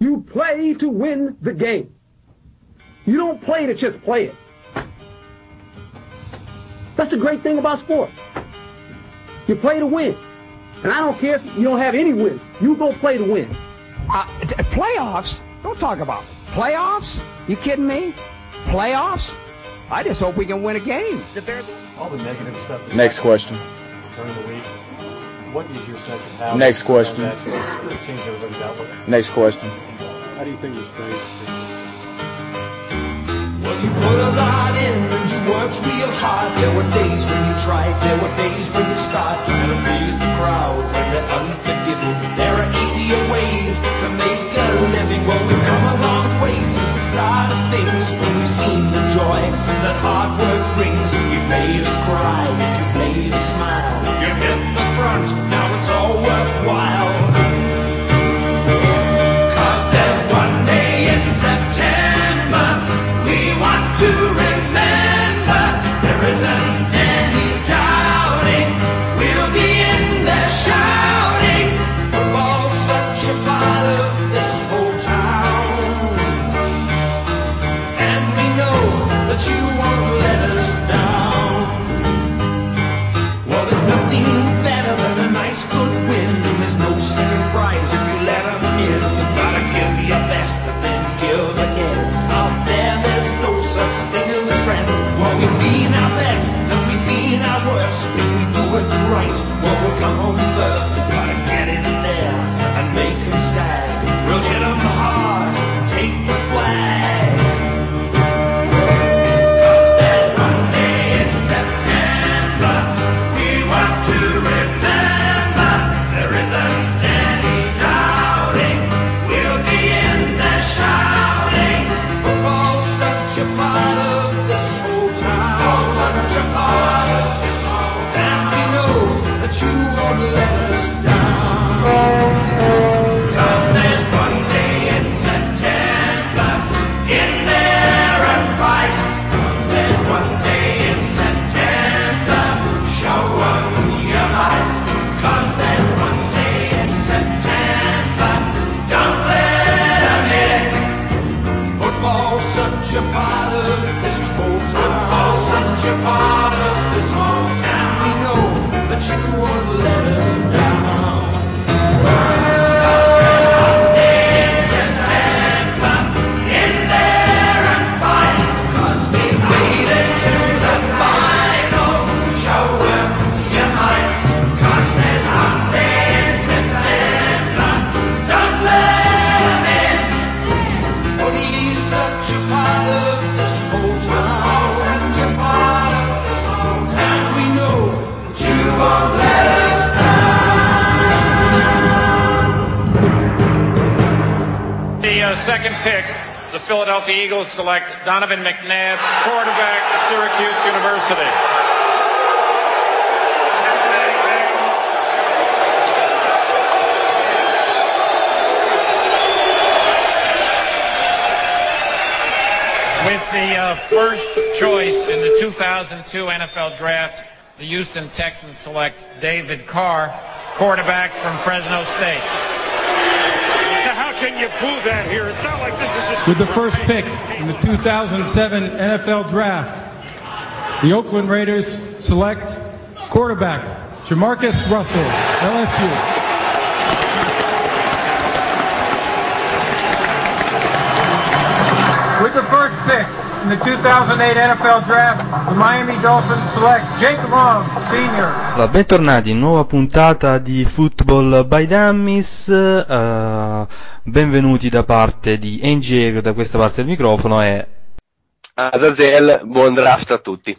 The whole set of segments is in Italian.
You play to win the game. You don't play to just play it. That's the great thing about sport. You play to win. And I don't care if you don't have any wins. You go play to win. Uh, t- playoffs? Don't talk about playoffs. You kidding me? Playoffs? I just hope we can win a game. The Bears. All the negative stuff. that's Next question. During the week. What is your sense of how Next question. that has changed everybody's outlook? Next question. How do you think this plays? Well, you put a lot in and you worked real hard. There were days when you tried, there were days when you start trying to please the crowd when they're unforgiving. There are easier ways to make a living. Well, we've come a way since the start of things when we've seen the joy that hard work brings. You've made us cry and you've made us smile. You hit the front, now it's all worthwhile. with the right, what will come home first? Gotta get in there and make them sad. We'll get them apart. Second pick, the Philadelphia Eagles select Donovan McNabb, quarterback, Syracuse University. With the uh, first choice in the 2002 NFL Draft, the Houston Texans select David Carr, quarterback from Fresno State. Now, how can you prove that here? It's not like this is a With the first pick in the 2007 NFL Draft, the Oakland Raiders select quarterback Jamarcus Russell, LSU. With the first pick in the 2008 NFL Draft, the Miami Dolphins select Jake Long, Sr. Allora, bentornati in nuova puntata di Football by Dummies, eh, benvenuti da parte di NG da questa parte del microfono e Azazel, buon draft a tutti.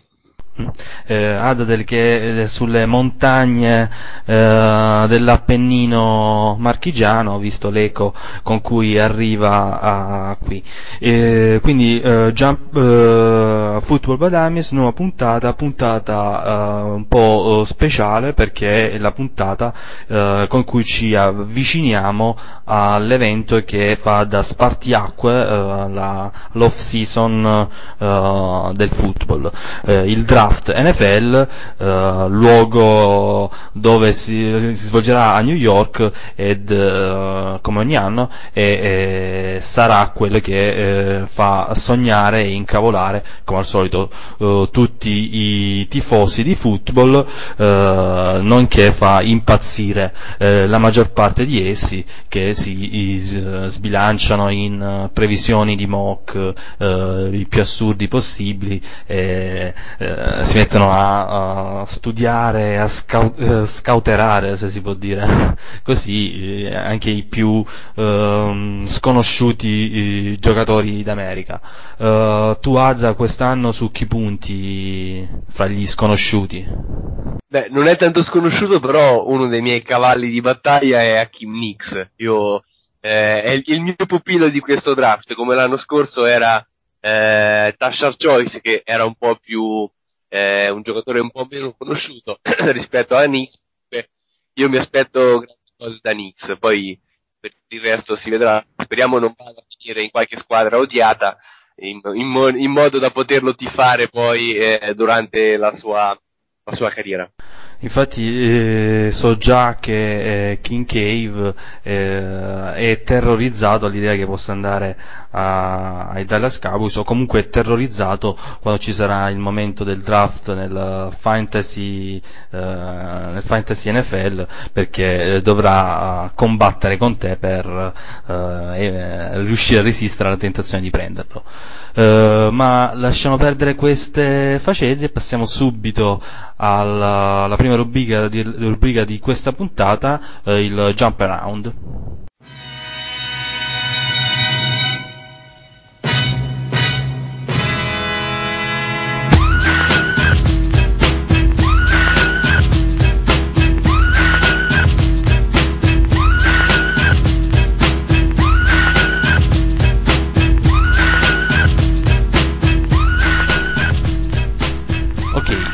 Eh, Adadel che è sulle montagne eh, dell'Appennino marchigiano, visto l'eco con cui arriva a qui. Eh, quindi eh, Jump, eh, Football by Dummies, nuova puntata, puntata eh, un po' eh, speciale perché è la puntata eh, con cui ci avviciniamo all'evento che fa da spartiacque eh, la- l'off season eh, del football, eh, il draft draft NFL, eh, luogo dove si, si, svolgerà a New York ed eh, come ogni anno e, sarà quello che eh, fa sognare e incavolare come al solito eh, tutti i tifosi di football eh, nonché fa impazzire la maggior parte di essi che si sbilanciano in previsioni di mock i più assurdi possibili e eh, si mettono a, a studiare, a scau- eh, scauterare, se si può dire, così eh, anche i più ehm, sconosciuti giocatori d'America. Uh, tu Azza quest'anno su chi punti fra gli sconosciuti? Beh, non è tanto sconosciuto, però uno dei miei cavalli di battaglia è Hakim Nix. Io, eh, è il, mio pupillo di questo draft, come l'anno scorso era eh, Tashar Choice che era un po' più eh, un giocatore un po' meno conosciuto rispetto a Nix. Io mi aspetto grandi cose da Nix. Poi per il resto si vedrà. Speriamo non vada a finire in qualche squadra odiata in, in, in modo da poterlo tifare poi eh, durante la sua, la sua carriera Infatti eh, so già che eh, King Cave eh, è terrorizzato all'idea che possa andare a, ai Dallas Cowboys o comunque è terrorizzato quando ci sarà il momento del draft nel fantasy, eh, nel fantasy NFL perché dovrà eh, combattere con te per eh, riuscire a resistere alla tentazione di prenderlo. Ma lasciamo perdere queste facese e passiamo subito alla, alla prima prima rubrica di, rubrica di questa puntata, eh, il Jump Around.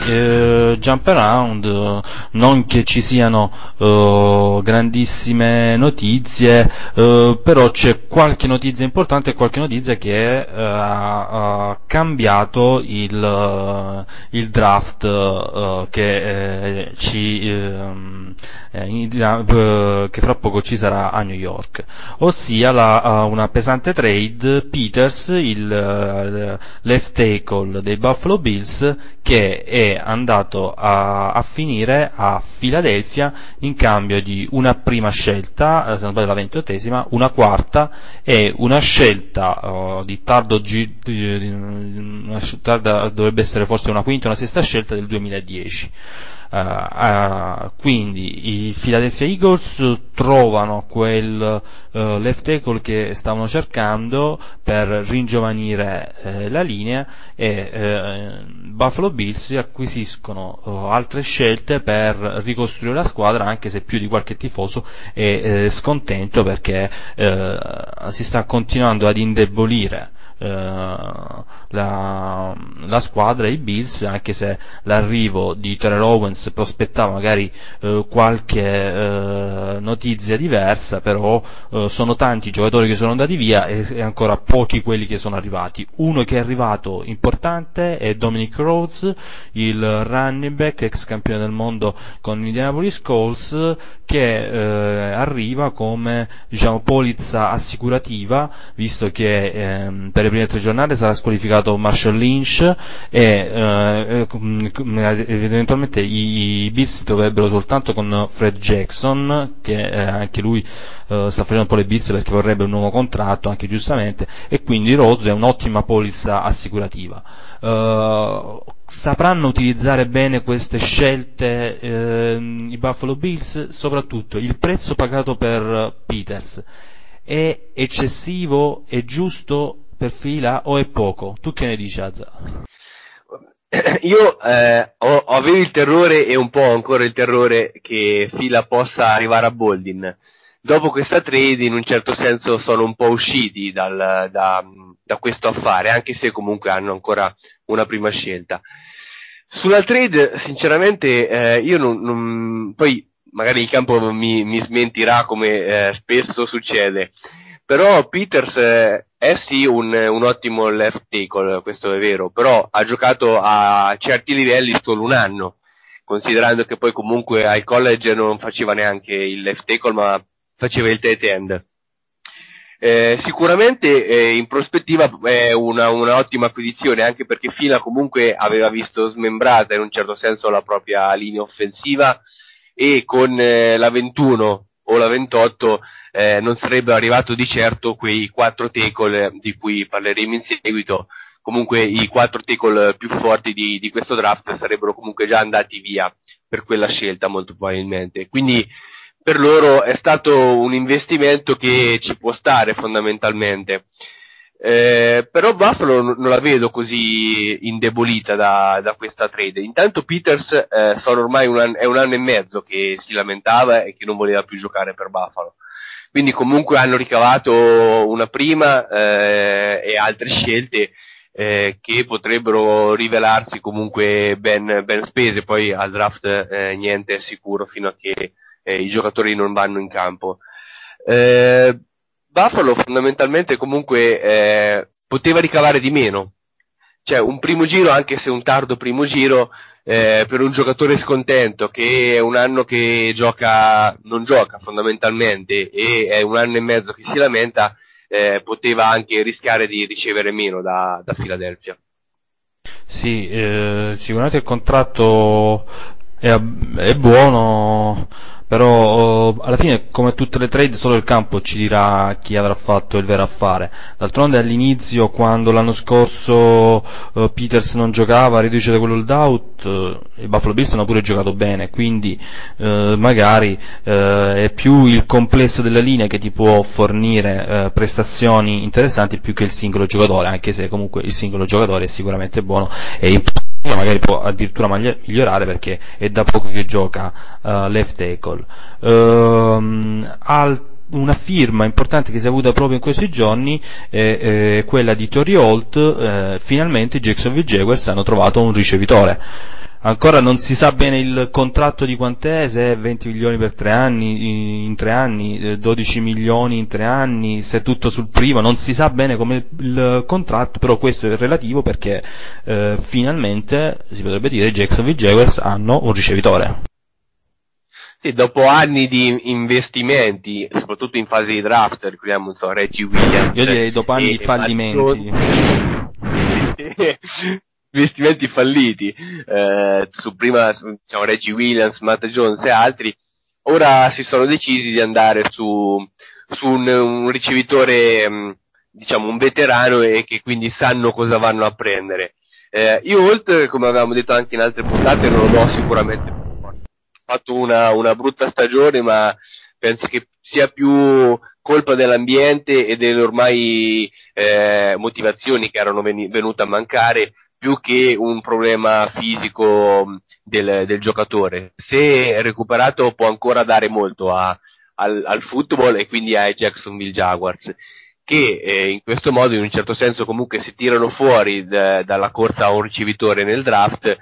Yeah. Eh, jump around, non che ci siano eh, grandissime notizie, eh, però c'è qualche notizia importante qualche notizia che eh, ha cambiato il, il draft eh, che eh, ci ehm, che fra poco ci sarà a New York, ossia la, una pesante trade Peters, il left tackle dei Buffalo Bills, che è andato a, a, finire a Filadelfia in cambio di una prima scelta, eh, se non sbaglio la ventottesima, una quarta e una scelta uh, di tardo, G, di, una, tarda, dovrebbe essere forse una quinta o una sesta scelta del 2010. Uh, uh, quindi i Philadelphia Eagles trovano quel uh, left tackle che stavano cercando per ringiovanire eh, la linea e Buffalo Bills acquisiscono altre scelte per ricostruire la squadra anche se più di qualche tifoso è eh, scontento perché si sta continuando ad indebolire eh, la, la, squadra, i Bills, anche se l'arrivo di Terrell Owens prospettava magari eh, qualche eh, notizia diversa, però eh, sono tanti i giocatori che sono andati via e, e, ancora pochi quelli che sono arrivati. Uno che è arrivato importante è Dominic Rhodes, il running back, ex campione del mondo con Indianapolis Colts, che eh, arriva come diciamo, polizza assicurativa, visto che ehm, per le prime tre giornate sarà squalificato Marshall Lynch e eh, eh eventualmente i, i Bills si troverebbero soltanto con Fred Jackson che eh, anche lui eh, sta facendo un po' le Bills perché vorrebbe un nuovo contratto anche giustamente e quindi Rose è un'ottima polizza assicurativa. Sapranno utilizzare bene queste scelte uh, i Buffalo Bills? Soprattutto il prezzo pagato per Peters è eccessivo, è giusto per fila o è poco? Tu che ne dici Azza? Io eh, ho, avevo il terrore e un po' ancora il terrore che Fila possa arrivare a Boldin. Dopo questa trade in un certo senso sono un po' usciti dal, da, da questo affare, anche se comunque hanno ancora una prima scelta. Sulla trade, sinceramente, eh, io non, non, poi magari il campo mi, mi smentirà come eh, spesso succede, però Peters eh, è sì un, un ottimo left tackle, questo è vero, però ha giocato a certi livelli solo un anno, considerando che poi comunque al college non faceva neanche il left tackle ma faceva il tight end. Eh, sicuramente eh, in prospettiva è una, ottima acquisizione anche perché Fila comunque aveva visto smembrata in un certo senso la propria linea offensiva e con eh, la 21 o la 28 eh, non sarebbero arrivato di certo quei quattro tackle di cui parleremo in seguito comunque i quattro tackle più forti di, di questo draft sarebbero comunque già andati via per quella scelta molto probabilmente quindi per loro è stato un investimento che ci può stare fondamentalmente. Eh, però Buffalo non la vedo così indebolita da, da questa trade. Intanto Peters eh, sono ormai un, an- è un anno e mezzo che si lamentava e che non voleva più giocare per Buffalo. Quindi comunque hanno ricavato una prima eh, e altre scelte eh, che potrebbero rivelarsi comunque ben, ben spese. Poi al draft eh, niente è sicuro fino a che eh, i giocatori non vanno in campo. Eh, Buffalo fondamentalmente comunque eh, poteva ricavare di meno, cioè un primo giro, anche se un tardo primo giro, eh, per un giocatore scontento che è un anno che gioca, non gioca fondamentalmente e è un anno e mezzo che si lamenta, eh, poteva anche rischiare di ricevere meno da, da Philadelphia. Sì, eh, sicuramente il contratto è, è buono, però oh, alla fine come tutte le trade solo il campo ci dirà chi avrà fatto il vero affare d'altronde all'inizio quando l'anno scorso uh, Peters non giocava riduce da quello il doubt uh, i Buffalo Bills hanno pure giocato bene quindi uh, magari è più il complesso della linea che ti può fornire prestazioni interessanti più che il singolo giocatore anche se comunque il singolo giocatore è sicuramente buono e importante magari può addirittura migliorare perché è da poco che gioca uh, left tackle. Uh, al, una firma importante che si è avuta proprio in questi giorni è, è quella di Tori Holt, eh, finalmente i Jacksonville Jaguars hanno trovato un ricevitore ancora non si sa bene il contratto di quant'è, se è 20 milioni per tre anni, in tre anni, 12 milioni in tre anni, se è tutto sul primo, non si sa bene come il contratto, però questo è relativo perché eh, finalmente, si potrebbe dire, i Jacksonville Jaguars hanno un ricevitore. Sì, dopo anni di investimenti, soprattutto in fase di draft, ricordiamo, so, Reggie Williams. Io direi dopo anni di fallimenti. investimenti falliti eh, su prima diciamo, Reggie Williams, Matt Jones e altri, ora si sono decisi di andare su, su un, un, ricevitore, mm, diciamo un veterano e che quindi sanno cosa vanno a prendere. Eh, io Holt, come avevamo detto anche in altre puntate, non lo do sicuramente fatto una, una brutta stagione, ma penso che sia più colpa dell'ambiente e delle ormai eh, motivazioni che erano venute a mancare più che un problema fisico del, del giocatore. Se recuperato può ancora dare molto a, al, al, football e quindi ai Jacksonville Jaguars che eh, in questo modo in un certo senso comunque si tirano fuori da, dalla corsa a un ricevitore nel draft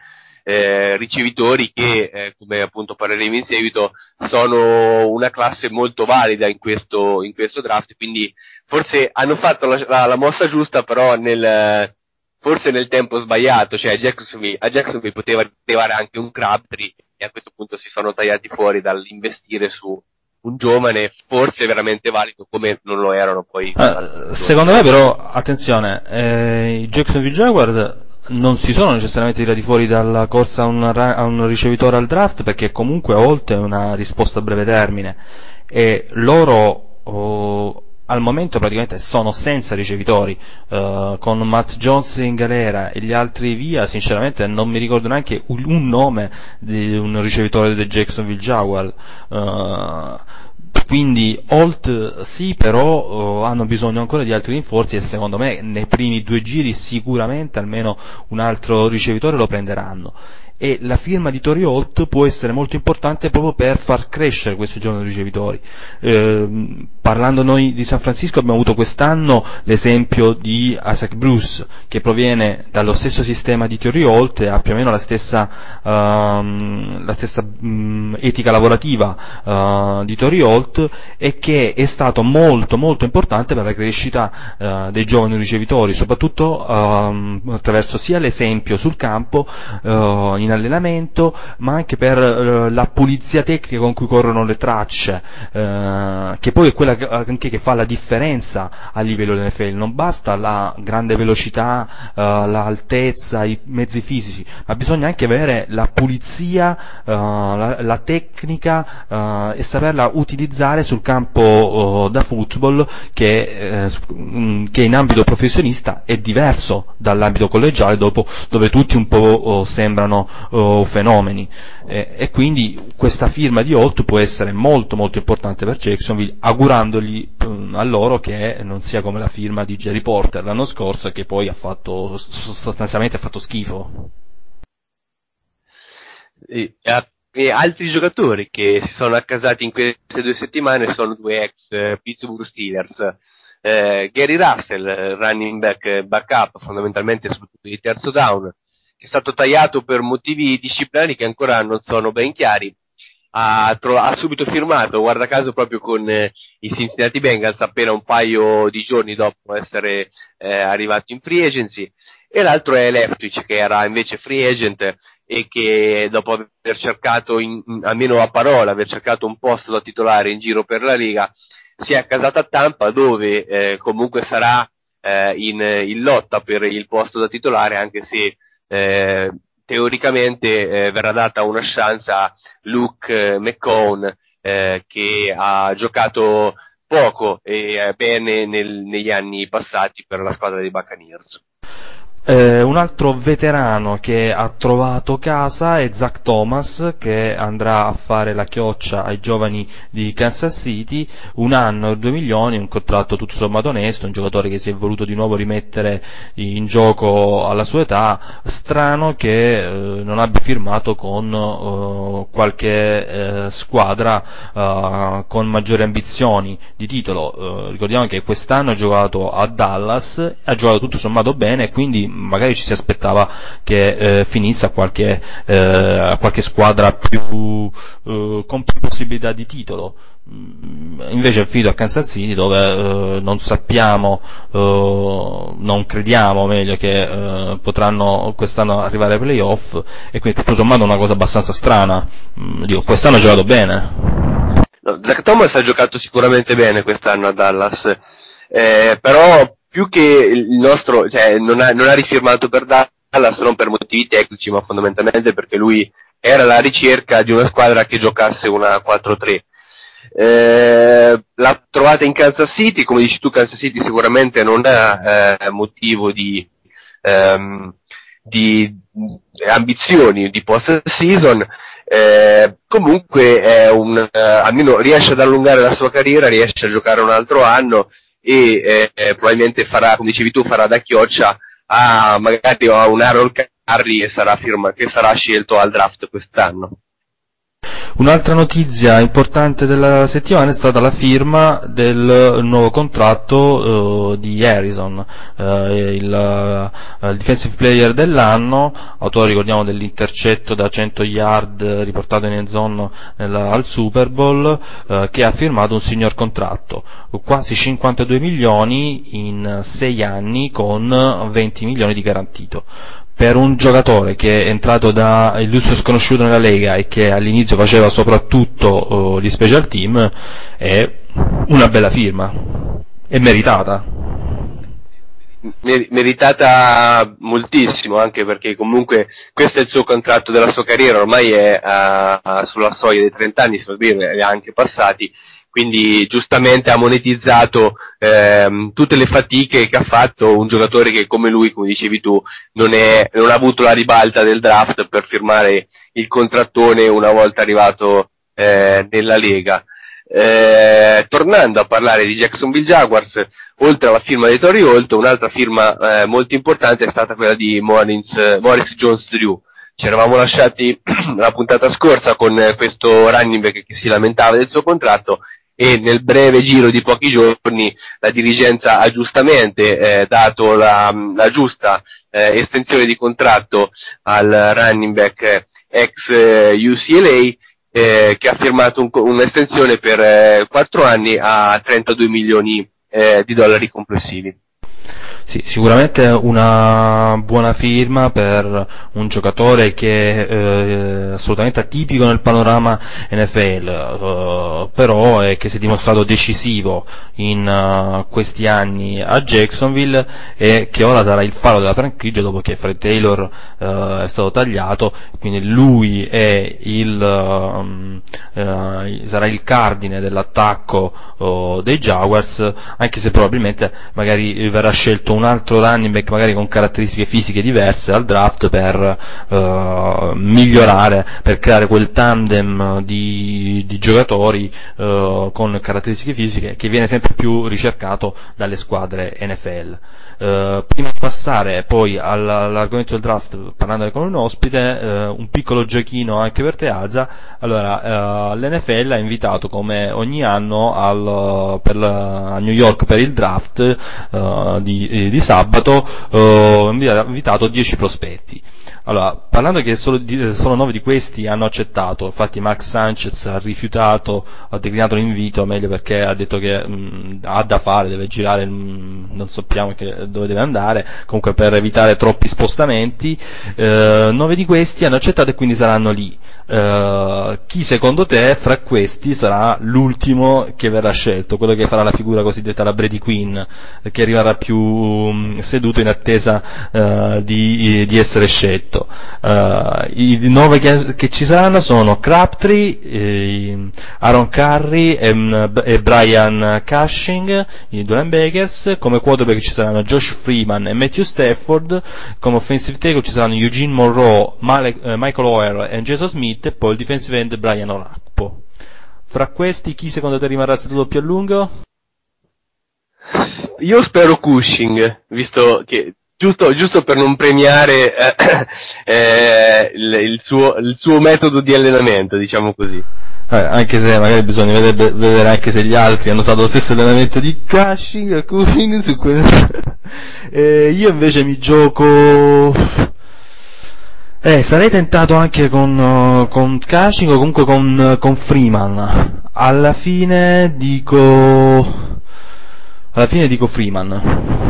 eh, ricevitori che, eh, come appunto parleremo in seguito, sono una classe molto valida in questo, in questo draft, quindi forse hanno fatto la, la, la mossa giusta, però nel, forse nel tempo sbagliato, cioè a Jacksonville, a Jacksonville poteva arrivare anche un Crabtree e a questo punto si sono tagliati fuori dall'investire su un giovane forse veramente valido come non lo erano poi. Uh, secondo me però, attenzione, eh, i Jacksonville Jaguars non si sono necessariamente tirati fuori dalla corsa a un, a un ricevitore al draft perché comunque Holt è una risposta a breve termine e loro oh, al momento praticamente sono senza ricevitori, uh, con Matt Jones in galera e gli altri via, sinceramente non mi ricordo neanche un, un nome di un ricevitore del Jacksonville Jaguar. Uh, quindi Holt sì, però uh, hanno bisogno ancora di altri rinforzi e secondo me nei primi due giri sicuramente almeno un altro ricevitore lo prenderanno e la firma di Tori Holt può essere molto importante proprio per far crescere questi giovani ricevitori. Eh, parlando noi di San Francisco abbiamo avuto quest'anno l'esempio di Isaac Bruce che proviene dallo stesso sistema di Tori Holt e ha più o meno la stessa, ehm, la stessa mh, etica lavorativa eh, di Tori Holt e che è stato molto molto importante per la crescita eh, dei giovani ricevitori, soprattutto ehm, attraverso sia l'esempio sul campo eh, in allenamento, ma anche per eh, la pulizia tecnica con cui corrono le tracce, eh, che poi è quella che, anche che fa la differenza a livello dell'NFL. Non basta la grande velocità, eh, l'altezza, i mezzi fisici, ma bisogna anche avere la pulizia, eh, la, la tecnica eh, e saperla utilizzare sul campo oh, da football che, mm, che in ambito professionista è diverso dall'ambito collegiale dopo, dove tutti un po' oh, sembrano oh, fenomeni. Eh, e quindi questa firma di Holt può essere molto molto importante per Jacksonville augurandogli a loro che non sia come la firma di Jerry Porter l'anno scorso che poi ha fatto sostanzialmente ha fatto schifo. E, e- e altri giocatori che si sono accasati in queste due settimane sono due ex eh, Pittsburgh Steelers. Eh, Gary Russell, eh, running back eh, backup, fondamentalmente soprattutto di terzo down, è stato tagliato per motivi disciplinari che ancora non sono ben chiari. Ha, tro- ha subito firmato, guarda caso, proprio con eh, i Cincinnati Bengals appena un paio di giorni dopo essere eh, arrivato in free agency. E l'altro è Leftwich, che era invece free agent e che dopo aver cercato, in, in- almeno a parola, aver cercato un posto da titolare in giro per la Lega, si è accasato a Tampa dove eh, comunque sarà eh, in, in lotta per il posto da titolare anche se eh, teoricamente eh, verrà data una chance a Luke eh, McCone eh, che ha giocato poco e eh, bene nel- negli anni passati per la squadra dei Buccaneers. Eh, un altro veterano che ha trovato casa è Zach Thomas che andrà a fare la chioccia ai giovani di Kansas City, un anno e due milioni, un contratto tutto sommato onesto, un giocatore che si è voluto di nuovo rimettere in gioco alla sua età, strano che eh, non abbia firmato con eh, qualche eh, squadra eh, con maggiori ambizioni di titolo. Eh, ricordiamo che quest'anno ha giocato a Dallas, ha giocato tutto sommato bene, quindi magari ci si aspettava che eh, finisse a qualche, eh, a qualche squadra più, eh, con più possibilità di titolo. Mm, Invece affido a Kansas City dove eh, non sappiamo, eh, non crediamo meglio che eh, potranno quest'anno arrivare ai playoff e quindi tutto sommato è una cosa abbastanza strana. Mm, dico, quest'anno ha giocato bene. Zach Thomas ha giocato sicuramente bene quest'anno a Dallas, eh, però più che il nostro, cioè non ha, non ha rifirmato per Dallas non per motivi tecnici, ma fondamentalmente perché lui era alla ricerca di una squadra che giocasse una 4-3. Eh, l'ha trovata in Kansas City, come dici tu Kansas City sicuramente non ha eh, motivo di, ehm, di ambizioni di post season, eh, comunque un, eh, almeno riesce ad allungare la sua carriera, riesce a giocare un altro anno e eh, eh, probabilmente farà, come dicevi tu, farà da chioccia a magari a un Harold Carri e sarà, firma, che sarà scelto al draft quest'anno. Un'altra notizia importante della settimana è stata la firma del nuovo contratto eh, di Harrison, eh, il, eh, il defensive player dell'anno, autore ricordiamo dell'intercetto da 100 yard riportato in end zone al Super Bowl, eh, che ha firmato un signor contratto, quasi 52 milioni in 6 anni con 20 milioni di garantito per un giocatore che è entrato da illustre sconosciuto nella Lega e che all'inizio faceva soprattutto eh, gli special team è una bella firma. È meritata. Mer- meritata moltissimo anche perché comunque questo è il suo contratto della sua carriera, ormai è ah, sulla soglia dei 30 anni, si può dire, anche passati, quindi giustamente ha monetizzato ehm, tutte le fatiche che ha fatto un giocatore che come lui, come dicevi tu, non, è, non ha avuto la ribalta del draft per firmare il contrattone una volta arrivato eh, nella Lega. Eh, tornando a parlare di Jacksonville Jaguars, oltre alla firma di Tori Holt, un'altra firma eh, molto importante è stata quella di Morris, eh, Morris Jones Drew, ci eravamo lasciati la puntata scorsa con questo running back che si lamentava del suo contratto e nel breve giro di pochi giorni la dirigenza ha giustamente eh, dato la, la giusta eh, estensione di contratto al running back eh, ex eh, UCLA eh, che ha firmato un- un'estensione per eh, 4 anni a 32 milioni eh, di dollari complessivi. Sì, sicuramente una buona firma per un giocatore che è eh, assolutamente atipico nel panorama NFL, eh, però è che si è dimostrato decisivo in eh, questi anni a Jacksonville e che ora sarà il faro della franchigia dopo che Fred Taylor eh, è stato tagliato, quindi lui il, eh, sarà il cardine dell'attacco oh, dei Jaguars, anche se probabilmente magari verrà scelto un altro running back magari con caratteristiche fisiche diverse al draft per eh, migliorare, per creare quel tandem di, di giocatori eh, con caratteristiche fisiche che viene sempre più ricercato dalle squadre NFL. Eh, prima di passare poi all- all'argomento del draft, parlando con un ospite, eh, un piccolo giochino anche per te Aza. Allora, eh, l'NFL ha invitato come ogni anno al, per a New York per il draft eh, di, di sabato, eh, ha invitato 10 prospetti. Allora, parlando che solo, di, solo 9 di questi hanno accettato, infatti Max Sanchez ha rifiutato, ha declinato l'invito, meglio perché ha detto che mh, ha da fare, deve girare, mh, non sappiamo che- dove deve andare, comunque per evitare troppi spostamenti, eh, 9 di questi hanno accettato e quindi saranno lì. Eh, chi secondo te fra questi sarà l'ultimo che verrà scelto, quello che farà la figura cosiddetta la Brady Queen, che rimarrà più mh, seduto in attesa eh, di, di essere scelto. Eh, I nove che, che ci saranno sono Crabtree, eh, Aaron Curry e, mh, e Brian Cushing, i due linebackers, come quarterback ci saranno Josh Freeman e Matthew Stafford, come offensive tackle ci saranno Eugene Monroe, Male- eh, Michael O'Hare e Jason Smith e poi il defensive end Brian Orakpo. Fra questi chi secondo te rimarrà seduto più a lungo? Io spero Cushing, visto che giusto, giusto per non premiare eh, eh, il, il suo, il suo metodo di allenamento, diciamo così. Eh, anche se magari bisogna vedere, vedere anche se gli altri hanno usato lo stesso allenamento di Cushing e Cushing su quel... Eh, io invece mi gioco eh, sarei tentato anche con, con Cushing o comunque con, con Freeman alla fine dico alla fine dico Freeman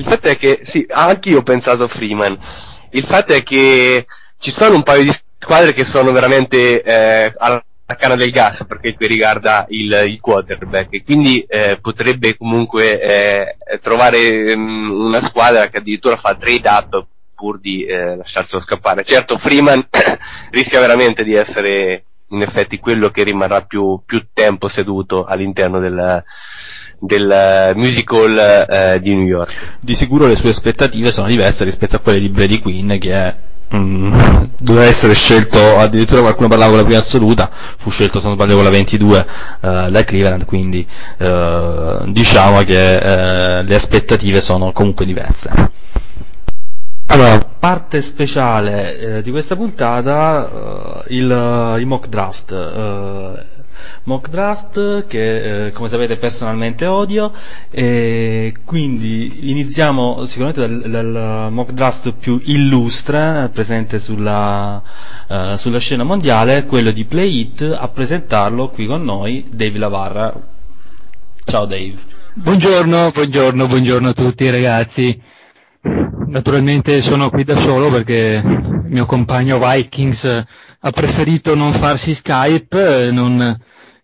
Il fatto è che, sì, anche io ho pensato a Freeman. Il fatto è che ci sono un paio di squadre che sono veramente eh, alla canna del gas per quel che riguarda il, il quarterback quindi eh, potrebbe comunque eh, trovare mm, una squadra che addirittura fa trade up pur di eh, lasciarselo scappare. Certo, Freeman rischia veramente di essere in effetti quello che rimarrà più, più tempo seduto all'interno del, del musical eh, di New York. di sicuro le sue aspettative sono diverse rispetto a quelle di Brady Quinn che è mm, doveva essere scelto addirittura qualcuno parlava con la prima assoluta fu scelto se non sbaglio con la 22 eh, da Cleveland quindi eh, diciamo che eh, le aspettative sono comunque diverse allora, parte speciale eh, di questa puntata, eh, il, il mock draft. Eh, mock draft che eh, come sapete personalmente odio e quindi iniziamo sicuramente dal, dal mock draft più illustre eh, presente sulla, eh, sulla scena mondiale, quello di Play It, a presentarlo qui con noi Dave Lavarra. Ciao Dave. Buongiorno, buongiorno, buongiorno a tutti ragazzi. Naturalmente sono qui da solo perché il mio compagno Vikings eh, ha preferito non farsi Skype e non,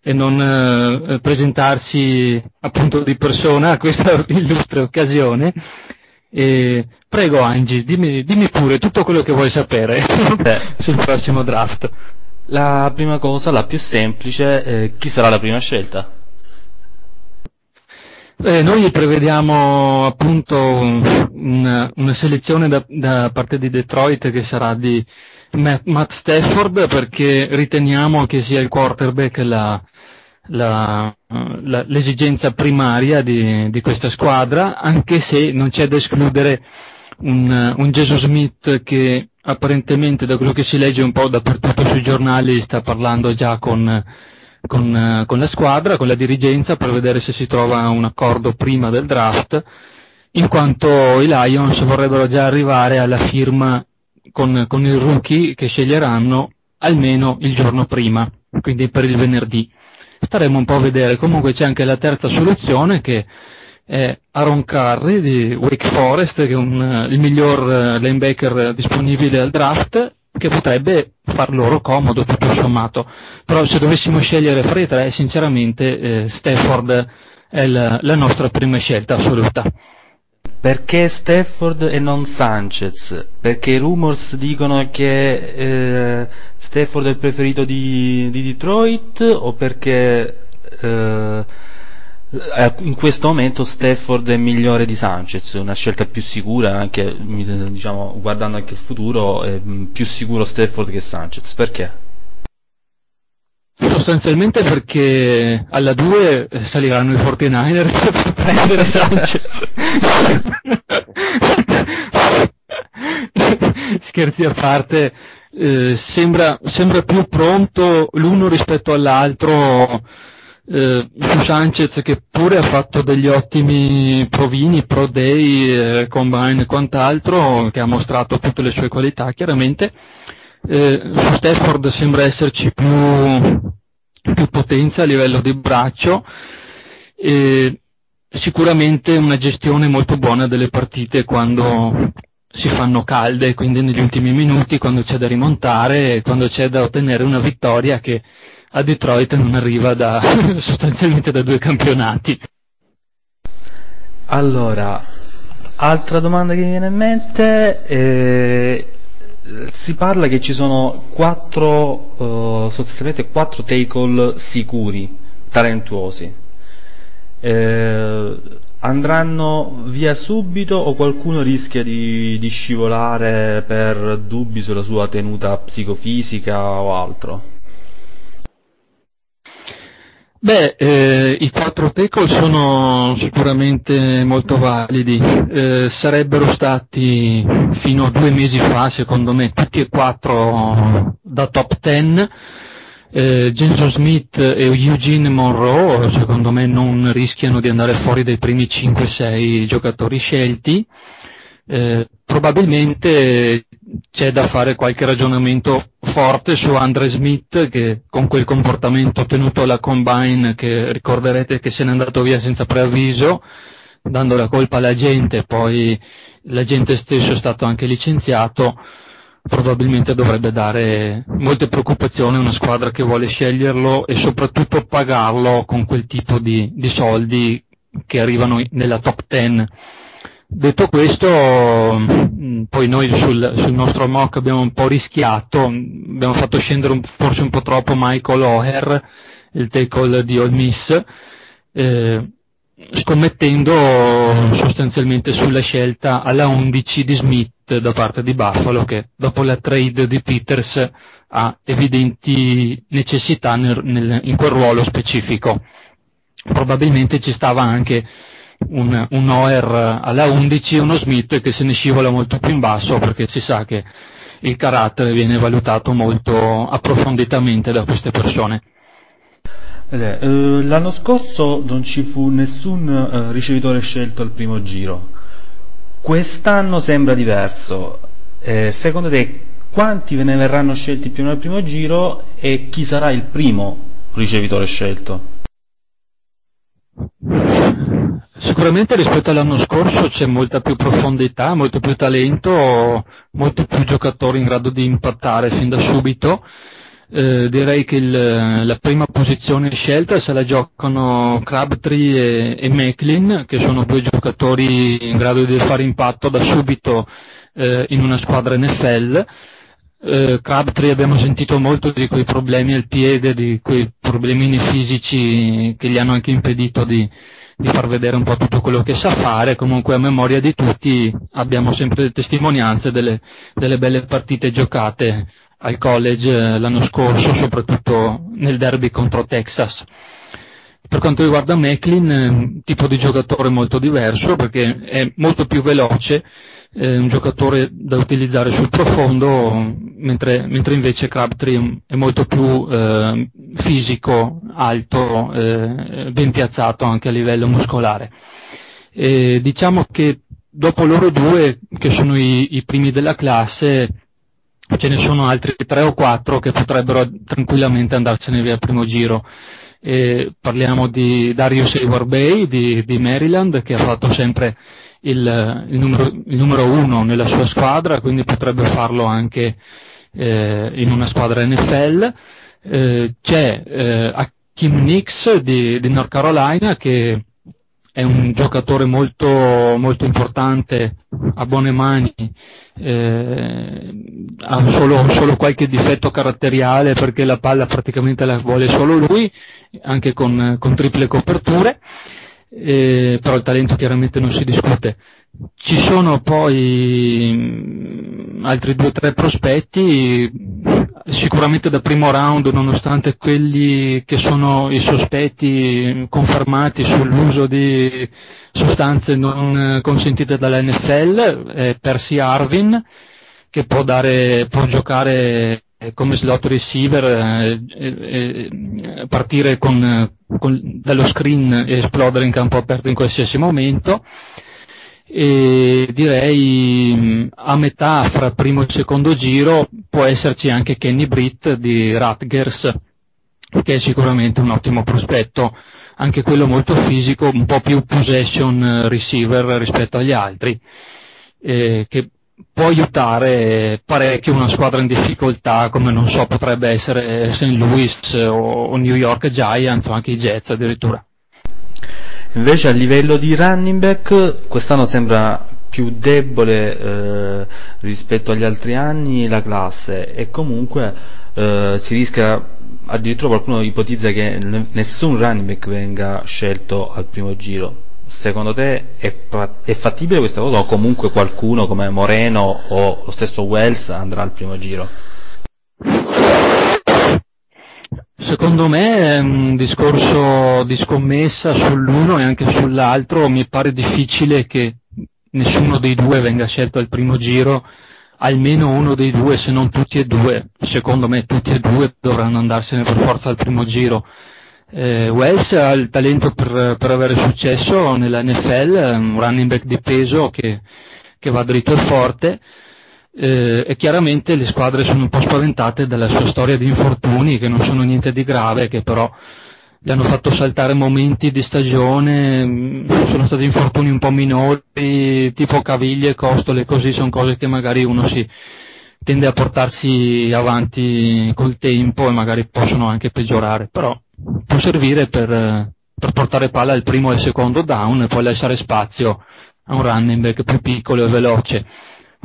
e non eh, presentarsi appunto di persona a questa illustre occasione. E prego Angie, dimmi, dimmi pure tutto quello che vuoi sapere sul prossimo draft. La prima cosa, la più semplice, eh, chi sarà la prima scelta? Eh, noi prevediamo appunto una, una selezione da, da parte di Detroit che sarà di Matt, Matt Stafford perché riteniamo che sia il quarterback la, la- la- l'esigenza primaria di, di questa squadra, anche se non c'è da escludere un, un Jesus Smith che apparentemente da quello che si legge un po' dappertutto sui giornali sta parlando già con, con, con la squadra, con la dirigenza per vedere se si trova un accordo prima del draft, in quanto i Lions vorrebbero già arrivare alla firma con, con il rookie che sceglieranno almeno il giorno prima, quindi per il venerdì. Staremo un po' a vedere, comunque c'è anche la terza soluzione che è Aaron Curry di Wake Forest, che è un, eh, il miglior eh, linebacker disponibile al draft, che potrebbe far loro comodo tutto sommato. Però se dovessimo scegliere fra i tre, sinceramente eh, Stafford è la, la nostra prima scelta assoluta. Perché Stafford e non Sanchez? Perché i rumors dicono che eh, Stafford è il preferito di, di Detroit o perché eh, in questo momento Stafford è migliore di Sanchez, una scelta più sicura, anche diciamo, guardando anche il futuro, è più sicuro Stafford che Sanchez. Perché? Sostanzialmente perché alla 2 saliranno i 49ers per prendere Sanchez. Scherzi a parte, eh, sembra, sembra più pronto l'uno rispetto all'altro eh, su Sanchez che pure ha fatto degli ottimi provini, pro day, eh, combine e quant'altro, che ha mostrato tutte le sue qualità chiaramente. Eh, su Stafford sembra esserci più, più potenza a livello di braccio e sicuramente una gestione molto buona delle partite quando si fanno calde, quindi negli ultimi minuti, quando c'è da rimontare, quando c'è da ottenere una vittoria che a Detroit non arriva da, sostanzialmente da due campionati. Allora, altra domanda che mi viene in mente, eh, si parla che ci sono quattro, uh, sostanzialmente quattro tackle sicuri, talentuosi. Eh, andranno via subito o qualcuno rischia di, di scivolare per dubbi sulla sua tenuta psicofisica o altro? Beh, eh, i quattro tackle sono sicuramente molto validi, eh, sarebbero stati fino a due mesi fa, secondo me, tutti e quattro da top 10. Eh, Jenson Smith e Eugene Monroe, secondo me, non rischiano di andare fuori dai primi 5-6 giocatori scelti. Eh, probabilmente c'è da fare qualche ragionamento forte su Andre Smith che con quel comportamento tenuto alla combine che ricorderete che se n'è andato via senza preavviso dando la colpa alla gente poi l'agente stesso è stato anche licenziato probabilmente dovrebbe dare molte preoccupazioni a una squadra che vuole sceglierlo e soprattutto pagarlo con quel tipo di, di soldi che arrivano nella top 10 Detto questo, mm, poi noi sul, sul, nostro mock abbiamo un po' rischiato, abbiamo fatto scendere un, forse un po' troppo Michael O'Hare, il tackle di All Miss, eh, scommettendo sostanzialmente sulla scelta alla 11 di Smith da parte di Buffalo che dopo la trade di Peters ha evidenti necessità nel, nel, in quel ruolo specifico. Probabilmente ci stava anche un, un OR alla 11 e uno Smith che se ne scivola molto più in basso perché si sa che il carattere viene valutato molto approfonditamente da queste persone. Eh, l'anno scorso non ci fu nessun eh, ricevitore scelto al primo giro, quest'anno sembra diverso. Eh, secondo te quanti ve ne verranno scelti più nel primo giro e chi sarà il primo ricevitore scelto? Sicuramente rispetto all'anno scorso c'è molta più profondità, molto più talento, molti più giocatori in grado di impattare fin da subito. Eh, direi che il, la prima posizione scelta se la giocano Crabtree e, e Macklin, che sono due giocatori in grado di fare impatto da subito eh, in una squadra NFL. Eh, Crabtree abbiamo sentito molto di quei problemi al piede, di quei problemini fisici che gli hanno anche impedito di, di far vedere un po' tutto quello che sa fare, comunque a memoria di tutti abbiamo sempre testimonianze delle, delle belle partite giocate al college eh, l'anno scorso, soprattutto nel derby contro Texas. Per quanto riguarda Macklin, un tipo di giocatore molto diverso perché è molto più veloce, eh, un giocatore da utilizzare sul profondo, mentre, mentre invece Crabtree è molto più eh, fisico, alto, eh, ben piazzato anche a livello muscolare. E diciamo che dopo loro due, che sono i, i primi della classe, ce ne sono altri tre o quattro che potrebbero tranquillamente andarsene via al primo giro. E parliamo di Darius Hayward Bay di, di, Maryland che ha fatto sempre il, il, numero, il, numero, uno nella sua squadra, quindi potrebbe farlo anche eh, in una squadra NFL. Eh, c'è eh, Hakim Nix di, di North Carolina che è un giocatore molto, molto importante, a buone mani, eh, ha solo, solo, qualche difetto caratteriale perché la palla praticamente la vuole solo lui, anche con, con triple coperture, eh, però il talento chiaramente non si discute. Ci sono poi mh, altri due o tre prospetti, sicuramente da primo round, nonostante quelli che sono i sospetti confermati sull'uso di sostanze non consentite dalla NFL, è Percy Arvin, che può, dare, può giocare come slot receiver, eh, eh, partire con, con, dallo screen e esplodere in campo aperto in qualsiasi momento. E direi a metà fra primo e secondo giro può esserci anche Kenny Britt di Rutgers che è sicuramente un ottimo prospetto. Anche quello molto fisico un po' più possession receiver rispetto agli altri eh, che può aiutare parecchio una squadra in difficoltà come non so potrebbe essere St. Louis o New York Giants o anche i Jets addirittura Invece a livello di running back quest'anno sembra più debole eh, rispetto agli altri anni la classe e comunque eh, si rischia addirittura qualcuno ipotizza che nessun running back venga scelto al primo giro. Secondo te è, è fattibile questa cosa o comunque qualcuno come Moreno o lo stesso Wells andrà al primo giro? Secondo me un discorso di scommessa sull'uno e anche sull'altro, mi pare difficile che nessuno dei due venga scelto al primo giro, almeno uno dei due, se non tutti e due, secondo me tutti e due dovranno andarsene per forza al primo giro. Eh, Wells ha il talento per, per, avere successo nella NFL, un running back di peso che, che va dritto e forte, eh, e chiaramente le squadre sono un po' spaventate dalla sua storia di infortuni che non sono niente di grave, che però gli hanno fatto saltare momenti di stagione, mm, sono stati infortuni un po' minori, tipo caviglie, costole, così sono cose che magari uno si tende a portarsi avanti col tempo e magari possono anche peggiorare, però può servire per, per portare palla al primo e al secondo down e poi lasciare spazio a un running back più piccolo e veloce.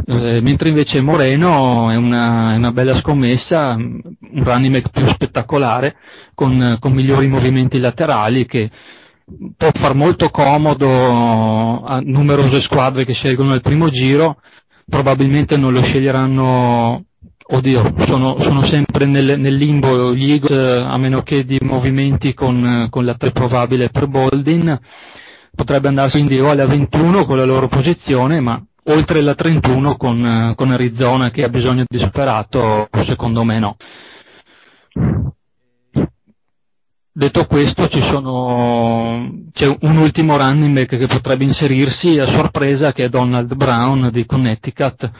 Eh, mentre invece Moreno è una, è una, bella scommessa, un running back più spettacolare, con, con, migliori movimenti laterali che può far molto comodo a numerose squadre che scelgono il primo giro, probabilmente non lo sceglieranno, oddio, sono, sono sempre nel, nel, limbo gli Eagles, a meno che di movimenti con, con la 3 probabile per Boldin, potrebbe andarsi quindi o alla 21 con la loro posizione, ma oltre la 31 con, con Arizona che ha bisogno di superato, secondo me no. Detto questo sono, c'è un ultimo running back che potrebbe inserirsi a sorpresa che è Donald Brown di Connecticut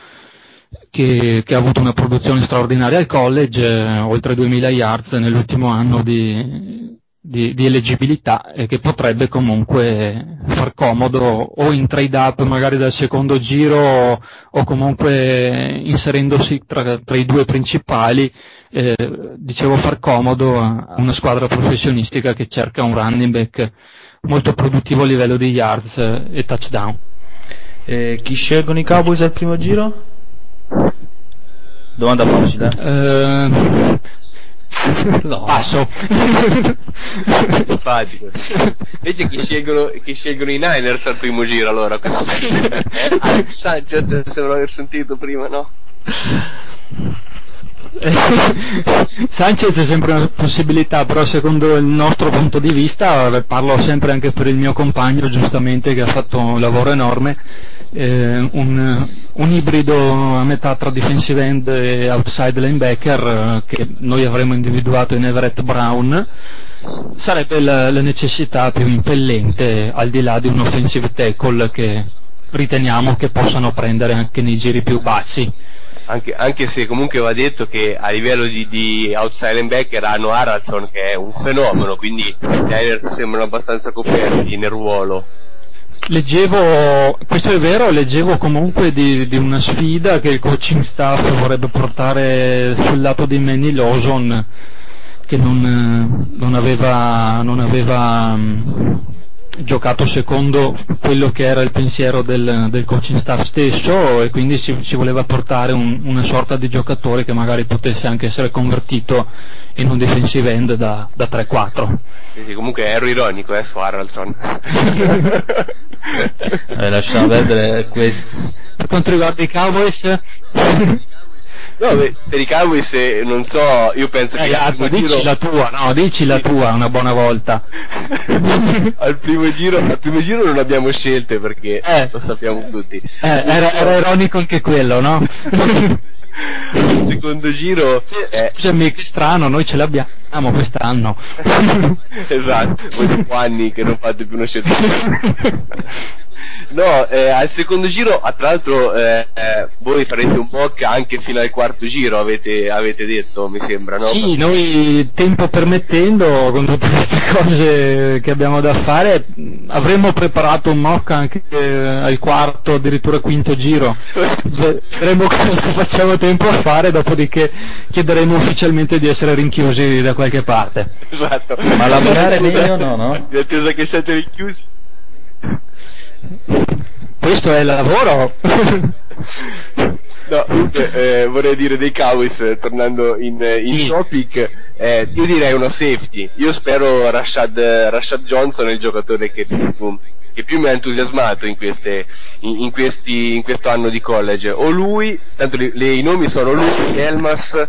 che, che ha avuto una produzione straordinaria al college, eh, oltre 2000 yards nell'ultimo anno di, di, di, eleggibilità e che potrebbe comunque far comodo o in trade up magari dal secondo giro o comunque inserendosi tra, tra i due principali, eh, dicevo far comodo a una squadra professionistica che cerca un running back molto produttivo a livello di yards e touchdown. Eh, chi scelgono i Cowboys al primo giro? Domanda facile. Eh, No. Passo. Simpatico. Invece chi scelgono, chi scelgono i Niners al primo giro allora? eh? Sanchez sembra aver sentito prima, no? Sanchez è sempre una possibilità, però secondo il nostro punto di vista, parlo sempre anche per il mio compagno, giustamente, che ha fatto un lavoro enorme, eh, un, un ibrido a metà tra defensive end e outside linebacker eh, che noi avremmo individuato in Everett Brown sarebbe la, la necessità più impellente al di là di un offensive tackle che riteniamo che possano prendere anche nei giri più bassi. Anche, anche se comunque va detto che a livello di, di outside linebacker hanno Haraldson che è un fenomeno, quindi i Niners sembrano abbastanza coperti nel ruolo. Leggevo, questo è vero, leggevo comunque di, di una sfida che il coaching staff vorrebbe portare sul lato di Manny Lawson che non, eh, non aveva, non aveva mm, giocato secondo quello che era il pensiero del, del coaching staff stesso e quindi si, si voleva portare un- una sorta di giocatore che magari potesse anche essere convertito in un defensive end da, da 3-4. Sì, sì, comunque ero ironico eh, su Haraldson. Eh, lasciamo perdere questo. Per quanto riguarda i Cowboys, No, beh, per i Cowboys eh, non so, io penso che ragazzi, al primo dici giro- la tua, no, dici la tua una buona volta. al, primo giro, al primo giro non abbiamo scelte perché Eh. lo sappiamo tutti. Eh, era, era ironico anche quello, no? Il secondo giro eh, Scusami, che strano, noi ce l'abbiamo quest'anno. esatto, voi dopo anni che non fate più una scelta. No, eh, al secondo giro, ah, tra l'altro, eh, eh, voi farete un mock anche fino al quarto giro, avete, avete detto, mi sembra, no? Sì, noi tempo permettendo, con tutte queste cose che abbiamo da fare, avremmo preparato un mock anche eh, al quarto, addirittura quinto giro. Vedremo cosa facciamo tempo a fare, dopodiché chiederemo ufficialmente di essere rinchiusi da qualche parte. Esatto. Ma lavorare meglio no, no? In attesa che siete rinchiusi. Questo è il lavoro. No, eh, vorrei dire dei Cowboys, eh, tornando in, eh, in Sì. topic, eh, io direi uno safety. Io spero Rashad, Rashad Johnson è il giocatore che più, che più mi ha entusiasmato in, queste, in, in questi, in questo anno di college. O lui, tanto le- le- i nomi sono lui, Elmas,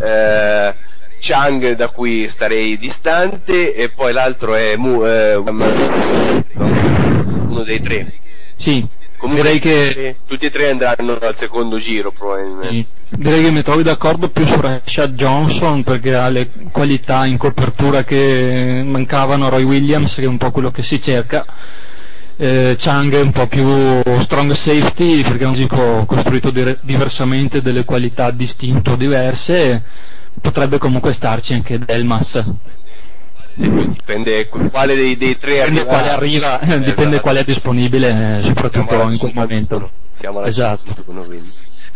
eh, Chang da cui starei distante e poi l'altro è Mu, eh, uno dei tre. Sì, Comunque direi che tutti e tre andranno al secondo giro probabilmente. Sì. Direi che mi trovi d'accordo più su Rashad Johnson perché ha le qualità in copertura che mancavano a Roy Williams, che è un po' quello che si cerca. Eh, Chang è un po' più strong safety perché è un fisico costruito dire- diversamente, delle qualità distinto diverse. Potrebbe comunque starci anche Delmas. Dipende qu- quale dei, dei tre Dipende arriva. quale arriva, Esatto. dipende quale è disponibile, eh, soprattutto Siamo in quel momento. Siamo Esatto.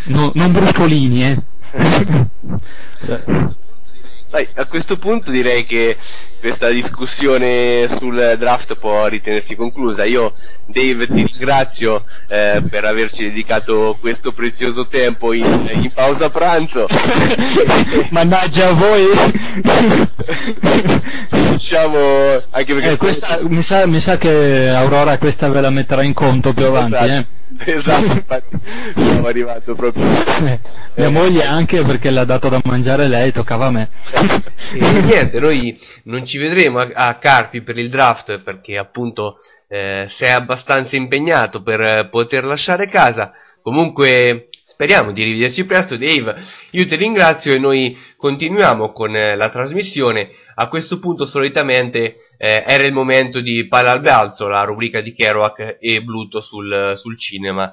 No- non bruscolini, eh. Dai, a questo punto direi che questa discussione sul draft può ritenersi conclusa. Io, Dave, ti ringrazio eh, per averci dedicato questo prezioso tempo in, in pausa pranzo. Mannaggia a voi! diciamo, anche perché Eh, questa, mi, sa, mi sa che Aurora questa ve la metterà in conto più avanti, eh. Esatto, infatti siamo arrivato proprio. Eh, Mia moglie anche perché l'ha dato da mangiare lei, toccava a me. E niente, noi non ci vedremo a, a Carpi per il draft perché appunto eh, sei abbastanza impegnato per eh, poter lasciare casa. Comunque speriamo di rivederci presto, Dave. Io ti ringrazio e noi continuiamo con eh, la trasmissione. A questo punto solitamente eh, era il momento di Palla al Balzo, la rubrica di Kerouac e Bluto sul, sul cinema.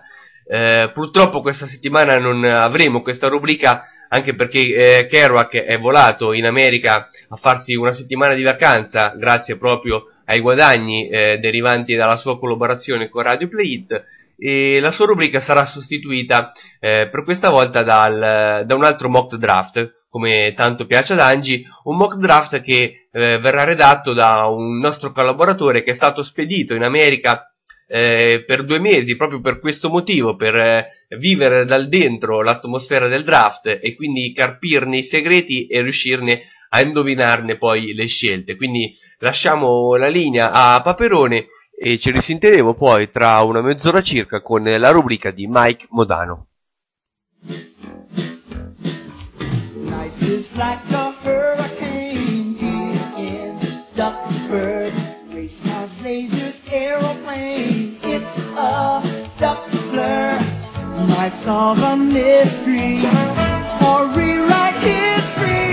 Eh, purtroppo questa settimana non avremo questa rubrica anche perché eh, Kerouac è volato in America a farsi una settimana di vacanza grazie proprio ai guadagni eh, derivanti dalla sua collaborazione con Radio Play It e la sua rubrica sarà sostituita eh, per questa volta dal, da un altro mock draft come tanto piace ad Angie, un mock draft che eh, verrà redatto da un nostro collaboratore che è stato spedito in America eh, per due mesi proprio per questo motivo, per eh, vivere dal dentro l'atmosfera del draft e quindi carpirne i segreti e riuscirne a indovinarne poi le scelte. Quindi lasciamo la linea a Paperone e ci risentiremo poi tra una mezz'ora circa con la rubrica di Mike Modano. Life It's a duck blur, might solve a mystery or rewrite history.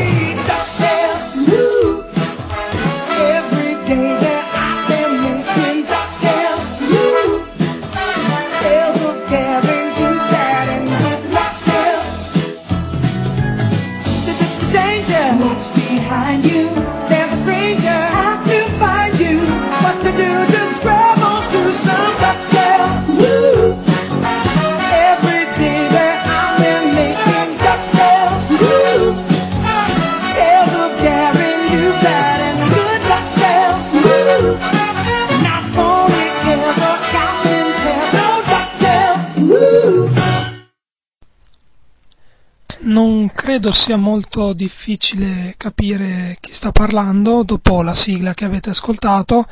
Non credo sia molto difficile capire chi sta parlando dopo la sigla che avete ascoltato.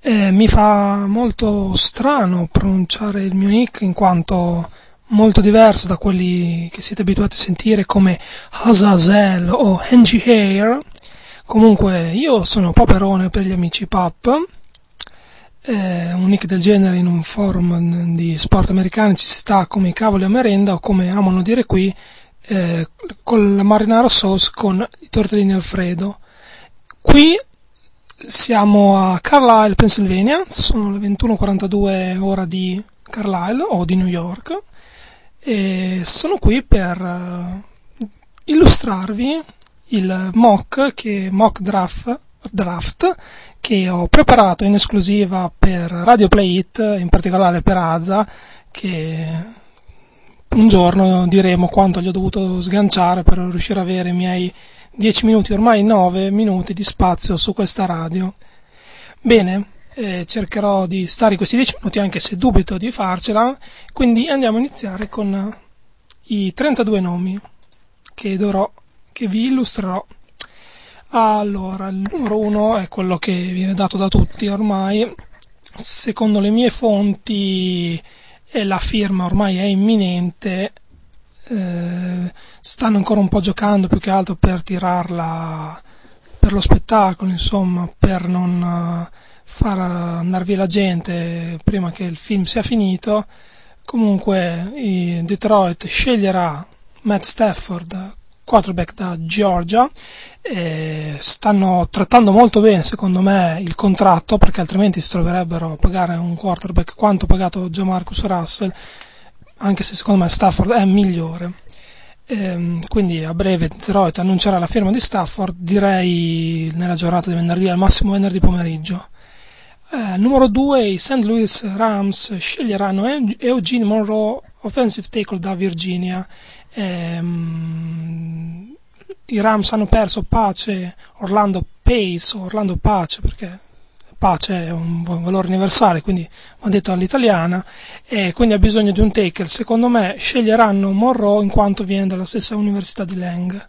Eh, mi fa molto strano pronunciare il mio nick in quanto molto diverso da quelli che siete abituati a sentire come Azazel o Angie Hair. Comunque io sono Paperone per gli amici Pap. Eh, un nick del genere in un forum di sport americani ci sta come i cavoli a merenda o come amano dire qui eh, con la marinara sauce con i tortellini alfredo. Qui siamo a Carlisle, Pennsylvania, sono le 21.42 ora di Carlisle o di New York e sono qui per eh, illustrarvi il mock, che, mock draft, draft che ho preparato in esclusiva per Radio Play It, in particolare per Aza, che un giorno diremo quanto gli ho dovuto sganciare per riuscire ad avere i miei 10 minuti, ormai 9 minuti di spazio su questa radio. Bene, eh, cercherò di stare questi 10 minuti anche se dubito di farcela, quindi andiamo a iniziare con i 32 nomi che dovrò, che vi illustrerò. Allora, il numero 1 è quello che viene dato da tutti ormai, secondo le mie fonti e la firma ormai è imminente, eh, stanno ancora un po' giocando più che altro per tirarla per lo spettacolo, insomma, per non eh, far andare via la gente prima che il film sia finito. Comunque Detroit sceglierà Matt Stafford, quarterback da Georgia, e stanno trattando molto bene secondo me il contratto perché altrimenti si troverebbero a pagare un quarterback quanto pagato Joe Marcus Russell, anche se secondo me Stafford è migliore. Ehm, quindi a breve Detroit annuncerà la firma di Stafford, direi nella giornata di venerdì, al massimo venerdì pomeriggio. Eh, numero 2 i St. Louis Rams sceglieranno Eugene Monroe, offensive tackle da Virginia. Ehm, I Rams hanno perso Pace, Orlando Pace, Orlando Pace perché Pace è un valore universale, quindi va detto all'italiana, e quindi ha bisogno di un tackle. Secondo me sceglieranno Monroe in quanto viene dalla stessa università di Lang.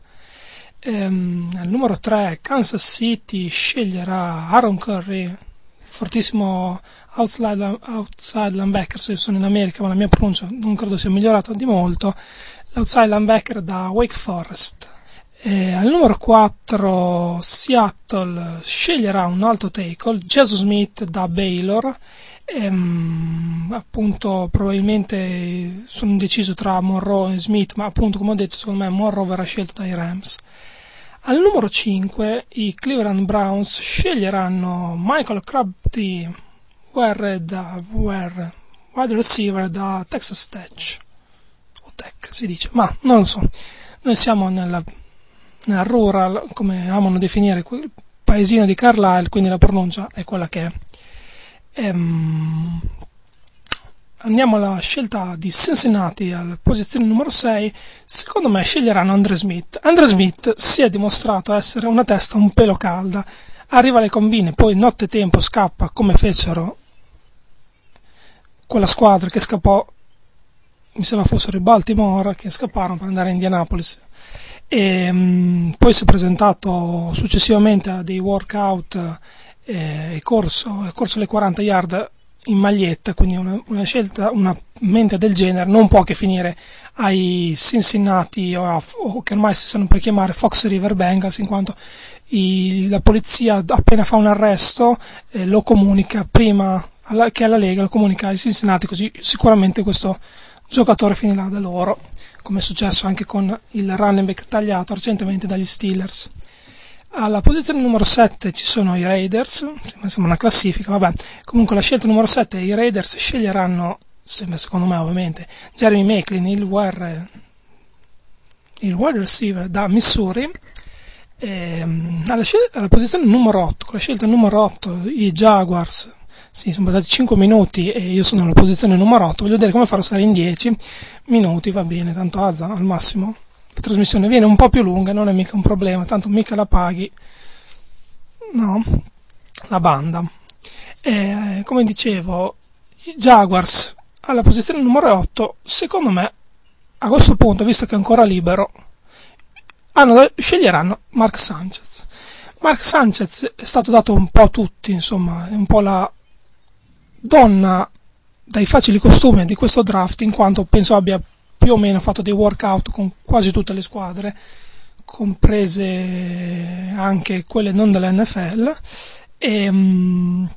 Ehm, al numero 3 Kansas City sceglierà Aaron Curry, fortissimo outside, outside linebacker, se sono in America, ma la mia pronuncia non credo sia migliorata di molto, l'outside linebacker da Wake Forest. E al numero 4 Seattle sceglierà un alto tackle, Jesus Smith da Baylor, ehm, appunto probabilmente sono indeciso tra Monroe e Smith, ma appunto come ho detto secondo me Monroe verrà scelto dai Rams. Al numero 5 i Cleveland Browns sceglieranno Michael Crabtree, wide, receiver da Texas Tech, Tech si dice, ma non lo so. Noi siamo nella, nella rural, come amano definire quel paesino di Carlisle, quindi la pronuncia è quella che è. Ehm, andiamo alla scelta di Cincinnati alla posizione numero 6, secondo me sceglieranno Andre Smith. Andre Smith si è dimostrato essere una testa un pelo calda, arriva alle combine, poi notte tempo scappa come fecero quella squadra che scappò, mi sembra fossero i Baltimore, che scapparono per andare a Indianapolis. E, um, poi si è presentato successivamente a dei workout e corso, è corso le 40 yard in maglietta, quindi una, una, scelta, una mente del genere non può che finire ai Cincinnati o, a, o che ormai si sanno per chiamare Fox River Bengals, in quanto i, la polizia appena fa un arresto eh, lo comunica prima alla, che alla Lega lo comunica ai Cincinnati, così sicuramente questo giocatore finirà da loro, come è successo anche con il running back tagliato recentemente dagli Steelers. Alla posizione numero 7 ci sono i Raiders, sembra una classifica, vabbè. Comunque la scelta numero 7, i Raiders sceglieranno, sembra secondo me ovviamente, Jeremy Macklin, il wide, il wide receiver da Missouri. Ehm, alla, scel- alla posizione numero 8, con la scelta numero 8, i Jaguars, sì, sono passati 5 minuti e io sono alla posizione numero 8, voglio vedere come farò stare in 10 minuti, va bene, tanto Azza al massimo la trasmissione viene un po' più lunga, non è mica un problema, tanto mica la paghi, no, la banda. E, come dicevo, i Jaguars alla posizione numero 8, secondo me, a questo punto, visto che è ancora libero, hanno, sceglieranno Mark Sanchez. Mark Sanchez è stato dato un po' a tutti, insomma, è un po' la donna dai facili costumi di questo draft, in quanto penso abbia più o meno fatto dei workout con quasi tutte le squadre, comprese anche quelle non dell'NFL. E, um,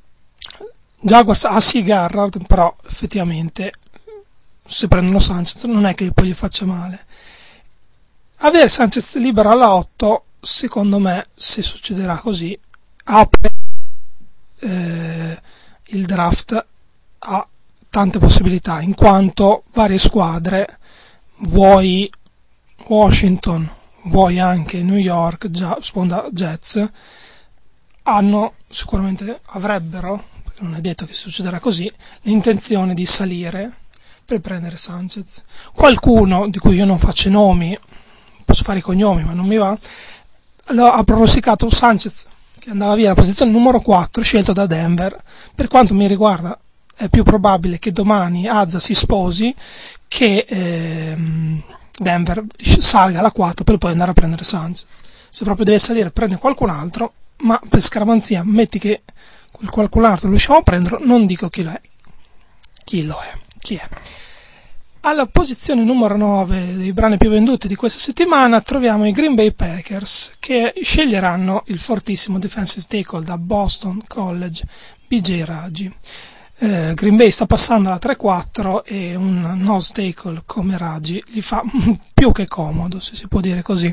Jaguars ha sì Garrard, però effettivamente se prendono Sanchez non è che poi gli faccia male. Avere Sanchez libero alla 8, secondo me, se succederà così, apre eh, il draft a tante possibilità, in quanto varie squadre vuoi Washington, vuoi anche New York, già sponda Jets, hanno sicuramente avrebbero, perché non è detto che succederà così, l'intenzione di salire per prendere Sanchez. Qualcuno, di cui io non faccio nomi, posso fare i cognomi ma non mi va, ha pronosticato Sanchez che andava via alla posizione numero 4 scelto da Denver. Per quanto mi riguarda è più probabile che domani Azza si sposi che ehm, Denver salga alla 4 per poi andare a prendere Sanchez. Se proprio deve salire prende qualcun altro, ma per scaramanzia metti che quel qualcun altro riusciamo a prenderlo, non dico chi lo è. Chi lo è? Chi è? Alla posizione numero 9 dei brani più venduti di questa settimana troviamo i Green Bay Packers che sceglieranno il fortissimo defensive tackle da Boston College BJ Raji. Eh, Green Bay sta passando alla 3-4 e un nose tackle come Raji gli fa più che comodo, se si può dire così.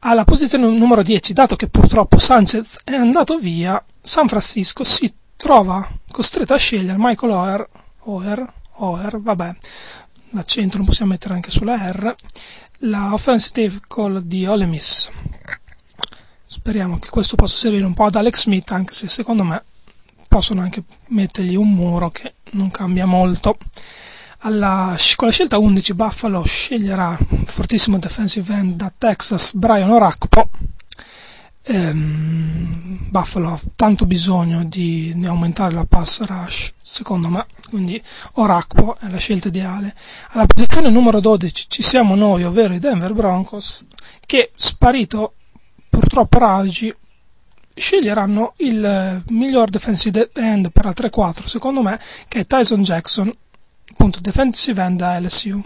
Alla posizione numero 10, dato che purtroppo Sanchez è andato via, San Francisco si trova costretto a scegliere Michael Oher, Oher, Oher, vabbè, l'accento lo possiamo mettere anche sulla R, la offensive tackle di Ole Miss. Speriamo che questo possa servire un po' ad Alex Smith, anche se secondo me possono anche mettergli un muro che non cambia molto. Alla, con la scelta 11 Buffalo sceglierà fortissimo defensive end da Texas Brian Orakpo. Ehm, Buffalo ha tanto bisogno di, di, aumentare la pass rush, secondo me, quindi Orakpo è la scelta ideale. Alla posizione numero 12 ci siamo noi, ovvero i Denver Broncos, che sparito purtroppo Raji sceglieranno il miglior defensive end per la 3-4, secondo me, che è Tyson Jackson, appunto defensive end da LSU.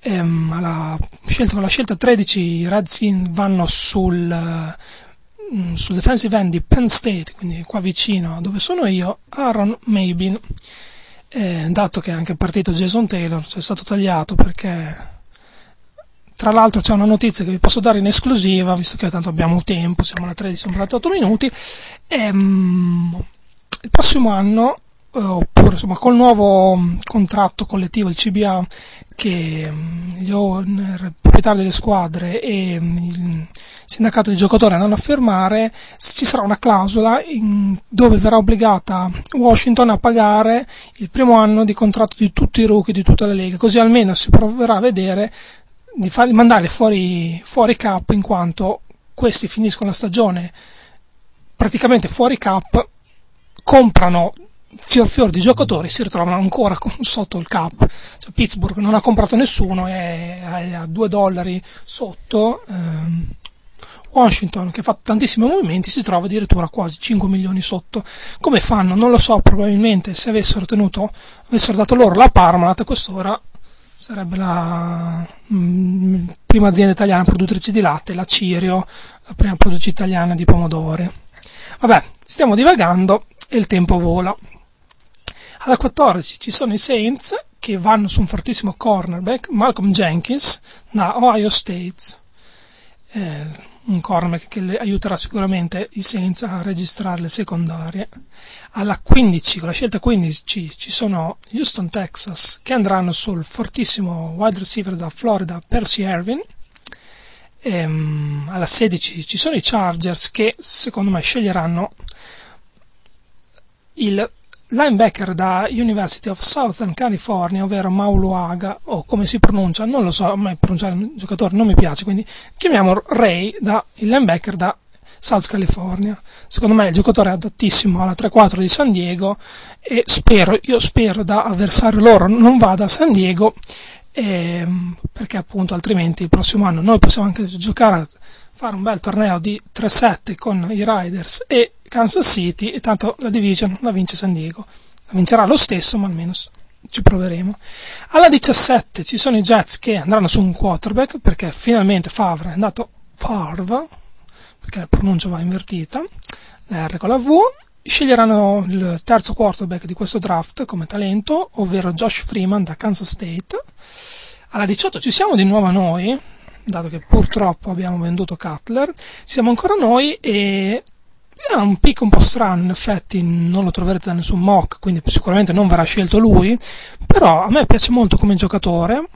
Ehm, alla scelta, con la scelta 13 i Redskins vanno sul, uh, sul defensive end di Penn State, quindi qua vicino dove sono io, Aaron Mabin. Eh, dato che anche il partito Jason Taylor è stato tagliato perché tra l'altro c'è una notizia che vi posso dare in esclusiva, visto che tanto abbiamo tempo, siamo alla 13, sono 48 minuti. E, um, il prossimo anno, eh, oppure insomma col nuovo contratto collettivo, il CBA, che um, gli owner, proprietari delle squadre e il sindacato di giocatori a firmare, ci sarà una clausola dove verrà obbligata Washington a pagare il primo anno di contratto di tutti i rookie di tutta la Lega, così almeno si proverà a vedere di farli mandare fuori, fuori cap in quanto questi finiscono la stagione praticamente fuori cap, comprano fior fior di giocatori, si ritrovano ancora sotto il cap. Cioè, Pittsburgh non ha comprato nessuno, è, è a 2 dollari sotto. Ehm, Washington, che ha fatto tantissimi movimenti, si trova addirittura quasi 5 milioni sotto. Come fanno? Non lo so, probabilmente se avessero tenuto, avessero dato loro la Parmalat quest'ora sarebbe la mh, prima azienda italiana produttrice di latte, la Cirio, la prima produttrice italiana di pomodori. Vabbè, stiamo divagando e il tempo vola. Alla 14 ci sono i Saints che vanno su un fortissimo cornerback, Malcolm Jenkins, da Ohio State. Eh, un cornerback che le aiuterà sicuramente Saints a registrare le secondarie. Alla 15, con la scelta 15, ci sono Houston, Texas, che andranno sul fortissimo wide receiver da Florida, Percy Ervin. Ehm, alla 16 ci sono i Chargers che secondo me sceglieranno il linebacker da University of Southern California, ovvero Mauluaga, o come si pronuncia, non lo so, a me pronunciare un giocatore non mi piace, quindi chiamiamo Ray da, il linebacker da South California. Secondo me il giocatore è adattissimo alla 3-4 di San Diego e spero, io spero da avversario loro non vada a San Diego ehm, perché appunto altrimenti il prossimo anno noi possiamo anche giocare a fare un bel torneo di 3-7 con i Riders e Kansas City e tanto la division la vince San Diego. La vincerà lo stesso, ma almeno ci proveremo. Alla 17 ci sono i Jets che andranno su un quarterback perché finalmente Favre è andato Favre, perché la pronuncia va invertita, la R con la V. Sceglieranno il terzo quarterback di questo draft come talento, ovvero Josh Freeman da Kansas State. Alla 18 ci siamo di nuovo noi, dato che purtroppo abbiamo venduto Cutler, siamo ancora noi e è un pick un po' strano, in effetti non lo troverete da nessun mock, quindi sicuramente non verrà scelto lui, però a me piace molto come giocatore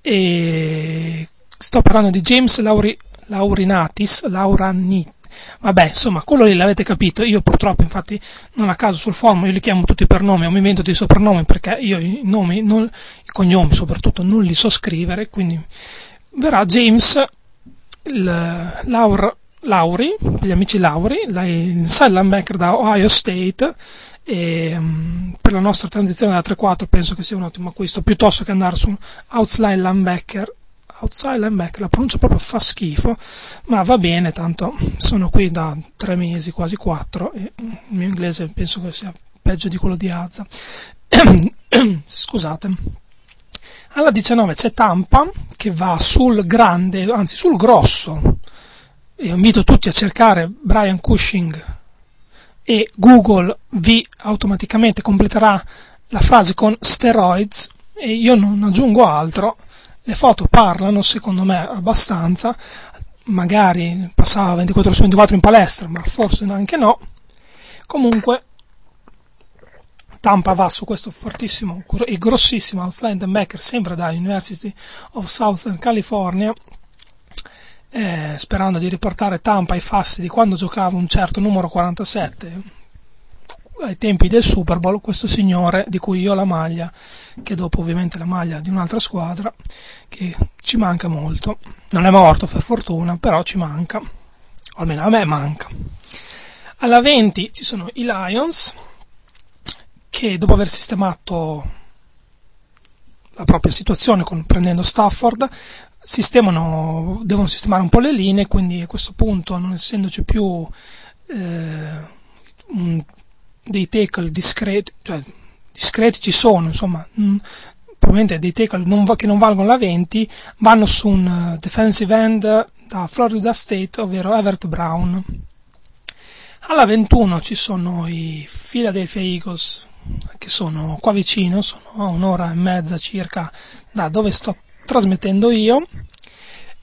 e sto parlando di James Lauri, Laurinatis, Lauranit. Vabbè, insomma, quello lì l'avete capito. Io purtroppo, infatti, non a caso sul forum io li chiamo tutti per nome o mi invento dei soprannomi perché io i nomi, non, i cognomi soprattutto, non li so scrivere, quindi verrà James il, Laur, Lauri, gli amici Lauri, il linebacker da Ohio State e um, per la nostra transizione da 3-4 penso che sia un ottimo acquisto piuttosto che andare su un outside linebacker outside linebacker, la pronuncia proprio fa schifo, ma va bene, tanto sono qui da tre mesi, quasi quattro, e il mio inglese penso che sia peggio di quello di Azza. Scusate. Alla 19 c'è Tampa che va sul grande, anzi sul grosso. Io invito tutti a cercare Brian Cushing e Google vi automaticamente completerà la frase con steroids e io non aggiungo altro. Le foto parlano, secondo me, abbastanza. Magari passava 24 su 24 in palestra, ma forse anche no. Comunque, Tampa va su questo fortissimo e grossissimo outside linebacker, sempre da University of Southern California, eh, sperando di riportare Tampa ai fasti di quando giocava un certo numero 47, ai tempi del Super Bowl, questo signore di cui io ho la maglia, che dopo ovviamente la maglia di un'altra squadra, che ci manca molto. Non è morto per fortuna, però ci manca, o almeno a me manca. Alla 20 ci sono i Lions, che dopo aver sistemato la propria situazione con, prendendo Stafford, sistemano, devono sistemare un po' le linee, quindi a questo punto, non essendoci più eh, dei tackle discreti, cioè discreti ci sono, insomma, mh, probabilmente dei tackle non, che non valgono la 20, vanno su un uh, defensive end da Florida State, ovvero Everett Brown. Alla 21 ci sono i Philadelphia Eagles, che sono qua vicino, sono a un'ora e mezza circa da dove sto trasmettendo io.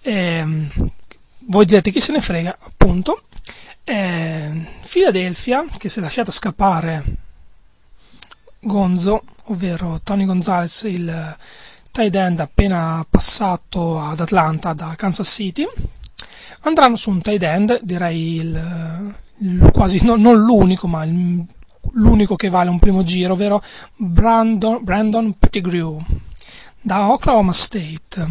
E, voi direte chi se ne frega, appunto. E, Philadelphia, che si è lasciata scappare Gonzo, ovvero Tony Gonzalez, il tight end appena passato ad Atlanta da Kansas City, andranno su un tight end, direi il, il quasi no, non l'unico, ma il, l'unico che vale un primo giro, ovvero Brandon, Brandon Pettigrew da Oklahoma State.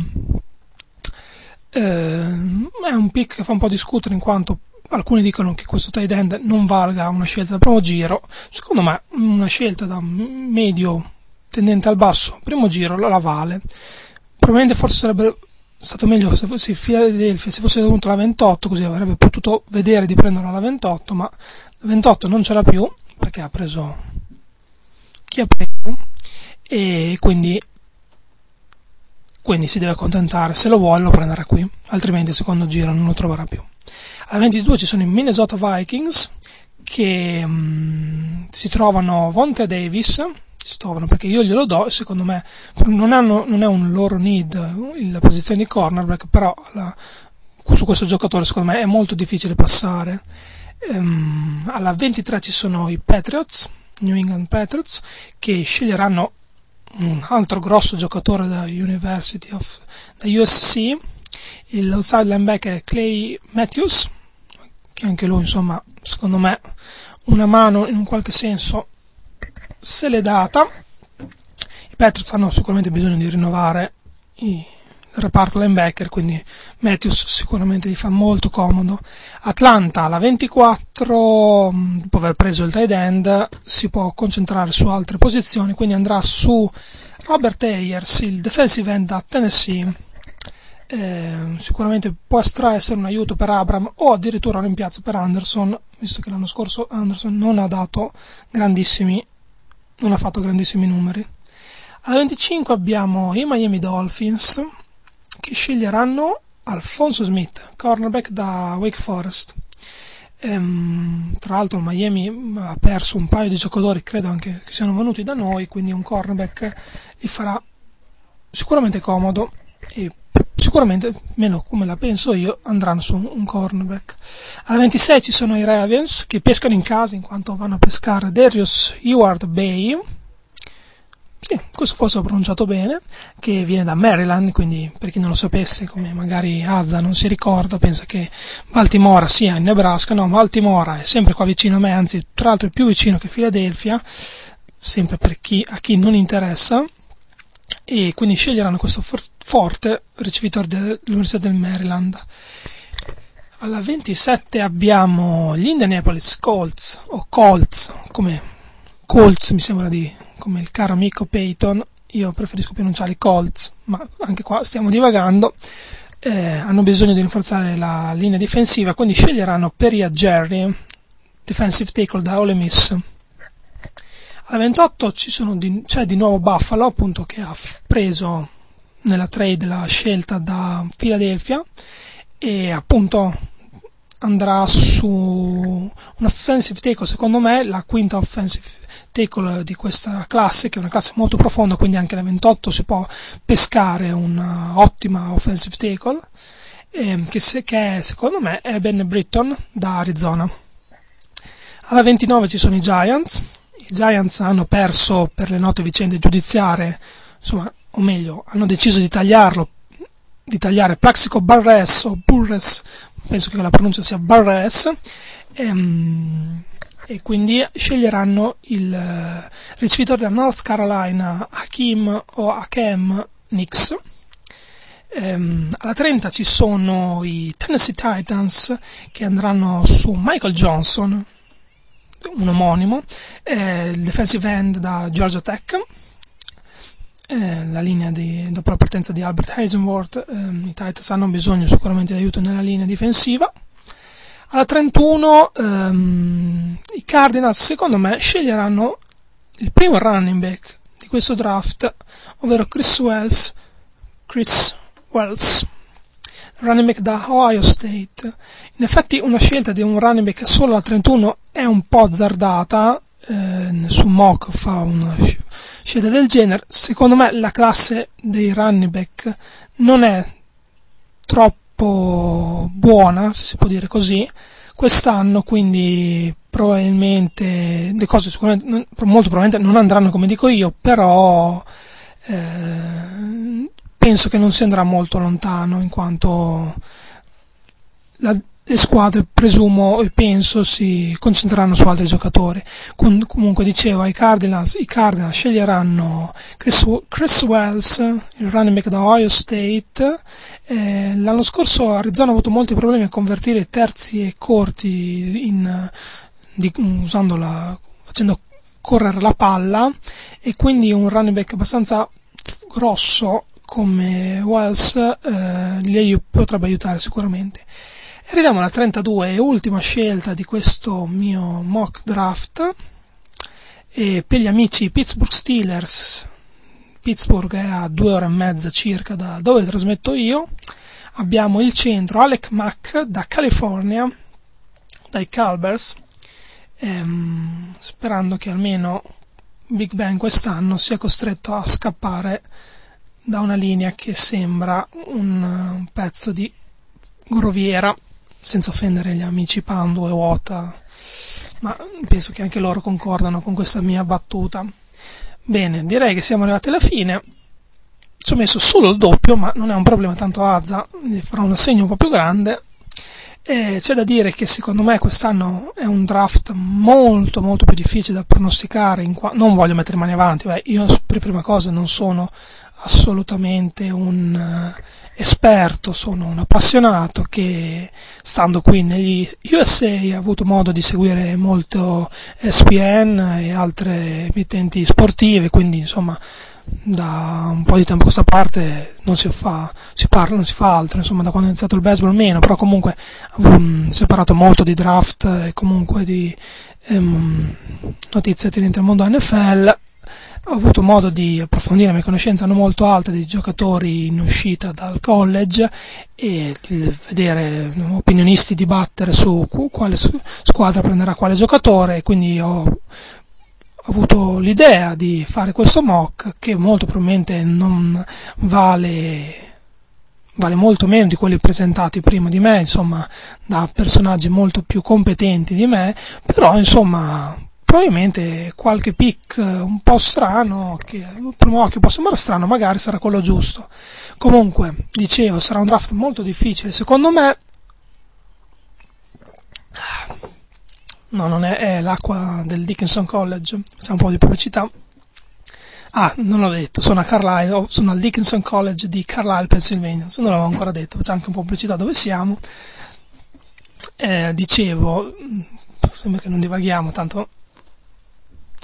Eh, è un pick che fa un po' discutere in quanto alcuni dicono che questo tight end non valga una scelta da primo giro. Secondo me una scelta da medio tendente al basso, primo giro la vale. Probabilmente forse sarebbe stato meglio se fosse Philadelphia se fosse venuto la 28 così avrebbe potuto vedere di prenderla la 28 ma la 28 non ce l'ha più perché ha preso chi ha preso e quindi quindi si deve accontentare se lo vuole lo prenderà qui altrimenti il secondo giro non lo troverà più. Alla 22 ci sono i Minnesota Vikings che mh, si trovano Vonte Davis si trovano perché io glielo do secondo me non, hanno, non è un loro need la posizione di cornerback però la, su questo giocatore secondo me è molto difficile passare. Ehm, alla 23 ci sono i Patriots New England Patriots che sceglieranno un altro grosso giocatore da of da USC il outside linebacker Clay Matthews che anche lui insomma secondo me una mano in un qualche senso se l'è data. I Patriots hanno sicuramente bisogno di rinnovare i, reparto linebacker quindi Matthews sicuramente gli fa molto comodo. Atlanta alla 24 mh, dopo aver preso il tight end si può concentrare su altre posizioni quindi andrà su Robert Ayers il defensive end da Tennessee. Eh, sicuramente potrà essere un aiuto per Abram o addirittura un rimpiazzo per Anderson, visto che l'anno scorso Anderson non ha dato grandissimi, non ha fatto grandissimi numeri. Alla 25 abbiamo i Miami Dolphins che sceglieranno Alfonso Smith, cornerback da Wake Forest. Ehm, tra l'altro Miami ha perso un paio di giocatori, credo anche che siano venuti da noi, quindi un cornerback gli farà sicuramente comodo e sicuramente, meno come la penso io, andranno su un cornerback. Alla 26 ci sono i Ravens che pescano in casa in quanto vanno a pescare Darius Eward Bay. Sì, questo forse ho pronunciato bene, che viene da Maryland, quindi per chi non lo sapesse, come magari Azza non si ricorda, pensa che Baltimora sia in Nebraska, no, Baltimora è sempre qua vicino a me, anzi tra l'altro è più vicino che Philadelphia, sempre per chi, a chi non interessa, e quindi sceglieranno questo for- forte ricevitore dell'Università del Maryland. Alla 27 abbiamo gli Indianapolis Colts, o Colts, come Colts mi sembra di, come il caro amico Peyton, io preferisco pronunciare Colts, ma anche qua stiamo divagando. Eh, hanno bisogno di rinforzare la linea difensiva, quindi sceglieranno Peria Jerry, defensive tackle da Ole Miss. Alla 28 di, c'è di nuovo Buffalo, appunto, che ha preso nella trade la scelta da Philadelphia e appunto andrà su un offensive tackle, secondo me la quinta offensive tackle di questa classe, che è una classe molto profonda, quindi anche la 28 si può pescare un'ottima offensive tackle, ehm, che, se, che secondo me è Ben Britton da Arizona. Alla 29 ci sono i Giants, i Giants hanno perso per le note vicende giudiziarie, insomma, o meglio, hanno deciso di tagliarlo, di tagliare Plaxico Barres o Burres, penso che la pronuncia sia Barres, ehm, e quindi sceglieranno il eh, ricevitore della North Carolina Hakim o Hakem Nix. Ehm, alla 30 ci sono i Tennessee Titans che andranno su Michael Johnson, un omonimo, eh, il defensive end da Georgia Tech, eh, la linea di, dopo la partenza di Albert Heisenworth, ehm, i Titans hanno bisogno sicuramente di aiuto nella linea difensiva. Alla 31 ehm, i Cardinals secondo me sceglieranno il primo running back di questo draft, ovvero Chris Wells, Chris Wells running back da Ohio State. In effetti una scelta di un running back solo alla 31 è un po' azzardata, eh, su Mock fa una scelta del genere. Secondo me la classe dei running back non è troppo buona, se si può dire così, quest'anno, quindi probabilmente le cose sicuramente molto probabilmente non andranno come dico io, però eh, penso che non si andrà molto lontano in quanto la, le squadre presumo e penso si concentreranno su altri giocatori Com- comunque dicevo i Cardinals, i Cardinals sceglieranno Chris, Chris, Wells il running back da Ohio State eh, l'anno scorso Arizona ha avuto molti problemi a convertire terzi e corti in, di, la, facendo correre la palla e quindi un running back abbastanza grosso come Wells eh, li potrebbe aiutare sicuramente. Arriviamo alla 32 e ultima scelta di questo mio mock draft. E per gli amici Pittsburgh Steelers Pittsburgh è a due ore e mezza circa da dove trasmetto io. Abbiamo il centro Alec Mack da California dai Calbers ehm, sperando che almeno Big Ben quest'anno sia costretto a scappare da una linea che sembra un, un pezzo di groviera, senza offendere gli amici Pandu e Wota, ma penso che anche loro concordano con questa mia battuta. Bene, direi che siamo arrivati alla fine. Ci ho messo solo il doppio, ma non è un problema tanto Azza, gli farò un assegno un po' più grande. E c'è da dire che secondo me quest'anno è un draft molto molto più difficile da pronosticare. Qua- non voglio mettere mani avanti, beh, io per prima cosa non sono assolutamente un eh, esperto, sono un appassionato che stando qui negli USA ha avuto modo di seguire molto ESPN e altre emittenti sportive, quindi insomma da un po' di tempo a questa parte non si fa, si parla, non si fa altro, insomma da quando è iniziato il baseball meno, però comunque um, si è parlato molto di draft e comunque di um, notizie attinenti al mondo NFL ho avuto modo di approfondire le mie conoscenze hanno molto alte dei giocatori in uscita dal college e vedere opinionisti dibattere su quale squadra prenderà quale giocatore quindi ho avuto l'idea di fare questo mock che molto probabilmente non vale vale molto meno di quelli presentati prima di me, insomma, da personaggi molto più competenti di me, però insomma probabilmente qualche pick un po' strano, che al primo occhio può sembrare strano, magari sarà quello giusto. Comunque, dicevo, sarà un draft molto difficile, secondo me. No, non è, è l'acqua del Dickinson College, facciamo un po' di pubblicità. Ah, non l'ho detto, sono a Carlisle, sono al Dickinson College di Carlisle, Pennsylvania, se non l'avevo ancora detto, facciamo anche un po' pubblicità dove siamo. Eh, dicevo, sembra che non divaghiamo, tanto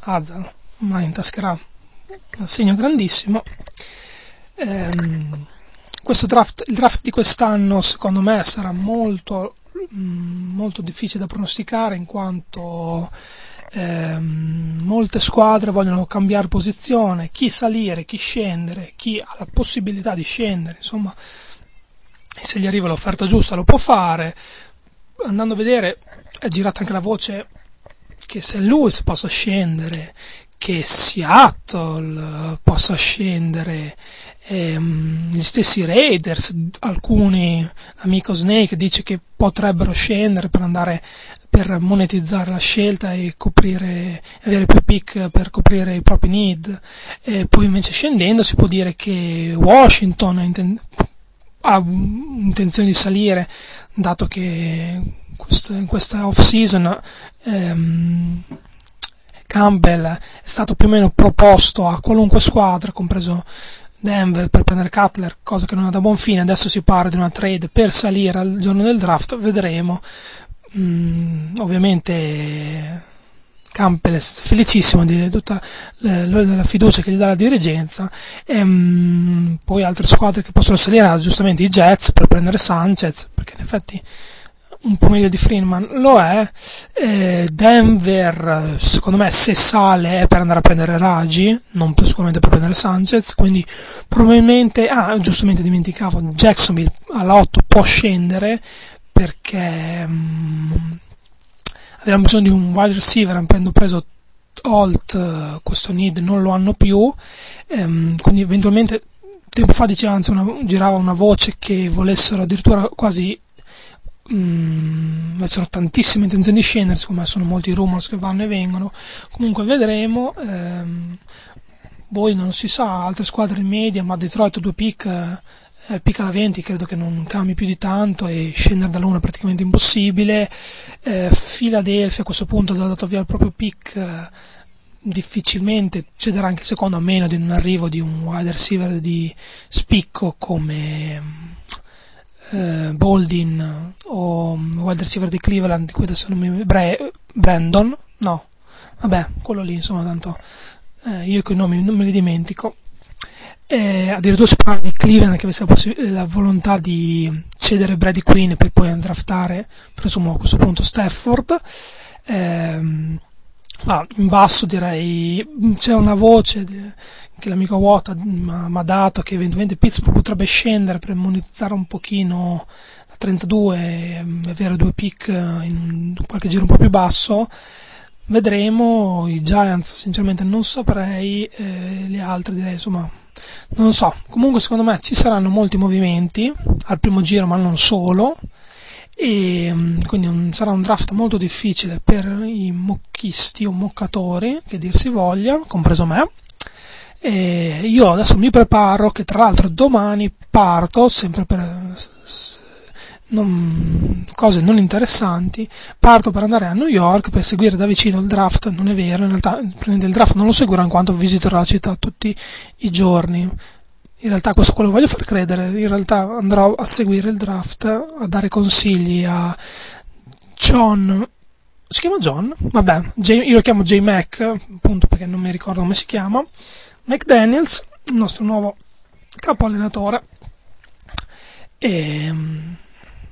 Hazard, ma intascherà un assegno grandissimo. Ehm, questo draft, il draft di quest'anno secondo me sarà molto, molto difficile da pronosticare in quanto ehm, molte squadre vogliono cambiare posizione, chi salire, chi scendere, chi ha la possibilità di scendere, insomma, se gli arriva l'offerta giusta lo può fare. Andando a vedere, è girata anche la voce che St. Louis possa scendere, che Seattle possa scendere, ehm, gli stessi Raiders, alcuni, l'amico Snake dice che potrebbero scendere per andare per monetizzare la scelta e coprire, avere più pick per coprire i propri need. E poi invece scendendo si può dire che Washington ha, inten- ha intenzione di salire, dato che in questa off season ehm, Campbell è stato più o meno proposto a qualunque squadra, compreso Denver per prendere Cutler, cosa che non è da buon fine. Adesso si parla di una trade per salire al giorno del draft, vedremo. Mm, ovviamente Campbell è felicissimo di tutta la fiducia che gli dà la dirigenza e um, poi altre squadre che possono salire, giustamente i Jets per prendere Sanchez, perché in effetti un po' meglio di Freeman lo è eh, Denver secondo me se sale è per andare a prendere Raggi non per, sicuramente per prendere Sanchez quindi probabilmente ah giustamente dimenticavo Jacksonville alla 8 può perché um, avevano bisogno di un wide receiver hanno preso Holt questo need non lo hanno più um, quindi eventualmente tempo fa diceva anzi una, girava una voce che volessero addirittura quasi Mm, sono tantissime intenzioni di scendere, siccome sono molti rumors che vanno e vengono. Comunque vedremo. Ehm, poi non si sa, altre squadre in media, ma Detroit due pick, eh, pick alla 20 credo che non cambi più di tanto e scendere dall'una è praticamente impossibile. Eh, Philadelphia a questo punto ha dato via il proprio pick. Eh, difficilmente cederà anche il secondo a meno di un arrivo di un wide receiver di spicco come eh, Boldin o wide receiver di Cleveland, di cui adesso non mi... Bre- Brandon, no, vabbè, quello lì, insomma, tanto eh, io con i nomi non me li dimentico. E addirittura si parla di Cleveland che avesse la, volontà di cedere Brady Queen per poi draftare, presumo a questo punto Stafford. Ehm, ma in basso direi c'è una voce che l'amico Watt mi ha dato che eventualmente Pittsburgh potrebbe scendere per monetizzare un pochino la 32 e avere due pick in qualche giro un po' più basso vedremo. I Giants, sinceramente, non saprei. Eh, le altre direi, insomma, non so. Comunque, secondo me ci saranno molti movimenti al primo giro, ma non solo. E mm, quindi un- sarà un draft molto difficile per i mocchisti o moccatori, che dir si voglia, compreso me. E io adesso mi preparo, che tra l'altro domani parto, sempre per non- cose non interessanti, parto per andare a New York per seguire da vicino il draft, non è vero, in realtà il draft non lo seguirò in quanto visiterò la città tutti i giorni. In realtà questo è quello che voglio far credere, in realtà andrò a seguire il draft, a dare consigli a John, si chiama John? Vabbè, io lo chiamo J. Mac, appunto perché non mi ricordo come si chiama, McDaniels, il nostro nuovo capo allenatore. E, mm,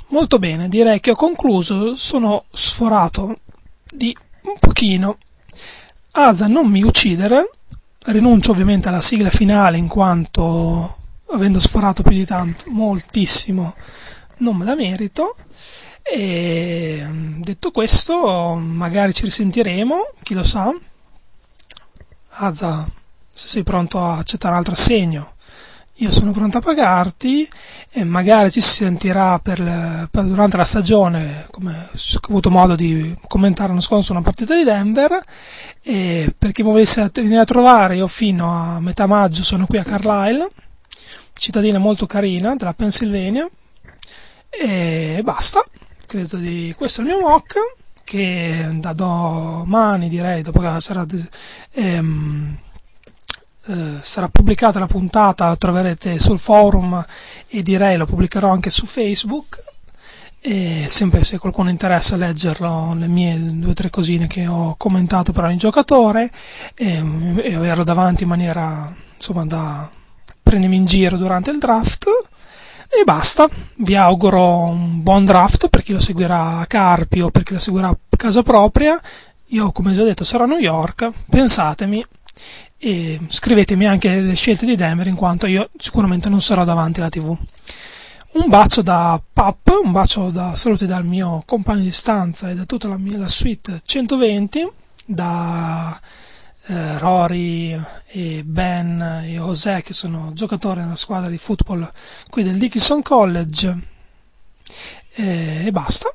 molto bene, direi che ho concluso, sono sforato di un pochino. Aza, non mi uccidere, rinuncio ovviamente alla sigla finale in quanto avendo sforato più di tanto, moltissimo, non me la merito. E detto questo, magari ci risentiremo, chi lo sa. Azza, se sei pronto a accettare un altro assegno, io sono pronto a pagarti e magari ci si sentirà per, per- durante la stagione, come ho avuto modo di commentare l'anno scorso una partita di Denver. E per chi mi volesse venire a trovare, io fino a metà maggio sono qui a Carlisle, cittadina molto carina della Pennsylvania. E basta, credo di questo è il mio mock che da domani direi dopo che sarà ehm, eh, sarà pubblicata la puntata, la troverete sul forum e direi lo pubblicherò anche su Facebook. E sempre se qualcuno interessa leggerlo, le mie due o tre cosine che ho commentato per ogni giocatore e, e averlo davanti in maniera insomma da prendermi in giro durante il draft. E basta, vi auguro un buon draft per chi lo seguirà a Carpi o per chi lo seguirà a casa propria. Io, come già detto, sarò a New York, pensatemi e scrivetemi anche le scelte di Denver in quanto io sicuramente non sarò davanti alla TV. Un bacio da Pap, un bacio da saluti dal mio compagno di stanza e da tutta la mia la suite 120, da eh, Rory e Ben e José che sono giocatori nella squadra di football qui del Dickinson College e, e basta.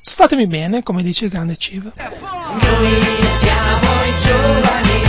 Statemi bene, come dice il grande Civ. Noi siamo i giovani,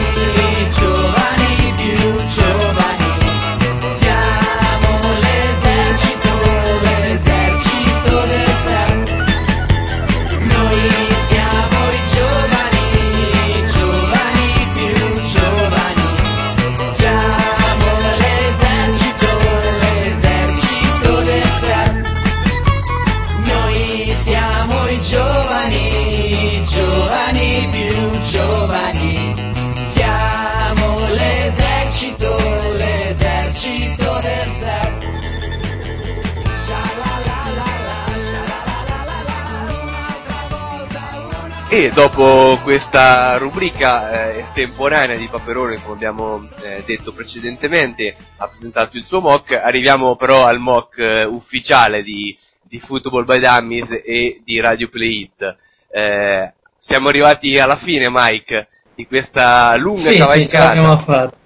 E dopo questa rubrica eh, estemporanea di Paperone, come abbiamo eh, detto precedentemente, ha presentato il suo mock, arriviamo però al mock eh, ufficiale di, di Football by Dummies e di Radio Play It. Eh, siamo arrivati alla fine, Mike, di questa lunga Sì, sì, cavalcata. fatta.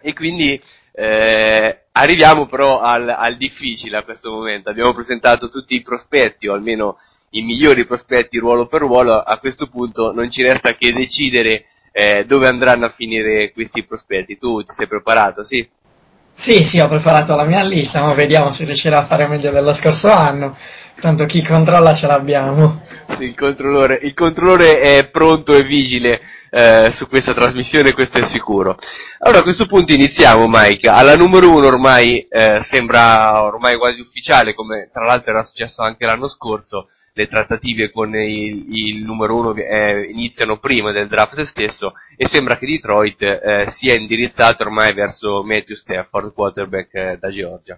e quindi eh, arriviamo però al, al difficile a questo momento. Abbiamo presentato tutti i prospetti, o almeno i migliori prospetti ruolo per ruolo. A questo punto non ci resta che decidere eh, dove andranno a finire questi prospetti. Tu ti sei preparato, sì? Sì, sì, ho preparato la mia lista, ma vediamo se riuscirà a fare meglio dello scorso anno. Tanto chi controlla ce l'abbiamo. Il controllore, il controllore è pronto e vigile eh, su questa trasmissione, questo è sicuro. Allora a questo punto iniziamo, Mike. Alla numero uno ormai eh, sembra ormai quasi ufficiale, come tra l'altro era successo anche l'anno scorso. Le trattative con il, il numero uno eh, iniziano prima del draft stesso e sembra che Detroit eh, sia indirizzato ormai verso Matthew Stafford, quarterback eh, da Georgia.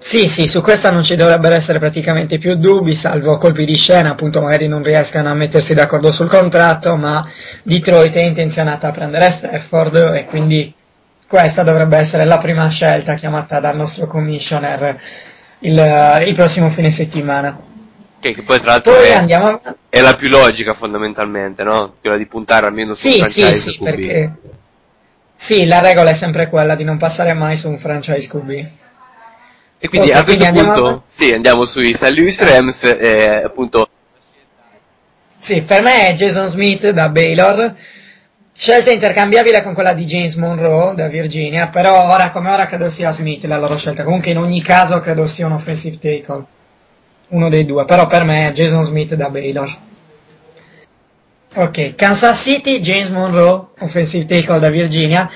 Sì, sì, su questa non ci dovrebbero essere praticamente più dubbi, salvo colpi di scena, appunto magari non riescano a mettersi d'accordo sul contratto, ma Detroit è intenzionata a prendere Stafford e quindi questa dovrebbe essere la prima scelta chiamata dal nostro commissioner il, il prossimo fine settimana. Che, che poi tra l'altro Poi è, andiamo è la più logica fondamentalmente, no? Quella di puntare almeno su Sì, un sì, franchise sì, QB. perché sì, la regola è sempre quella di non passare mai su un franchise QB. E quindi Ok, a questo quindi andiamo punto avanti. sì, andiamo sui St. Louis Rams e appunto Sì, per me è Jason Smith da Baylor. Scelta intercambiabile con quella di James Monroe da Virginia, però ora come ora credo sia Smith la loro scelta. Comunque in ogni caso credo sia un offensive tackle. Uno dei due, però per me è Jason Smith da Baylor. Ok, Kansas City, James Monroe, offensive tackle da Virginia.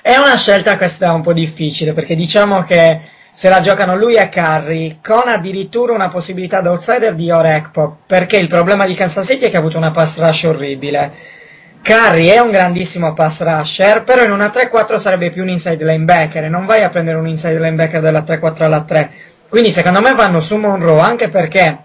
È una scelta questa un po' difficile perché diciamo che se la giocano lui e Curry con addirittura una possibilità da outsider di Orekpo perché il problema di Kansas City è che ha avuto una pass rush orribile. Curry è un grandissimo pass rusher, però in una 3-4 sarebbe più un inside linebacker e non vai a prendere un inside linebacker della 3-4 alla 3. Quindi secondo me vanno su Monroe anche perché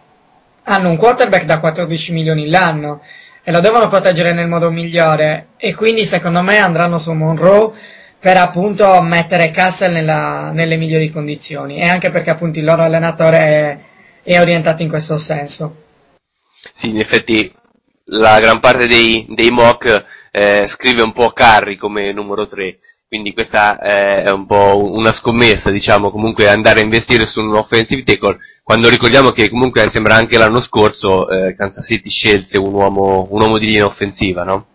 hanno un quarterback da 14 milioni l'anno e lo devono proteggere nel modo migliore. E quindi secondo me andranno su Monroe per appunto mettere Castle nella- nelle migliori condizioni. E anche perché appunto il loro allenatore è, è orientato in questo senso. Sì, in effetti la gran parte dei, dei mock eh, scrive un po' Carry come numero 3, quindi questa eh, è un po' una scommessa, diciamo, comunque andare a investire su un offensive tackle, quando ricordiamo che comunque sembra anche l'anno scorso eh, Kansas City scelse un uomo, un uomo di linea offensiva, no?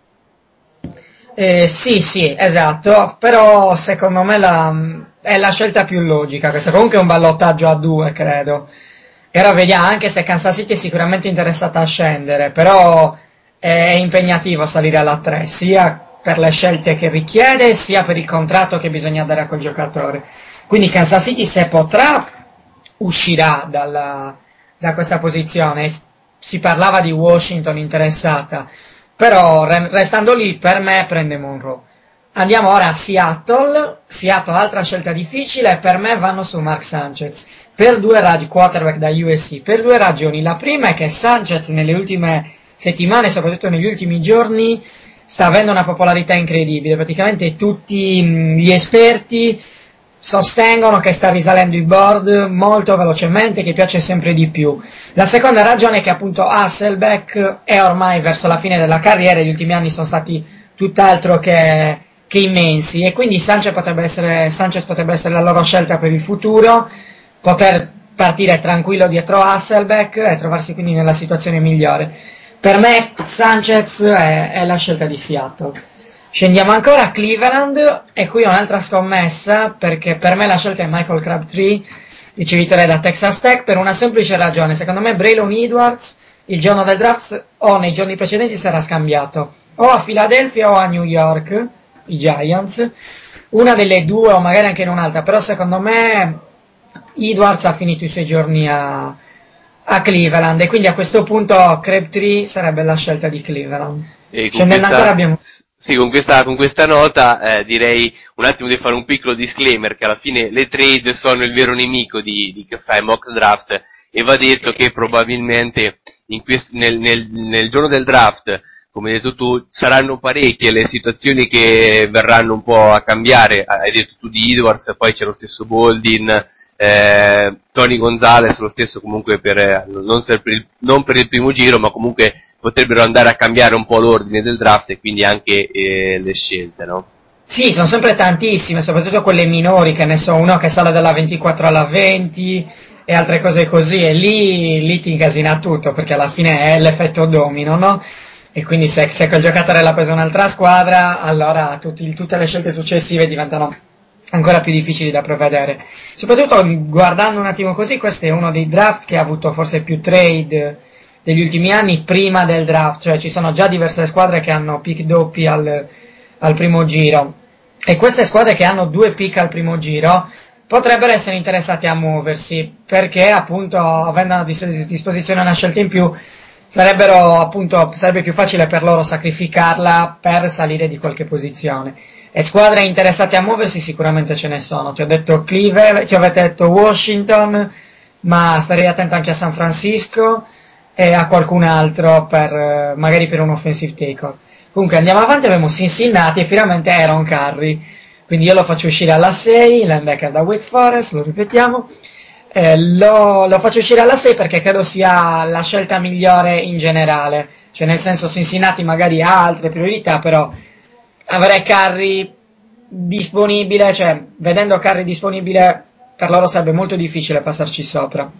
Eh, sì, sì, esatto, però secondo me la- è la scelta più logica, questa comunque è un ballottaggio a due, credo. E ora vediamo, anche se Kansas City è sicuramente interessata a scendere, però è impegnativo salire alla 3, sia per le scelte che richiede, sia per il contratto che bisogna dare a quel giocatore. Quindi Kansas City se potrà uscirà dalla- da questa posizione. Si parlava di Washington interessata, però re- restando lì per me prende Monroe. Andiamo ora a Seattle, Seattle altra scelta difficile, per me vanno su Mark Sanchez, per due ragioni, quarterback da USC, per due ragioni. La prima è che Sanchez nelle ultime settimane, soprattutto negli ultimi giorni, sta avendo una popolarità incredibile, praticamente tutti mh, gli esperti sostengono che sta risalendo i board molto velocemente, che piace sempre di più. La seconda ragione è che appunto Hasselbeck è ormai verso la fine della carriera, gli ultimi anni sono stati tutt'altro che, che immensi e quindi Sanchez potrebbe, essere, Sanchez potrebbe essere la loro scelta per il futuro, poter partire tranquillo dietro Hasselbeck e trovarsi quindi nella situazione migliore. Per me Sanchez è, è la scelta di Seattle. Scendiamo ancora a Cleveland e qui ho un'altra scommessa perché per me la scelta è Michael Crabtree, ricevitore da Texas Tech, per una semplice ragione. Secondo me Braylon Edwards il giorno del draft o nei giorni precedenti sarà scambiato o a Philadelphia o a New York, i Giants, una delle due o magari anche in un'altra, però secondo me Edwards ha finito i suoi giorni a, a Cleveland e quindi a questo punto Crabtree sarebbe la scelta di Cleveland. E con Scendendo questa- abbiamo... Sì, con questa, con questa nota eh, direi un attimo di fare un piccolo disclaimer che alla fine le trade sono il vero nemico di, di il mock draft e va detto che probabilmente in quest- nel, nel- nel giorno del draft, come hai detto tu, saranno parecchie le situazioni che verranno un po' a cambiare. Hai detto tu di Edwards, poi c'è lo stesso Boldin, eh, Tony Gonzalez, lo stesso comunque per, eh, non, per il, non per il primo giro, ma comunque potrebbero andare a cambiare un po' l'ordine del draft e quindi anche eh, le scelte, no? Sì, sono sempre tantissime, soprattutto quelle minori, che ne so, uno che sale dalla 24 alla 20 e altre cose così, e lì, lì ti incasina tutto, perché alla fine è l'effetto domino, no? E quindi se, se quel giocatore l'ha preso un'altra squadra, allora tutti- tutte le scelte successive diventano ancora più difficili da prevedere. Soprattutto guardando un attimo così, questo è uno dei draft che ha avuto forse più trade degli ultimi anni prima del draft, cioè ci sono già diverse squadre che hanno pick doppi al, al primo giro e queste squadre che hanno due pick al primo giro potrebbero essere interessate a muoversi perché appunto avendo a dis- disposizione una scelta in più appunto sarebbe più facile per loro sacrificarla per salire di qualche posizione e squadre interessate a muoversi sicuramente ce ne sono. Ti ho detto Cleveland ti avete detto Washington ma starei attento anche a San Francisco e a qualcun altro per eh, magari per un offensive tackle. Comunque andiamo avanti abbiamo Cincinnati e finalmente Aaron Curry. Quindi io lo faccio uscire alla 6 linebacker da Wake Forest lo ripetiamo. Eh, lo, lo faccio uscire alla 6 perché credo sia la scelta migliore in generale. Cioè, nel senso, Cincinnati magari ha altre priorità, però avere Curry disponibile, cioè, vedendo Curry disponibile, per loro sarebbe molto difficile passarci sopra.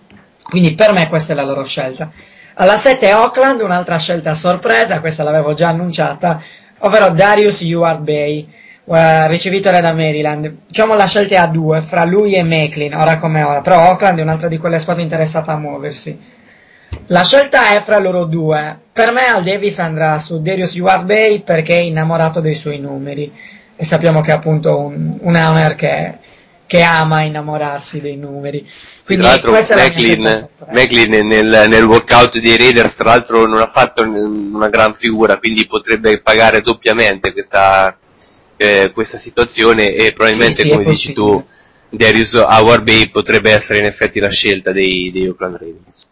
Quindi per me questa è la loro scelta. Alla 7 Oakland, un'altra scelta sorpresa, questa l'avevo già annunciata, ovvero Darius Eward Bay, eh, ricevitore da Maryland. Diciamo la scelta è a due, fra lui e Macklin, ora come ora, però Oakland è un'altra di quelle squadre interessate a muoversi. La scelta è fra loro due. Per me Al Davis andrà su Darius Eward Bay perché è innamorato dei suoi numeri e sappiamo che è appunto un, un owner che, che ama innamorarsi dei numeri. Quindi tra l'altro scelta Macklin nel, nel workout dei Raiders tra l'altro non ha fatto una gran figura quindi potrebbe pagare doppiamente questa, eh, questa situazione e probabilmente Sì, sì, come dici tu Darius Howard Bay potrebbe essere in effetti la scelta dei, dei Oakland Raiders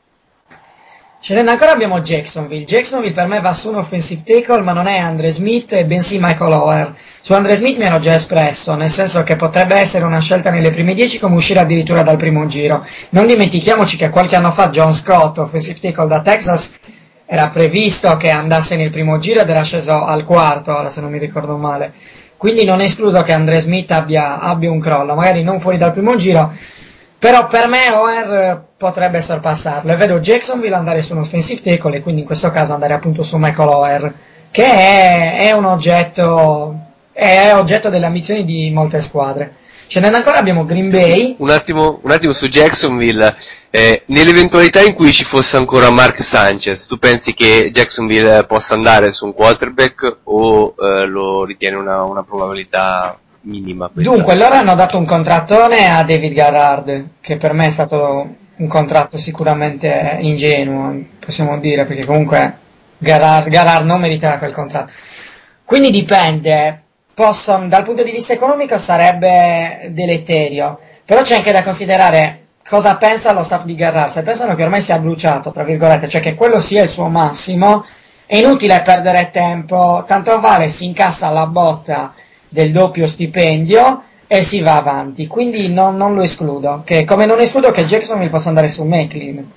Scendendo ancora abbiamo Jacksonville. Jacksonville per me va su un offensive tackle, ma non è Andre Smith bensì Michael Ower. Su Andre Smith mi ero già espresso, nel senso che potrebbe essere una scelta nelle prime 10 come uscire addirittura dal primo giro. Non dimentichiamoci che qualche anno fa John Scott, offensive tackle da Texas, era previsto che andasse nel primo giro ed era sceso al quarto, ora se non mi ricordo male. Quindi non è escluso che Andre Smith abbia, abbia un crollo, magari non fuori dal primo giro, però per me Oer potrebbe sorpassarlo. E vedo Jacksonville andare su un offensive tackle e quindi in questo caso andare appunto su Michael Oer che è, è un oggetto è oggetto delle ambizioni di molte squadre. Scendendo ancora abbiamo Green Bay, un attimo, un attimo su Jacksonville. Eh, nell'eventualità in cui ci fosse ancora Mark Sanchez tu pensi che Jacksonville possa andare su un quarterback o eh, lo ritieni una, una probabilità minima questa? Dunque, loro hanno dato un contrattone a David Garrard, che per me è stato un contratto sicuramente ingenuo, possiamo dire, perché comunque Garrard, Garrard non meritava quel contratto. Quindi dipende, Possono- dal punto di vista economico sarebbe deleterio, però c'è anche da considerare cosa pensa lo staff di Garrard. Se pensano che ormai sia bruciato, tra virgolette, cioè che quello sia il suo massimo, è inutile perdere tempo, tanto vale si incassa la botta del doppio stipendio e si va avanti. Quindi non, non lo escludo. Che, come non escludo che Jacksonville possa andare su Macklin.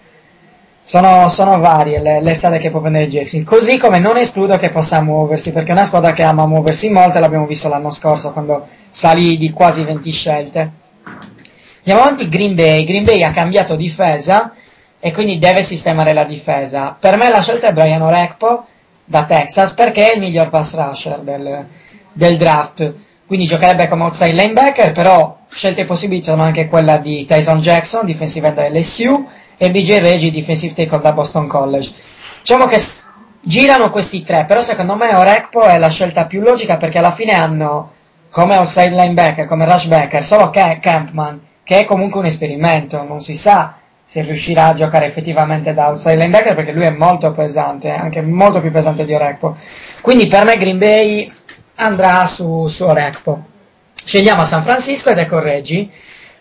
Sono, sono varie le, le strade che può prendere Jackson. Così come non escludo che possa muoversi, perché è una squadra che ama muoversi molto, l'abbiamo visto l'anno scorso quando salì di quasi 20 scelte. Andiamo avanti, Green Bay. Green Bay ha cambiato difesa e quindi deve sistemare la difesa. Per me la scelta è Brian Orekpo da Texas perché è il miglior pass rusher del, del draft. Quindi giocherebbe come outside linebacker, però scelte possibili sono anche quella di Tyson Jackson, defensive end LSU, e BJ Reggie, defensive tackle da Boston College. Diciamo che s- girano questi tre, però secondo me Orekpo è la scelta più logica perché alla fine hanno come outside linebacker, come rushbacker, solo Ca- Campman, che è comunque un esperimento, non si sa se riuscirà a giocare effettivamente da outside linebacker perché lui è molto pesante, anche molto più pesante di Orekpo. Quindi per me Green Bay andrà su, su Orekpo. Scendiamo San Francisco ed ecco Reggie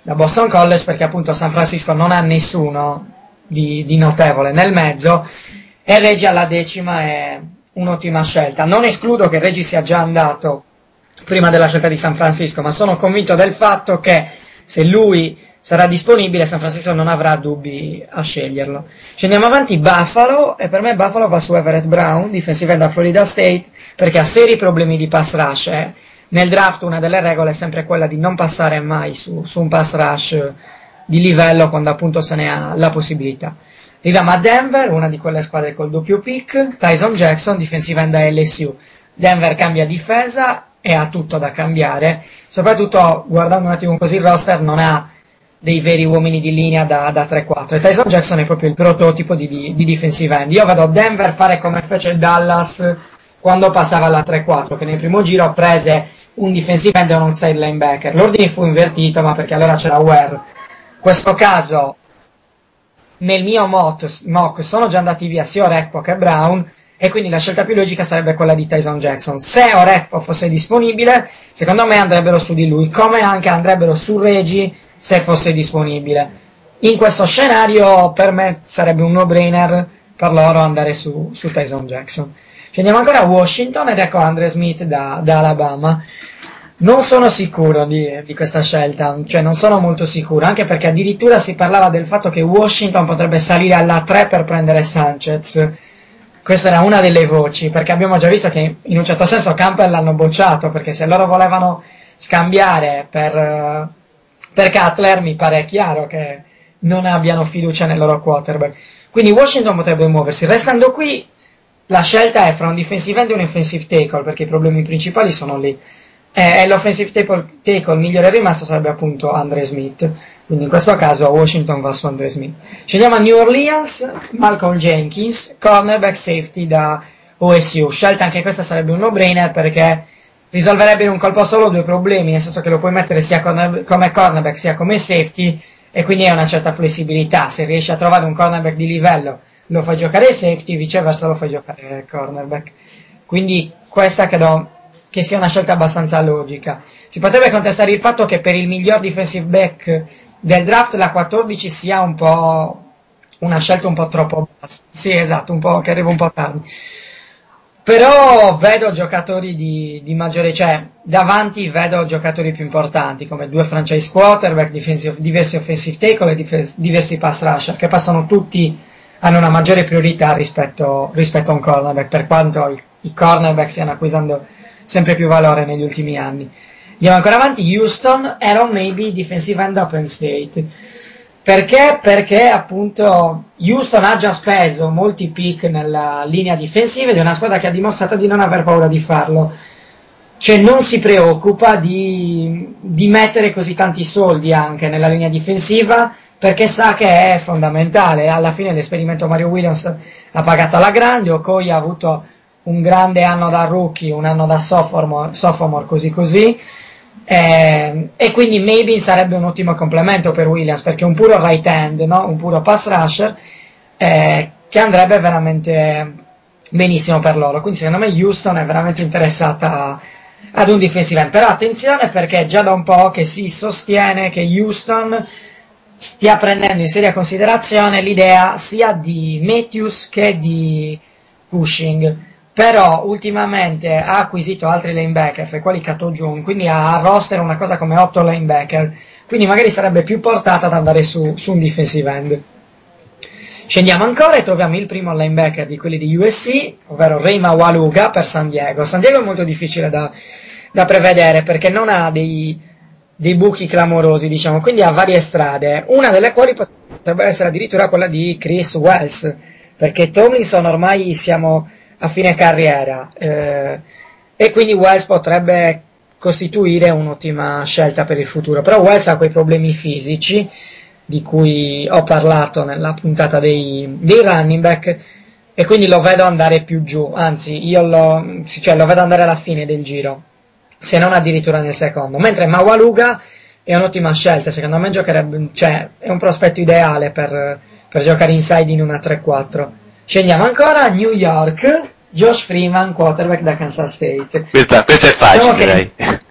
da Boston College perché appunto San Francisco non ha nessuno di, di notevole nel mezzo e Reggie alla decima è un'ottima scelta. Non escludo che Reggie sia già andato prima della scelta di San Francisco, ma sono convinto del fatto che se lui sarà disponibile San Francisco non avrà dubbi a sceglierlo. Scendiamo avanti Buffalo e per me Buffalo va su Everett Brown, defensive end da Florida State, perché ha seri problemi di pass rush. eh. Nel draft una delle regole è sempre quella di non passare mai su, su un pass rush di livello quando appunto se ne ha la possibilità. Arriviamo a Denver, una di quelle squadre col doppio pick, Tyson Jackson, defensive end da LSU. Denver cambia difesa e ha tutto da cambiare, soprattutto guardando un attimo così il roster non ha dei veri uomini di linea da, da 3-4 e Tyson Jackson è proprio il prototipo di, di, di defensive end. Io vedo Denver fare come fece Dallas quando passava alla 3-4, che nel primo giro prese un defensive end e un outside linebacker. L'ordine fu invertito, ma perché allora c'era Ware. In questo caso, nel mio mock, mock sono già andati via sia Orekpo che Brown, e quindi la scelta più logica sarebbe quella di Tyson Jackson. Se Orekpo fosse disponibile, secondo me andrebbero su di lui, come anche andrebbero su Reggie se fosse disponibile. In questo scenario, per me sarebbe un no-brainer per loro andare su, su Tyson Jackson. Scendiamo ancora a Washington ed ecco Andre Smith da, da Alabama. Non sono sicuro di, di questa scelta, cioè non sono molto sicuro, anche perché addirittura si parlava del fatto che Washington potrebbe salire alla 3 per prendere Sanchez. Questa era una delle voci, perché abbiamo già visto che in un certo senso Campbell l'hanno bocciato, perché se loro volevano scambiare per, eh, per Cutler mi pare chiaro che non abbiano fiducia nel loro quarterback. Quindi Washington potrebbe muoversi. Restando qui, la scelta è fra un defensive end e un offensive tackle, perché i problemi principali sono lì. Eh, E l'offensive tackle, tackle migliore rimasto sarebbe appunto Andre Smith. Quindi in questo caso Washington va su Andre Smith. Scendiamo a New Orleans, Malcolm Jenkins, cornerback safety da OSU. Scelta anche questa sarebbe un no-brainer perché risolverebbe in un colpo solo due problemi, nel senso che lo puoi mettere sia come cornerback sia come safety e quindi hai una certa flessibilità. Se riesci a trovare un cornerback di livello lo fai giocare safety, viceversa lo fai giocare cornerback. Quindi questa credo che sia una scelta abbastanza logica. Si potrebbe contestare il fatto che per il miglior defensive back del draft la 14 sia un po' una scelta un po' troppo bassa. Sì, esatto, un po' che arriva un po' tardi. Però vedo giocatori di, di maggiore, cioè davanti vedo giocatori più importanti come due franchise quarterback, diversi offensive tackle e diversi pass rusher che passano tutti, hanno una maggiore priorità rispetto, rispetto a un cornerback, per quanto i, i cornerback stiano acquisendo sempre più valore negli ultimi anni. Andiamo ancora avanti, Houston, Aaron Maybe, defensive end da Penn State. Perché? Perché appunto Houston ha già speso molti pick nella linea difensiva ed è una squadra che ha dimostrato di non aver paura di farlo. Cioè non si preoccupa di, di mettere così tanti soldi anche nella linea difensiva perché sa che è fondamentale. Alla fine l'esperimento Mario Williams ha pagato alla grande, Okoye ha avuto un grande anno da rookie, un anno da sophomore, sophomore così così. Eh, e quindi maybe sarebbe un ottimo complemento per Williams perché un puro right hand, no? un puro pass rusher eh, che andrebbe veramente benissimo per loro. Quindi secondo me Houston è veramente interessata ad un defensive end. Però attenzione perché è già da un po' che si sostiene che Houston stia prendendo in seria considerazione l'idea sia di Matthews che di Cushing però ultimamente ha acquisito altri linebacker, fra i quali Kato Jun, quindi ha a roster una cosa come 8 linebacker, quindi magari sarebbe più portata ad andare su, su un defensive end. Scendiamo ancora e troviamo il primo linebacker di quelli di USC, ovvero Reima Waluga per San Diego. San Diego è molto difficile da, da prevedere perché non ha dei, dei buchi clamorosi, diciamo, quindi ha varie strade, una delle quali potrebbe essere addirittura quella di Chris Wells, perché Tomlinson ormai siamo a fine carriera eh, e quindi Wells potrebbe costituire un'ottima scelta per il futuro. Però Wells ha quei problemi fisici di cui ho parlato nella puntata dei, dei running back e quindi lo vedo andare più giù, anzi io lo, cioè, lo vedo andare alla fine del giro, se non addirittura nel secondo. Mentre Mawaluga è un'ottima scelta, secondo me giocherebbe, cioè, è un prospetto ideale per, per giocare inside in una 3-4. Scendiamo ancora a New York, Josh Freeman, quarterback da Kansas State. Questa, questa è facile, Diciamo che- direi.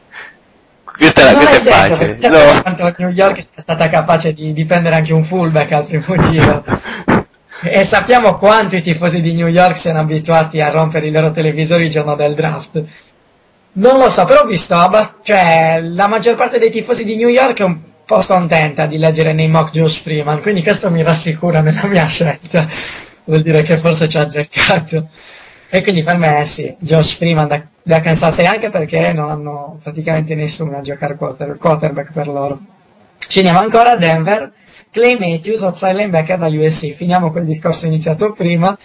Questa, Non questa è facile. sappiamo No. quanto New York sia stata capace di, di prendere anche un fullback al primo giro. e sappiamo quanto i tifosi di New York siano abituati a rompere i loro televisori il giorno del draft. Non lo so, però ho visto, abbast- cioè, la maggior parte dei tifosi di New York è un po' scontenta di leggere nei mock Josh Freeman, quindi questo mi rassicura nella mia scelta. Vuol dire che forse ci ha azzeccato. E quindi per me sì, Josh Freeman da, da Kansas State, anche perché non hanno praticamente nessuno a giocare quarter- quarterback per loro. Scendiamo ancora a Denver, Clay Matthews, outside linebacker da USC. Finiamo quel discorso iniziato prima.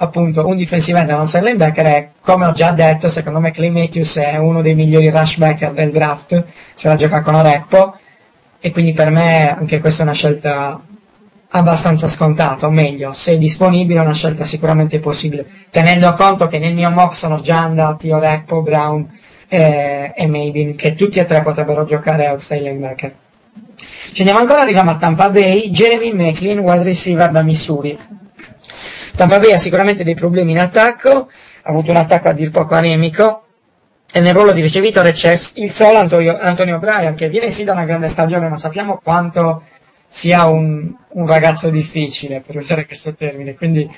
Appunto, un difensive end e un outside linebacker è, come ho già detto, secondo me Clay Matthews è uno dei migliori rushbacker del draft, se la gioca con Orecpo, e quindi per me anche questa è una scelta abbastanza scontata, o meglio, se è disponibile è una scelta sicuramente possibile, tenendo conto che nel mio mock sono già andati Orecpo, Brown eh, e Mabin, che tutti e tre potrebbero giocare outside linebacker. Scendiamo ancora, arriviamo a Tampa Bay, Jeremy McLean, wide receiver da Missouri. Tampa Bay ha sicuramente dei problemi in attacco, ha avuto un attacco a dir poco anemico, e nel ruolo di ricevitore c'è il solo Antonio, Bryan, che viene sì da una grande stagione, ma sappiamo quanto sia un, un ragazzo difficile, per usare questo termine, quindi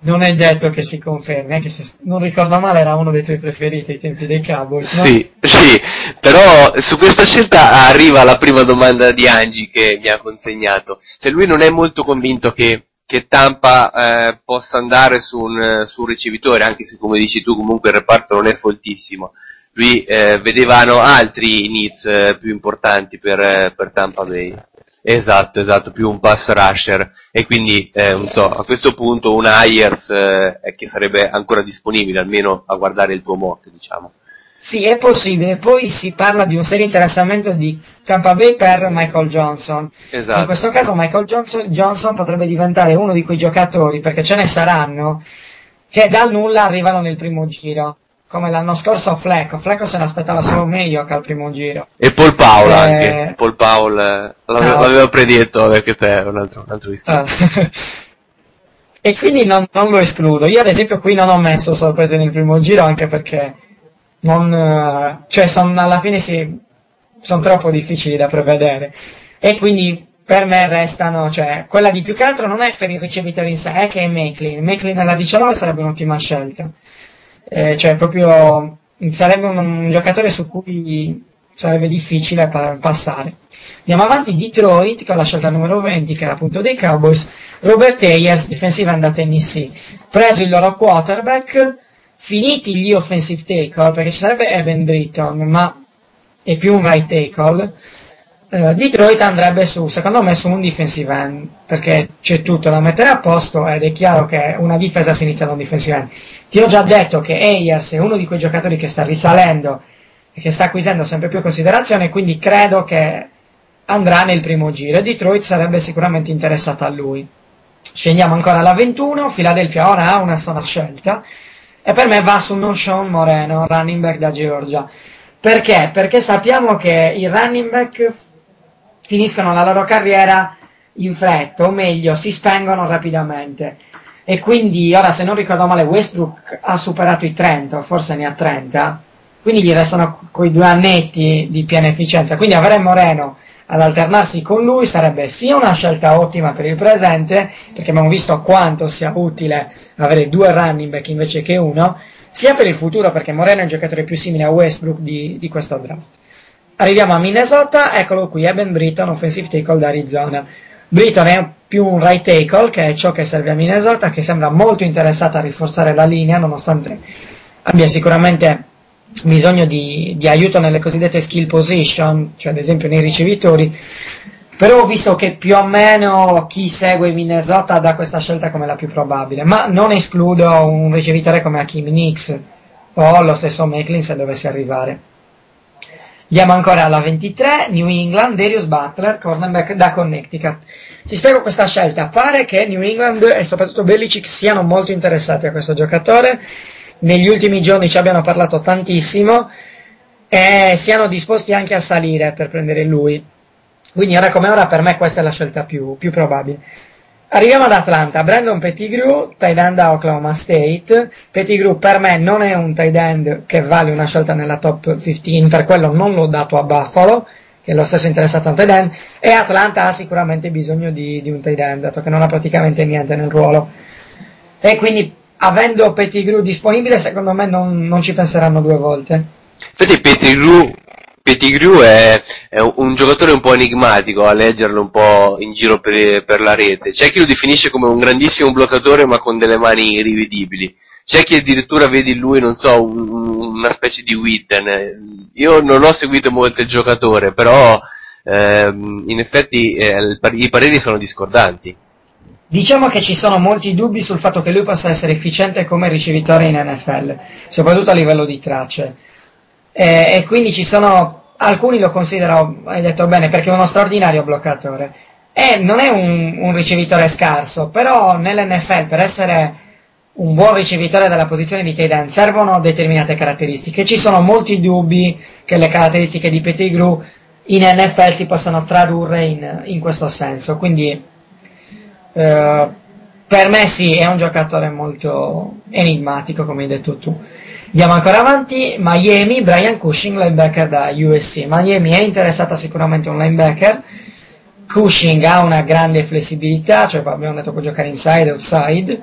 non è detto che si confermi, anche se non ricordo male era uno dei tuoi preferiti ai tempi dei Cowboys, no? Sì, sì, però su questa scelta arriva la prima domanda di Angi che mi ha consegnato. Cioè lui non è molto convinto che, che Tampa eh, possa andare su un, su un ricevitore, anche se come dici tu comunque il reparto non è foltissimo. Lui eh, vedevano altri needs eh, più importanti per, eh, per Tampa Bay. Esatto, esatto, più un pass rusher e quindi eh, non so, a questo punto un Ayers eh, che sarebbe ancora disponibile almeno a guardare il tuo mock, diciamo. Sì, è possibile. Poi si parla di un serio interessamento di Tampa Bay per Michael Johnson. Esatto. In questo caso Michael Johnson, Johnson potrebbe diventare uno di quei giocatori, perché ce ne saranno, che dal nulla arrivano nel primo giro. Come l'anno scorso Flecco. Flecco se ne aspettava solo meglio che al primo giro. E Paul Paul Eh, anche, Paul Paul eh, l'ave- Ah. l'avevo predetto, vabbè, questo è un altro, un altro. Ah. e quindi non, non lo escludo. Io ad esempio qui non ho messo sorprese nel primo giro anche perché non, eh, cioè son, alla fine si, sono troppo difficili da prevedere. E quindi per me restano, cioè quella di più che altro non è per il ricevitore in sé, è che è Macklin. Macklin alla 19 sarebbe un'ottima scelta. Eh, cioè proprio sarebbe un, un giocatore su cui sarebbe difficile pa- passare. Andiamo avanti, Detroit con la scelta numero 20 che era appunto dei Cowboys, Robert Ayers, defensive end da Tennessee, preso il loro quarterback, finiti gli offensive tackle, perché ci sarebbe Evan Britton, ma è più un right tackle, eh, Detroit andrebbe su, secondo me, su un defensive end, perché c'è tutto da mettere a posto ed è chiaro che una difesa si inizia da un defensive end. Ti ho già detto che Ayers è uno di quei giocatori che sta risalendo e che sta acquisendo sempre più considerazione, quindi credo che andrà nel primo giro e Detroit sarebbe sicuramente interessata a lui. Scendiamo ancora alla 21, Philadelphia ora ha una sola scelta e per me va su non Sean Moreno, running back da Georgia. Perché? Perché sappiamo che i running back finiscono la loro carriera in fretta, o meglio, si spengono rapidamente. E quindi, ora se non ricordo male, Westbrook ha superato i 30, o forse ne ha 30, quindi gli restano quei due annetti di piena efficienza. Quindi avere Moreno ad alternarsi con lui sarebbe sia una scelta ottima per il presente, perché abbiamo visto quanto sia utile avere due running back invece che uno, sia per il futuro, perché Moreno è un giocatore più simile a Westbrook di, di questo draft. Arriviamo a Minnesota, eccolo qui, Eben Britton, offensive tackle da Arizona. Britton è più un right tackle, che è ciò che serve a Minnesota, che sembra molto interessata a rinforzare la linea, nonostante abbia sicuramente bisogno di, di aiuto nelle cosiddette skill position, cioè ad esempio nei ricevitori. Però ho visto che più o meno chi segue Minnesota dà questa scelta come la più probabile, ma non escludo un ricevitore come Hakim Nix o lo stesso Macklin se dovesse arrivare. Andiamo ancora alla 23, New England, Darius Butler, cornerback da Connecticut. Ti spiego questa scelta. Pare che New England e soprattutto Belichick siano molto interessati a questo giocatore. Negli ultimi giorni ci abbiano parlato tantissimo e siano disposti anche a salire per prendere lui. Quindi ora come ora per me questa è la scelta più, più probabile. Arriviamo ad Atlanta, Brandon Pettigrew, tight end da Oklahoma State. Pettigrew per me non è un tight end che vale una scelta nella top 15, per quello non l'ho dato a Buffalo, che è lo stesso interessato a un tight end, e Atlanta ha sicuramente bisogno di, di un tight end, dato che non ha praticamente niente nel ruolo. E quindi avendo Pettigrew disponibile, secondo me non, non ci penseranno due volte. Infatti Pettigrew, Pettigrew è, è un giocatore un po' enigmatico a leggerlo un po' in giro per, per la rete. C'è chi lo definisce come un grandissimo bloccatore ma con delle mani irrivedibili. C'è chi addirittura vede in lui, non so, un- una specie di Witten. Io non ho seguito molto il giocatore, però ehm, in effetti eh, i pareri sono discordanti. Diciamo che ci sono molti dubbi sul fatto che lui possa essere efficiente come ricevitore in NFL, soprattutto a livello di tracce. E, e quindi ci sono, alcuni lo considerano, hai detto bene, perché è uno straordinario bloccatore. E non è un, un ricevitore scarso, però nell'NFL per essere un buon ricevitore della posizione di end servono determinate caratteristiche. Ci sono molti dubbi che le caratteristiche di Pettigrew in NFL si possano tradurre in, in questo senso. Quindi eh, per me sì, è un giocatore molto enigmatico, come hai detto tu. Andiamo ancora avanti, Miami, Brian Cushing, linebacker da USC. Miami è interessata sicuramente a un linebacker. Cushing ha una grande flessibilità, cioè abbiamo detto può giocare inside, outside.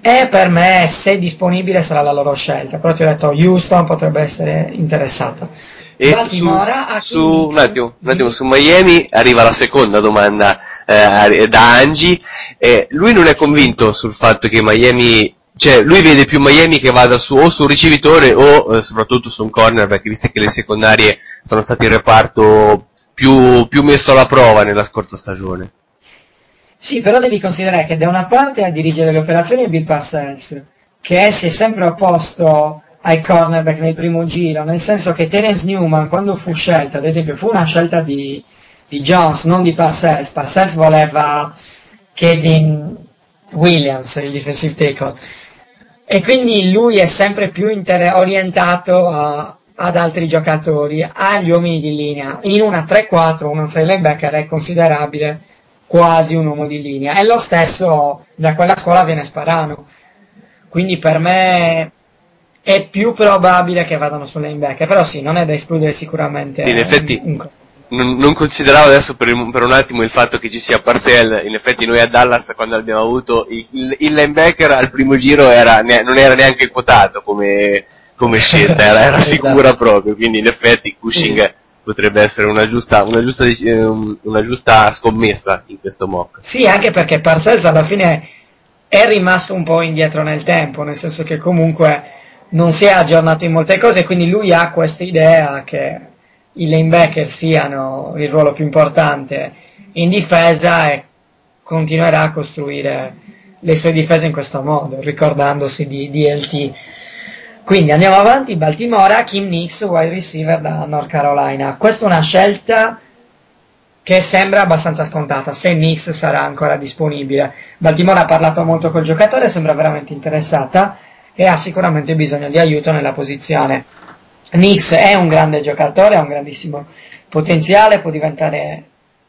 E per me, se disponibile, sarà la loro scelta. Però ti ho detto, Houston potrebbe essere interessata. E Baltimora su, su, un, attimo, un attimo, su Miami arriva la seconda domanda eh, da Angie. Eh, lui non è convinto sul fatto che Miami, cioè lui vede più Miami che vada su, o su un ricevitore o eh, soprattutto su un cornerback, visto che le secondarie sono state il reparto più, più messo alla prova nella scorsa stagione. Sì, però devi considerare che da una parte a dirigere le operazioni è Bill Parcells, che si è sempre opposto ai cornerback nel primo giro, nel senso che Terence Newman quando fu scelto, ad esempio, fu una scelta di, di Jones, non di Parcells. Parcells voleva Kevin Williams, il defensive tackle. E quindi lui è sempre più inter- orientato a- ad altri giocatori, agli uomini di linea. In una 3-4, un outside linebacker è considerabile quasi un uomo di linea. E lo stesso da quella scuola viene Sparano. Quindi per me è più probabile che vadano sul linebacker, però sì, non è da escludere sicuramente. In effetti un- non, non consideravo adesso per, il- per un attimo il fatto che ci sia Parcell, in effetti noi a Dallas quando abbiamo avuto il, il- il linebacker al primo giro era, ne- non era neanche quotato come, come scelta, era, era Esatto. sicura proprio, quindi in effetti Cushing potrebbe essere una giusta, una giusta, ehm, una giusta scommessa in questo mock. Sì, anche perché Parcells alla fine è rimasto un po' indietro nel tempo, nel senso che comunque non si è aggiornato in molte cose, quindi lui ha questa idea che i linebacker siano il ruolo più importante in difesa e continuerà a costruire le sue difese in questo modo, ricordandosi di DLT. Quindi andiamo avanti, Baltimora, Kim Nix, wide receiver da North Carolina. Questa è una scelta che sembra abbastanza scontata, se Nix sarà ancora disponibile. Baltimora ha parlato molto col giocatore, sembra veramente interessata e ha sicuramente bisogno di aiuto nella posizione. Nix è un grande giocatore, ha un grandissimo potenziale, può diventare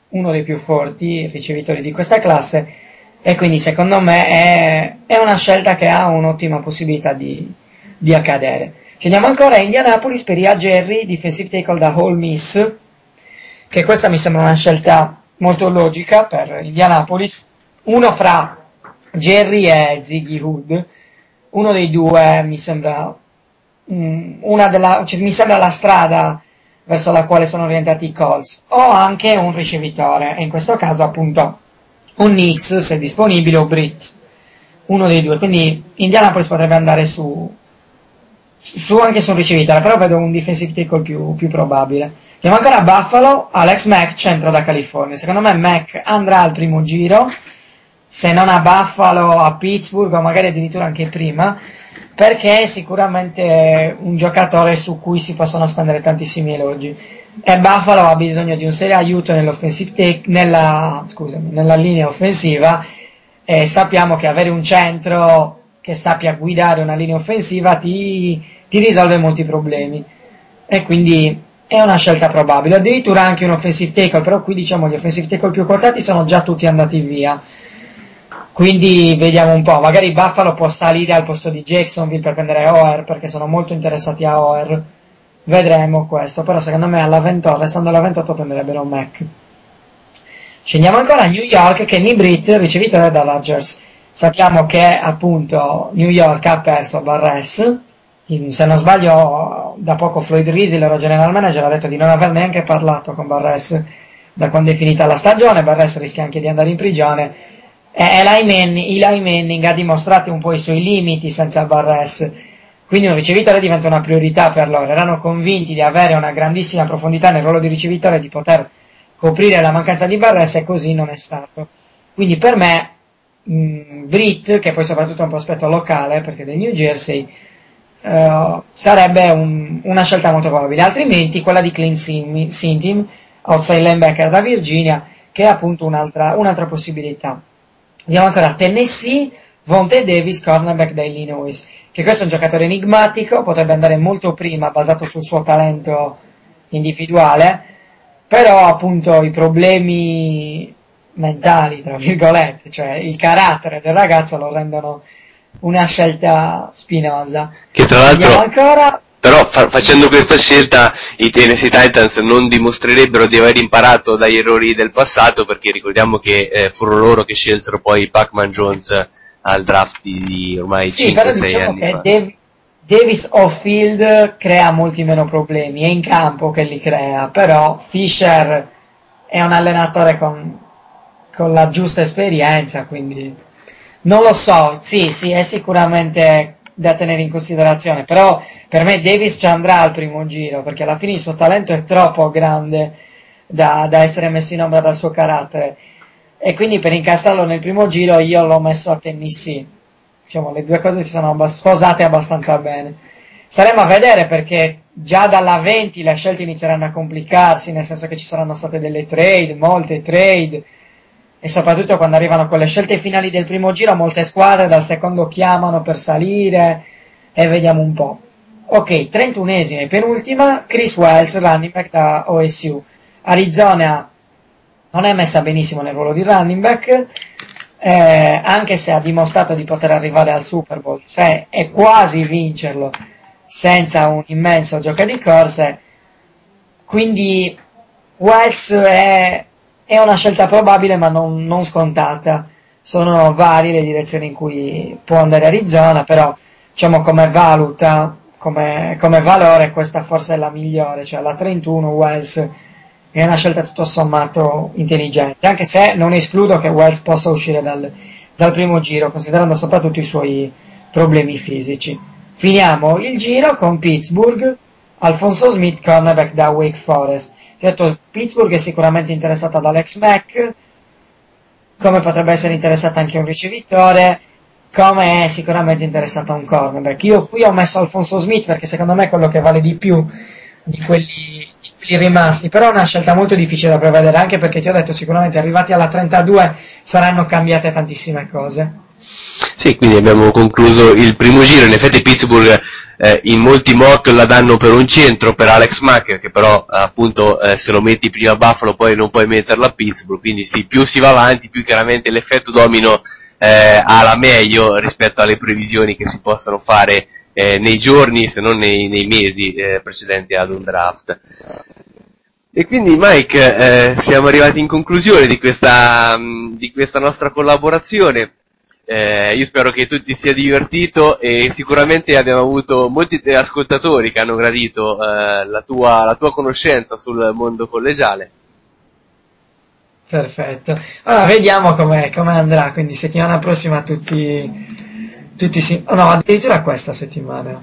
uno dei più forti ricevitori di questa classe e quindi secondo me è, è una scelta che ha un'ottima possibilità di, di accadere. Scendiamo ancora a Indianapolis per Ia Jerry, defensive tackle da Ole Miss, che questa mi sembra una scelta molto logica per Indianapolis. Uno fra Jerry e Ziggy Hood, uno dei due mi sembra mm, una della, cioè, mi sembra la strada verso la quale sono orientati i Colts, o anche un ricevitore, e in questo caso appunto un Knicks se disponibile o Britt, uno dei due, quindi Indianapolis potrebbe andare su, su anche su un ricevitore, però vedo un defensive tackle più, più probabile. Andiamo ancora a Buffalo, Alex Mack, centro da California. Secondo me Mack andrà al primo giro, se non a Buffalo, a Pittsburgh o magari addirittura anche prima, perché è sicuramente un giocatore su cui si possono spendere tantissimi elogi. E Buffalo ha bisogno di un serio aiuto take, nella, scusami, nella linea offensiva e sappiamo che avere un centro che sappia guidare una linea offensiva ti, ti risolve molti problemi. E quindi è una scelta probabile. Addirittura anche un offensive tackle, però qui diciamo gli offensive tackle più quotati sono già tutti andati via. Quindi vediamo un po', magari Buffalo può salire al posto di Jacksonville per prendere Oer perché sono molto interessati a Oer. Vedremo questo, però secondo me alla 28, restando alla 28 prenderebbero Mac. Scendiamo ancora a New York, Kenny Britt, ricevitore da Rodgers. Sappiamo che appunto New York ha perso Barres, se non sbaglio da poco Floyd Reese, il loro general manager, ha detto di non aver neanche parlato con Barres da quando è finita la stagione, Barres rischia anche di andare in prigione e Eli Manning, Eli Manning ha dimostrato un po' i suoi limiti senza Barres, quindi un ricevitore diventa una priorità per loro, erano convinti di avere una grandissima profondità nel ruolo di ricevitore e di poter coprire la mancanza di Barres e così non è stato. Quindi per me mh, Britt, che poi soprattutto è un prospetto locale perché del New Jersey, eh, sarebbe un- una scelta molto probabile, altrimenti quella di Clint Sintim, outside linebacker da Virginia, che è appunto un'altra, un'altra possibilità. Andiamo ancora a Tennessee, Vontae Davis, cornerback da Illinois, che questo è un giocatore enigmatico, potrebbe andare molto prima, basato sul suo talento individuale, però appunto i problemi mentali, tra virgolette, cioè il carattere del ragazzo lo rendono una scelta spinosa. Che tra Andiamo l'altro, ancora, però fa- facendo questa scelta i Tennessee Titans non dimostrerebbero di aver imparato dagli errori del passato perché ricordiamo che eh, furono loro che scelsero poi Pac-Man Jones al draft di, ormai Sì, però 5-6 diciamo anni fa. Dav- Davis off field crea molti meno problemi, è in campo che li crea, però Fisher è un allenatore con, con la giusta esperienza, quindi non lo so, sì, sì, è sicuramente da tenere in considerazione, però per me Davis ci andrà al primo giro, perché alla fine il suo talento è troppo grande da, da essere messo in ombra dal suo carattere, e quindi per incastrarlo nel primo giro io l'ho messo a Tennessee. Diciamo, le due cose si sono abbas- sposate abbastanza bene. Staremo a vedere perché già dalla 20 le scelte inizieranno a complicarsi, nel senso che ci saranno state delle trade, molte trade, e soprattutto quando arrivano quelle scelte finali del primo giro, molte squadre dal secondo chiamano per salire, e vediamo un po'. Ok, 31esima e penultima, Chris Wells, running back da OSU. Arizona non è messa benissimo nel ruolo di running back, eh, anche se ha dimostrato di poter arrivare al Super Bowl se, e quasi vincerlo senza un immenso gioco di corse, quindi Wells è, è una scelta probabile ma non, non scontata. Sono varie le direzioni in cui può andare Arizona, però diciamo come valuta, come, come valore, questa forse è la migliore, cioè la 31 Wells è una scelta tutto sommato intelligente, anche se non escludo che Wells possa uscire dal, dal primo giro, considerando soprattutto i suoi problemi fisici. Finiamo il giro con Pittsburgh, Alfonso Smith, cornerback da Wake Forest. Certo, Pittsburgh è sicuramente interessata ad Alex Mack, come potrebbe essere interessata anche a un ricevitore, come è sicuramente interessata a un cornerback. Io qui ho messo Alfonso Smith perché secondo me è quello che vale di più di quelli, di quelli rimasti, però è una scelta molto difficile da prevedere, anche perché ti ho detto sicuramente arrivati alla 32 saranno cambiate tantissime cose. Sì, quindi abbiamo concluso il primo giro. In effetti Pittsburgh eh, in molti mock la danno per un centro per Alex Mack, che però eh, appunto eh, se lo metti prima a Buffalo poi non puoi metterlo a Pittsburgh, quindi sì, più si va avanti, più chiaramente l'effetto domino eh, ha la meglio rispetto alle previsioni che si possono fare eh, nei giorni, se non nei, nei mesi eh, precedenti ad un draft. E quindi Mike, siamo arrivati in conclusione di questa, mh, di questa nostra collaborazione. Eh, io spero che tu ti sia divertito e sicuramente abbiamo avuto molti te- ascoltatori che hanno gradito eh, la, tua, la tua conoscenza sul mondo collegiale. Perfetto. Allora, vediamo come andrà, quindi settimana prossima tutti, tutti si... oh, no, addirittura questa settimana.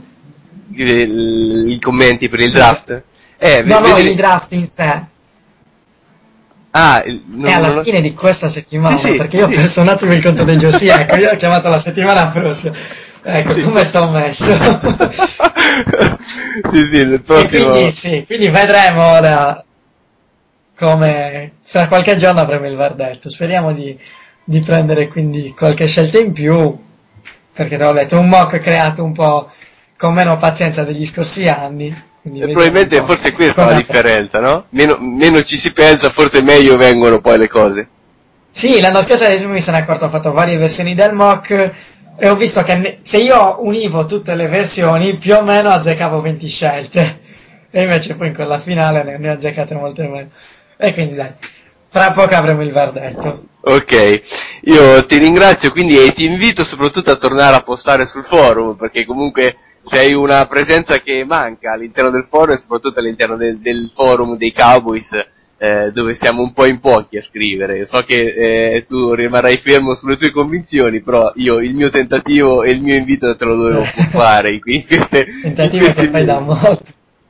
I, commenti per il draft? Eh, No, no, il draft in sé. Ah, il- non- è alla non- fine di questa settimana, Sì, sì, perché io ho sì. perso un attimo il conto giorni. Sì, ecco, io ho chiamato la settimana prossima. Ecco, come sto messo. sì, sì, il prossimo... quindi sì, quindi vedremo ora come fra qualche giorno avremo il verdetto. Speriamo di, di prendere quindi qualche scelta in più, perché te l'ho detto, un mock creato un po' con meno pazienza degli scorsi anni. E probabilmente forse questa è la differenza, no? Meno, meno ci si pensa, forse meglio vengono poi le cose. Sì, l'anno scorso ad esempio mi sono accorto, ho fatto varie versioni del mock e ho visto che ne- se io univo tutte le versioni più o meno azzeccavo 20 scelte e invece poi in quella finale ne, ne ho azzeccate molte meno. E quindi dai, fra poco avremo il verdetto. Ok, io ti ringrazio quindi e ti invito soprattutto a tornare a postare sul forum perché comunque sei una presenza che manca all'interno del forum e soprattutto all'interno del, del forum dei Cowboys eh, dove siamo un po' in pochi a scrivere. So che eh, tu rimarrai fermo sulle tue convinzioni, però io il mio tentativo e il mio invito te lo dovevo fare queste, Tentativo che fai da molto.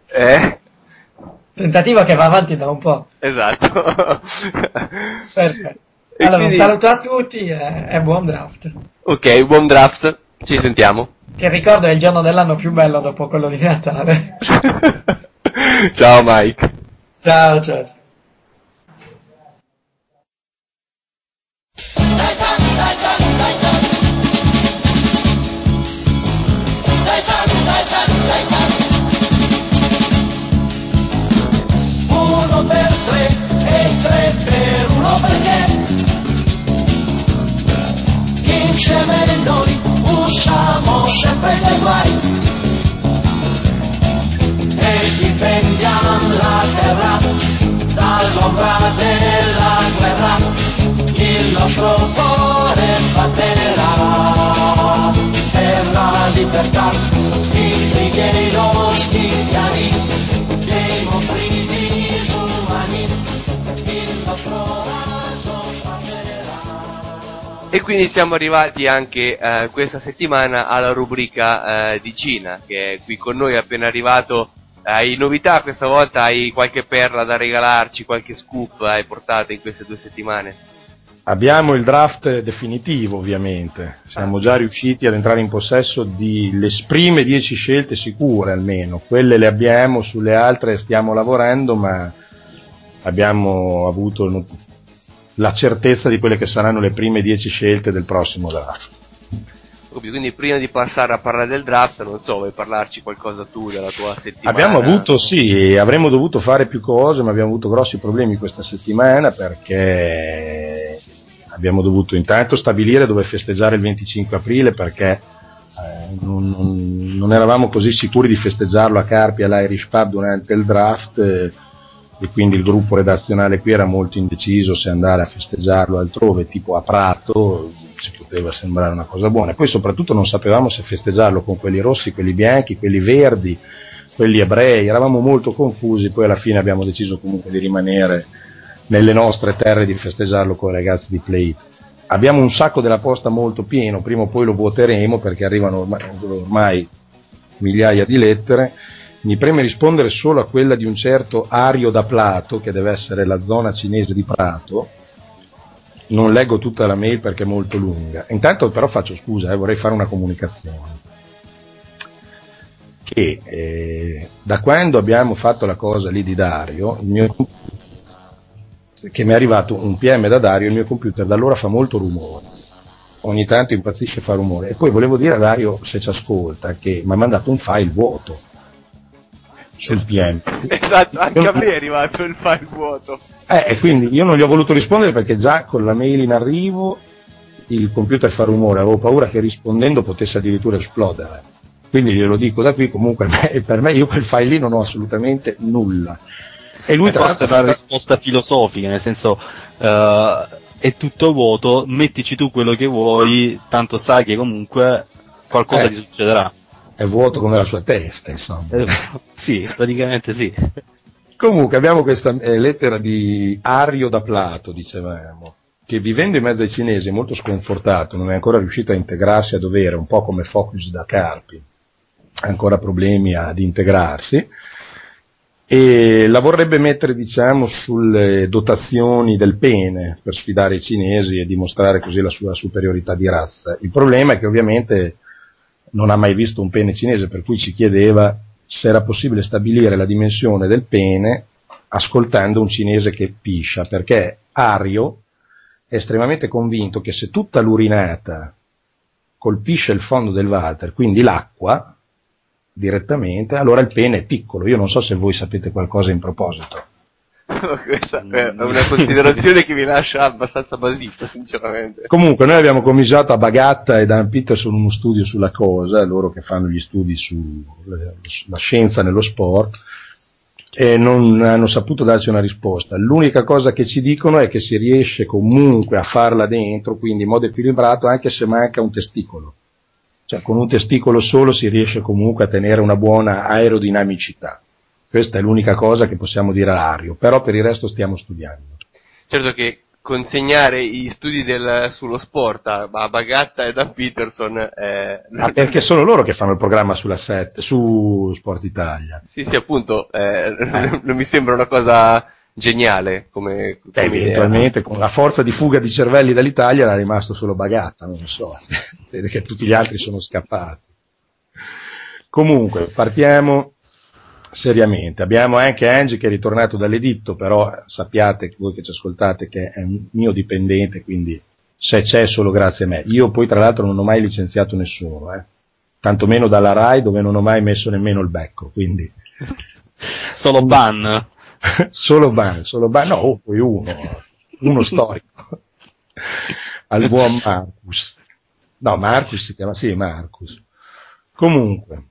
Eh? Tentativo che va avanti da un po'. Esatto. Perfetto. Allora, quindi- un saluto a tutti e, e buon draft. ok, buon draft, ci sentiamo. Che ricordo è il giorno dell'anno più bello dopo quello di Natale. Ciao Mike. ciao, ciao. Uno per tre e tre per uno perché insieme noi usciamo sempre dai guai e difendiamo la terra dall'ombra della guerra, il nostro cuore batterà per la libertà. E quindi siamo arrivati anche eh, questa settimana alla rubrica eh, di Cina, che è qui con noi, appena arrivato. Hai novità questa volta? Hai qualche perla da regalarci, qualche scoop hai portato in queste due settimane? Abbiamo il draft definitivo, ovviamente. Siamo già riusciti ad entrare in possesso delle prime 10 scelte sicure, almeno. Quelle le abbiamo, sulle altre stiamo lavorando, ma abbiamo avuto la certezza di quelle che saranno le prime 10 scelte del prossimo draft. Quindi prima di passare a parlare del draft, non so, vuoi parlarci qualcosa tu della tua settimana? Abbiamo avuto, sì, avremmo dovuto fare più cose, ma abbiamo avuto grossi problemi questa settimana perché abbiamo dovuto intanto stabilire dove festeggiare il 25 aprile perché eh, non, non- non eravamo così sicuri di festeggiarlo a Carpi all'Irish Pub durante il draft eh, e quindi il gruppo redazionale qui era molto indeciso se andare a festeggiarlo altrove, tipo a Prato, ci poteva sembrare una cosa buona. Poi soprattutto non sapevamo se festeggiarlo con quelli rossi, quelli bianchi, quelli verdi, quelli ebrei, eravamo molto confusi, poi alla fine abbiamo deciso comunque di rimanere nelle nostre terre di festeggiarlo con i ragazzi di Play It. Abbiamo un sacco della posta molto pieno, prima o poi lo vuoteremo perché arrivano ormai, ormai migliaia di lettere. Mi preme rispondere solo a quella di un certo Ario da Plato, che deve essere la zona cinese di Prato. Non leggo tutta la mail perché è molto lunga. Intanto però faccio scusa, eh, vorrei fare una comunicazione. Che eh, da quando abbiamo fatto la cosa lì di Dario, mio che mi è arrivato un PM da Dario, il mio computer da allora fa molto rumore. Ogni tanto impazzisce e fa rumore. E poi volevo dire a Dario, se ci ascolta, che mi ha mandato un file vuoto sul PM. Esatto, anche a me è arrivato il file vuoto. Eh, e quindi io non gli ho voluto rispondere perché già con la mail in arrivo il computer fa rumore, avevo paura che rispondendo potesse addirittura esplodere. Quindi glielo dico da qui, comunque per me io quel file lì non ho assolutamente nulla. E lui E tra forse l'altro fa una risposta filosofica, nel senso eh, è tutto vuoto, mettici tu quello che vuoi, tanto sai che comunque qualcosa Eh. ti succederà. È vuoto come la sua testa, insomma. Eh, sì, praticamente sì. Comunque abbiamo questa eh, lettera di Ario da Plato, dicevamo, che vivendo in mezzo ai cinesi è molto sconfortato, non è ancora riuscito a integrarsi a dovere, un po' come Focus da Carpi, ha ancora problemi ad integrarsi, e la vorrebbe mettere, diciamo, sulle dotazioni del pene per sfidare i cinesi e dimostrare così la sua superiorità di razza. Il problema è che ovviamente non ha mai visto un pene cinese, per cui ci chiedeva se era possibile stabilire la dimensione del pene ascoltando un cinese che piscia, perché Ario è estremamente convinto che se tutta l'urinata colpisce il fondo del water, quindi l'acqua, direttamente, allora il pene è piccolo. Io non so se voi sapete qualcosa in proposito. Questa è una considerazione che mi lascia abbastanza basito, sinceramente. Comunque, noi abbiamo cominciato a Bagatta e Dan Peterson uno studio sulla cosa, loro che fanno gli studi sulla scienza nello sport, e non hanno saputo darci una risposta. L'unica cosa che ci dicono è che si riesce comunque a farla dentro, quindi in modo equilibrato, anche se manca un testicolo. Cioè, con un testicolo solo si riesce comunque a tenere una buona aerodinamicità. Questa è l'unica cosa che possiamo dire a Ario, però per il resto stiamo studiando. Certo che consegnare gli studi del- sullo sport a, a Bagatta e Dan Peterson è... Ah, perché sono loro che fanno il programma sulla 7, su Sport Italia. Sì, sì, appunto, eh, non mi sembra una cosa geniale come, Beh, come idea. eventualmente con la forza di fuga di cervelli dall'Italia era rimasto solo Bagatta, non lo so, che tutti gli altri sono scappati. Comunque, partiamo seriamente. Abbiamo anche Angie che è ritornato dall'editto, però sappiate voi che ci ascoltate che è un mio dipendente, quindi se c'è solo grazie a me. Io poi tra l'altro non ho mai licenziato nessuno, eh. tantomeno dalla RAI dove non ho mai messo nemmeno il becco, quindi Solo ban. solo ban, solo ban, no, oh, poi uno, uno storico, al buon Marcus. No, Marcus si chiama, sì, Marcus. Comunque,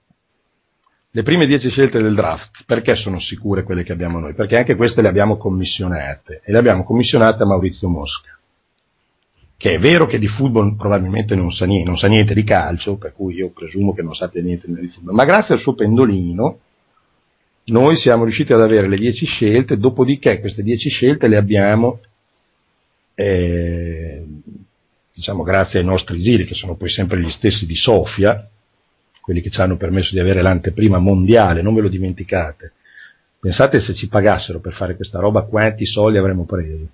le prime dieci scelte del draft, perché sono sicure quelle che abbiamo noi? Perché anche queste le abbiamo commissionate, e le abbiamo commissionate a Maurizio Mosca, che è vero che di football probabilmente non sa niente, non sa niente di calcio, per cui io presumo che non sappia niente di football, ma grazie al suo pendolino noi siamo riusciti ad avere le 10 scelte, dopodiché queste 10 scelte le abbiamo, eh, diciamo grazie ai nostri giri, che sono poi sempre gli stessi di Sofia, quelli che ci hanno permesso di avere l'anteprima mondiale, non ve lo dimenticate. Pensate se ci pagassero per fare questa roba quanti soldi avremmo preso.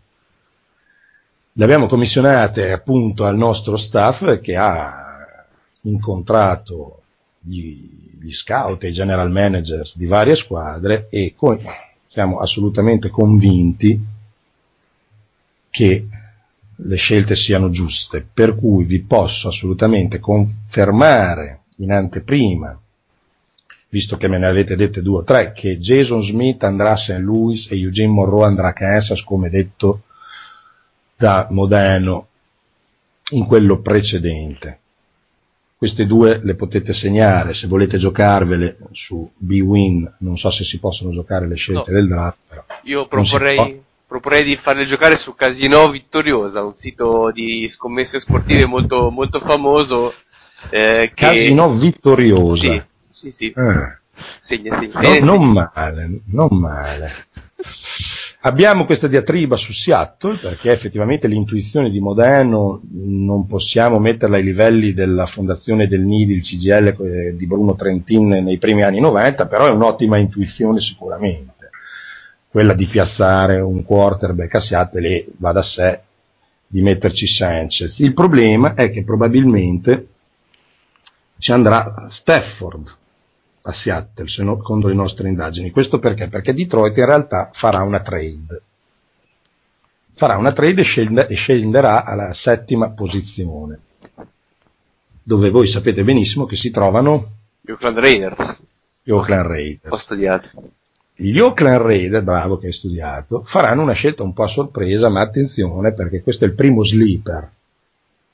Le abbiamo commissionate appunto al nostro staff che ha incontrato gli, gli scout e i general managers di varie squadre e co- siamo assolutamente convinti che le scelte siano giuste, per cui vi posso assolutamente confermare in anteprima, visto che me ne avete dette due o tre, che Jason Smith andrà a St. Louis e Eugene Monroe andrà a Kansas, come detto da Modeno in quello precedente. Queste due le potete segnare, se volete giocarvele su B-Win, non so se si possono giocare le scelte No. del draft, però Io proporrei, proporrei di farle giocare su Casino Vittoriosa, un sito di scommesse sportive molto, molto famoso. Eh, che... Casino Vittoriosa. Sì, sì, sì. Ah. Segna, segna. No, Eh, non male, non male. Abbiamo questa diatriba su Seattle perché effettivamente l'intuizione di Modeno non possiamo metterla ai livelli della fondazione del NIDI, il CGL eh, di Bruno Trentin nei primi anni 90, però è un'ottima intuizione sicuramente. Quella di piazzare un quarterback a Seattle e va da sé di metterci Sanchez. Il problema è che probabilmente ci andrà Stafford a Seattle, secondo le nostre indagini. Questo perché? Perché Detroit in realtà farà una trade. Farà una trade e, scende- scenderà alla settima posizione, dove voi sapete benissimo che si trovano Gli Oakland Raiders. gli Oakland Raiders. Ho studiato. Gli Oakland Raiders, bravo che hai studiato, faranno una scelta un po' a sorpresa, ma attenzione perché questo è il primo sleeper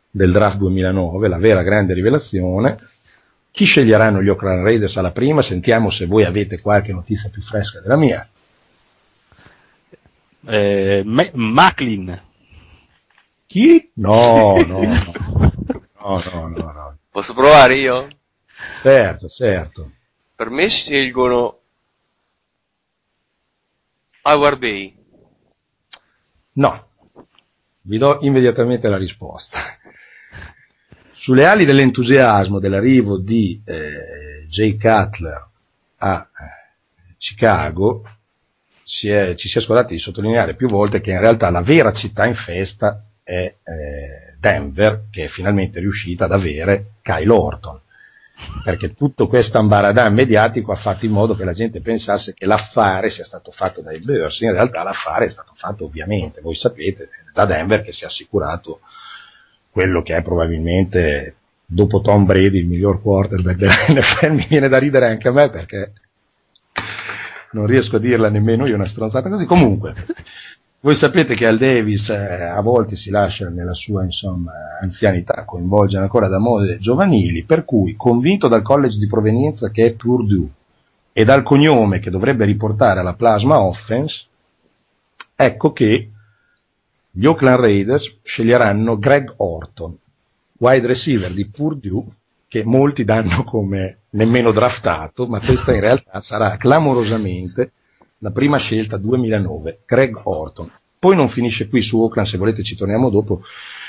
del draft 2009, la vera grande rivelazione. Chi sceglieranno gli Oakland Raiders alla prima? Sentiamo se voi avete qualche notizia più fresca della mia. Eh, Ma- Macklin. Chi? No, no, no. No, no, no, no. Posso provare io? Certo, certo. Per me scelgono Howard Bay. No. Vi do immediatamente la risposta. Sulle ali dell'entusiasmo dell'arrivo di eh, Jay Cutler a eh, Chicago si è- ci si è scordati di sottolineare più volte che in realtà la vera città in festa è eh, Denver, che è finalmente riuscita ad avere Kyle Orton. Perché tutto questo ambaradan mediatico ha fatto in modo che la gente pensasse che l'affare sia stato fatto dai Bears, in realtà l'affare è stato fatto ovviamente, voi sapete, da Denver che si è assicurato quello che è probabilmente dopo Tom Brady il miglior quarterback della NFL, mi viene da ridere anche a me perché non riesco a dirla nemmeno io una stronzata così. Comunque, voi sapete che Al Davis eh, a volte si lascia nella sua insomma, anzianità coinvolgere ancora da mode giovanili, per cui convinto dal college di provenienza che è Purdue e dal cognome che dovrebbe riportare alla plasma offense, ecco che gli Oakland Raiders sceglieranno Greg Orton, wide receiver di Purdue, che molti danno come nemmeno draftato, ma questa in realtà sarà clamorosamente la prima scelta 2009, Greg Orton. Poi non finisce qui su Oakland, se volete ci torniamo dopo,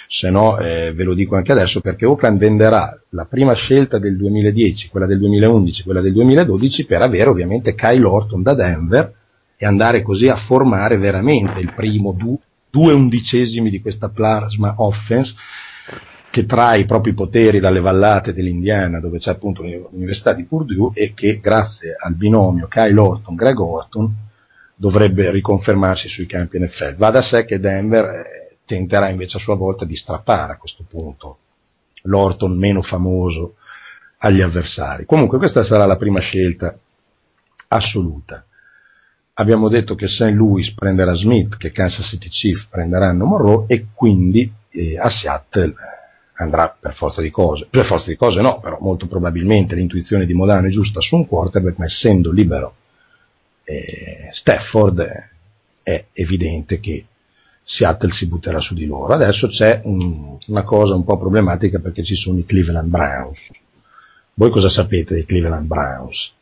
se no eh, ve lo dico anche adesso, perché Oakland venderà la prima scelta del 2010, quella del 2011, quella del 2012, per avere ovviamente Kyle Orton da Denver e andare così a formare veramente il primo du- due undicesimi di questa plasma offense che trae i propri poteri dalle vallate dell'Indiana dove c'è appunto l'Università di Purdue e che grazie al binomio Kyle Orton-Greg Orton dovrebbe riconfermarsi sui campi NFL. Va da sé che Denver eh, tenterà invece a sua volta di strappare a questo punto l'Orton meno famoso agli avversari. Comunque questa sarà la prima scelta assoluta. Abbiamo detto che St. Louis prenderà Smith, che Kansas City Chiefs prenderanno Monroe e quindi eh, a Seattle andrà per forza di cose, per forza di cose no, però molto probabilmente l'intuizione di Modano è giusta su un quarterback, ma essendo libero eh, Stafford eh, è evidente che Seattle si butterà su di loro. Adesso c'è un- una cosa un po' problematica perché ci sono i Cleveland Browns. Voi cosa sapete dei Cleveland Browns?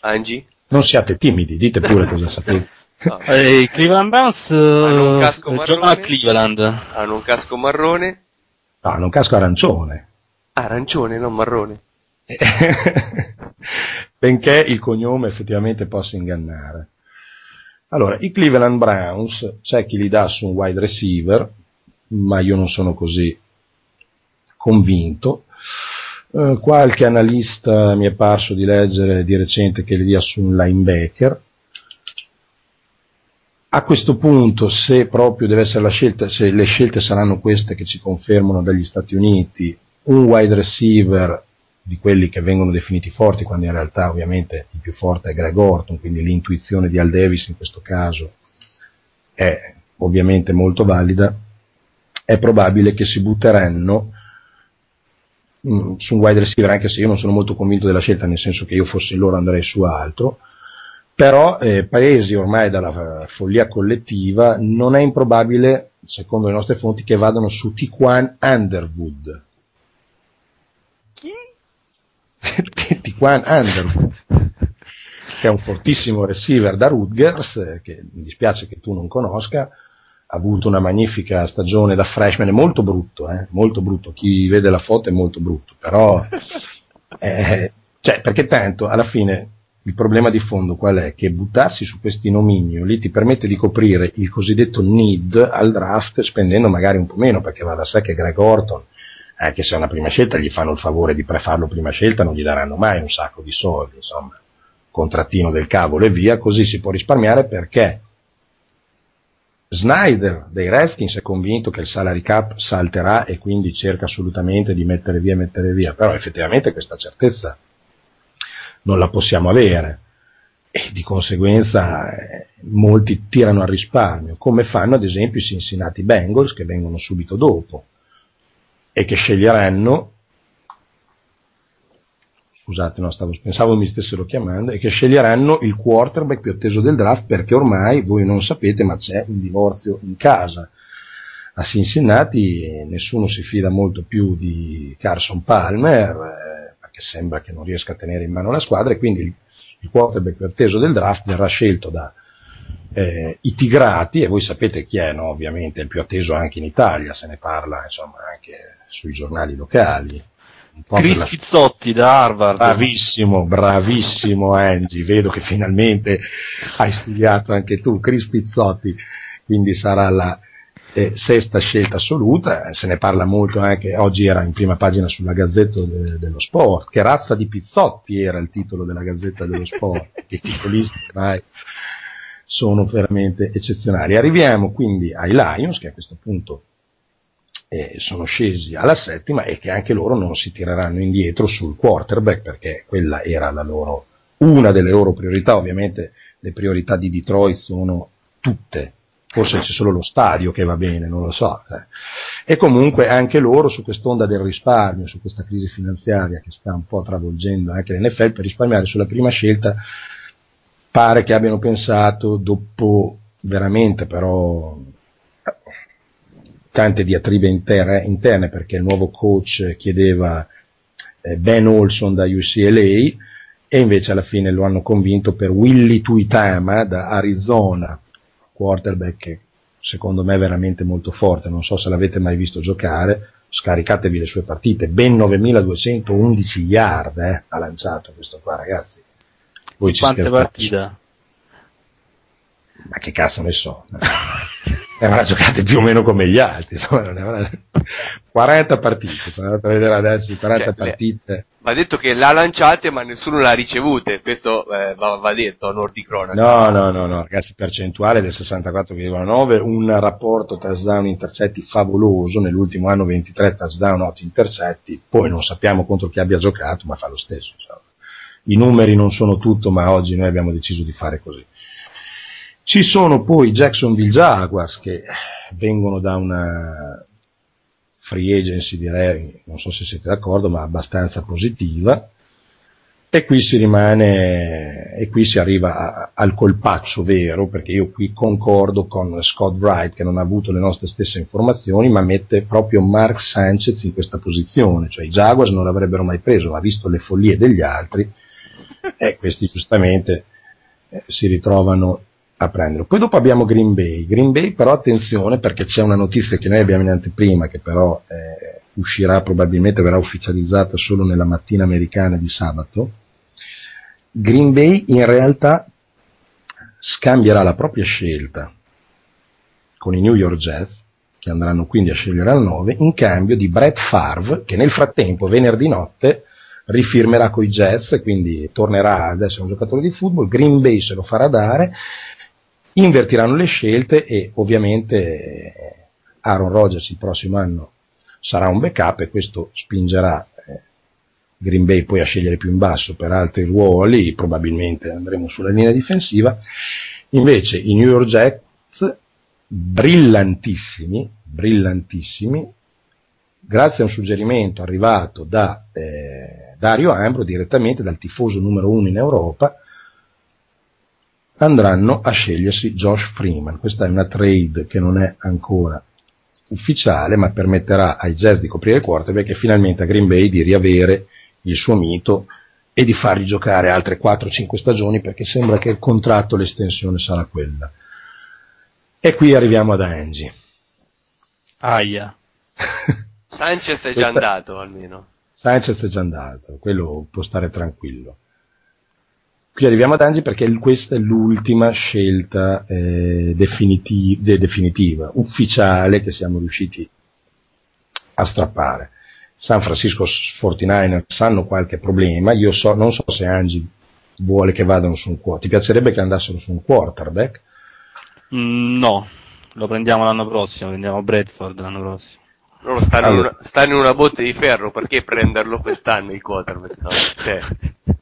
Angie? Non siate timidi, dite pure cosa sapete. Eh, I Cleveland Browns Hanno un casco eh, marrone. giocano a Cleveland. Hanno un casco marrone. Ah, hanno un casco arancione. Arancione, non marrone. benché il cognome effettivamente possa ingannare. Allora, i Cleveland Browns, c'è chi li dà su un wide receiver, ma io non sono così convinto. Eh, qualche analista mi è parso di leggere di recente che li dia su un linebacker. A questo punto, se proprio deve essere la scelta, se le scelte saranno queste che ci confermano dagli Stati Uniti, un wide receiver di quelli che vengono definiti forti, quando in realtà ovviamente il più forte è Greg Orton, quindi l'intuizione di Al Davis in questo caso è ovviamente molto valida, è probabile che si butteranno mm, su un wide receiver, anche se io non sono molto convinto della scelta, nel senso che io fossi loro andrei su altro, però eh, paesi ormai dalla eh, follia collettiva non è improbabile, secondo le nostre fonti, che vadano su Tiquan Underwood. Chi? Tiquan Underwood, che è un fortissimo receiver da Rutgers, eh, che mi dispiace che tu non conosca, avuto una magnifica stagione da freshman, è molto brutto, eh, molto brutto, chi vede la foto è molto brutto, però, eh, cioè, perché tanto, alla fine, il problema di fondo qual è? Che buttarsi su questi nomignoli ti permette di coprire il cosiddetto need al draft spendendo magari un po' meno, perché va da sé che Greg Orton, anche se è una prima scelta, gli fanno il favore di prefarlo prima scelta, non gli daranno mai un sacco di soldi, insomma, contrattino del cavolo e via, così si può risparmiare perché Snyder dei Redskins è convinto che il salary cap salterà e quindi cerca assolutamente di mettere via e mettere via, però effettivamente questa certezza non la possiamo avere. E di conseguenza eh, molti tirano al risparmio, come fanno ad esempio i Cincinnati Bengals che vengono subito dopo e che sceglieranno scusate, no, stavo, pensavo mi stessero chiamando, e che sceglieranno il quarterback più atteso del draft perché ormai voi non sapete, ma c'è un divorzio in casa. A Cincinnati nessuno si fida molto più di Carson Palmer, eh, perché sembra che non riesca a tenere in mano la squadra, e quindi il, il quarterback più atteso del draft verrà scelto da eh, i Tigrati, e voi sapete chi è, no? ovviamente, il più atteso anche in Italia, se ne parla insomma anche sui giornali locali. Chris Pizzotti da Harvard. Bravissimo, bravissimo Angie, vedo che finalmente hai studiato anche tu, Chris Pizzotti, quindi sarà la eh, sesta scelta assoluta, se ne parla molto anche, oggi era in prima pagina sulla Gazzetta de- dello Sport, che razza di Pizzotti era il titolo della Gazzetta dello Sport, che titolisti ormai sono veramente eccezionali. Arriviamo quindi ai Lions, che a questo punto eh, sono scesi alla settima e che anche loro non si tireranno indietro sul quarterback perché quella era la loro, una delle loro priorità, ovviamente le priorità di Detroit sono tutte, forse c'è solo lo stadio che va bene, non lo so. eh. E comunque anche loro su quest'onda del risparmio, su questa crisi finanziaria che sta un po' travolgendo anche l'NFL, per risparmiare sulla prima scelta pare che abbiano pensato, dopo veramente però tante diatribe inter- interne perché il nuovo coach chiedeva eh, Ben Olson da UCLA e invece alla fine lo hanno convinto per Willy Tuitama da Arizona, quarterback che secondo me è veramente molto forte, non so se l'avete mai visto giocare, scaricatevi le sue partite, ben 9211 yard eh, ha lanciato questo qua ragazzi. Voi ci Quante scherzate? partite? Ma che cazzo ne so? ne avrà giocate più o meno come gli altri, insomma, ne avrà... 40 partite, sono andato a vedere adesso 40 Cioè, partite. Va detto che l'ha lanciate ma nessuno l'ha ricevute, questo eh, va, va detto a onor di cronaca. No, no, no, no, ragazzi, percentuale del 64,9, un rapporto touchdown intercetti favoloso, nell'ultimo anno 23 touchdown, 8 intercetti, poi non sappiamo contro chi abbia giocato, ma fa lo stesso. insomma. I numeri non sono tutto, ma oggi noi abbiamo deciso di fare così. Ci sono poi Jacksonville Jaguars che vengono da una free agency direi, non so se siete d'accordo, ma abbastanza positiva. E qui si rimane, e qui si arriva a- al colpaccio vero, perché io qui concordo con Scott Wright che non ha avuto le nostre stesse informazioni, ma mette proprio Mark Sanchez in questa posizione, cioè i Jaguars non l'avrebbero mai preso, ha visto le follie degli altri, e questi giustamente eh, si ritrovano a prenderlo. Poi dopo abbiamo Green Bay. Green Bay però attenzione perché c'è una notizia che noi abbiamo in anteprima che però eh, uscirà probabilmente, verrà ufficializzata solo nella mattina americana di sabato. Green Bay in realtà scambierà la propria scelta con i New York Jets, che andranno quindi a scegliere al 9, in cambio di Brett Favre, che nel frattempo, venerdì notte, rifirmerà coi Jets, quindi tornerà ad essere un giocatore di football, Green Bay se lo farà dare, invertiranno le scelte e ovviamente Aaron Rodgers il prossimo anno sarà un backup e questo spingerà eh, Green Bay poi a scegliere più in basso per altri ruoli, probabilmente andremo sulla linea difensiva. Invece i New York Jets, brillantissimi, brillantissimi, grazie a un suggerimento arrivato da eh, Dario Ambro direttamente dal tifoso numero uno in Europa, andranno a scegliersi Josh Freeman. Questa è una trade che non è ancora ufficiale, ma permetterà ai Jazz di coprire il quarterback e finalmente a Green Bay di riavere il suo mito e di fargli giocare altre 4-5 stagioni perché sembra che il contratto, l'estensione sarà quella. E qui arriviamo ad Angie. Aia. Sanchez è Questa- già andato almeno. Sanchez è già andato, quello può stare tranquillo. Qui arriviamo ad Angie perché questa è l'ultima scelta eh, definiti- de- definitiva, ufficiale che siamo riusciti a strappare. San Francisco 49ers hanno qualche problema, io so, non so se Angie vuole che vadano su un quarterback, ti piacerebbe che andassero su un quarterback? Mm, no, lo prendiamo l'anno prossimo, prendiamo Bradford l'anno prossimo. Loro stanno, in Allora. una, stanno in una botte di ferro, perché prenderlo quest'anno il quarterback? No? Cioè,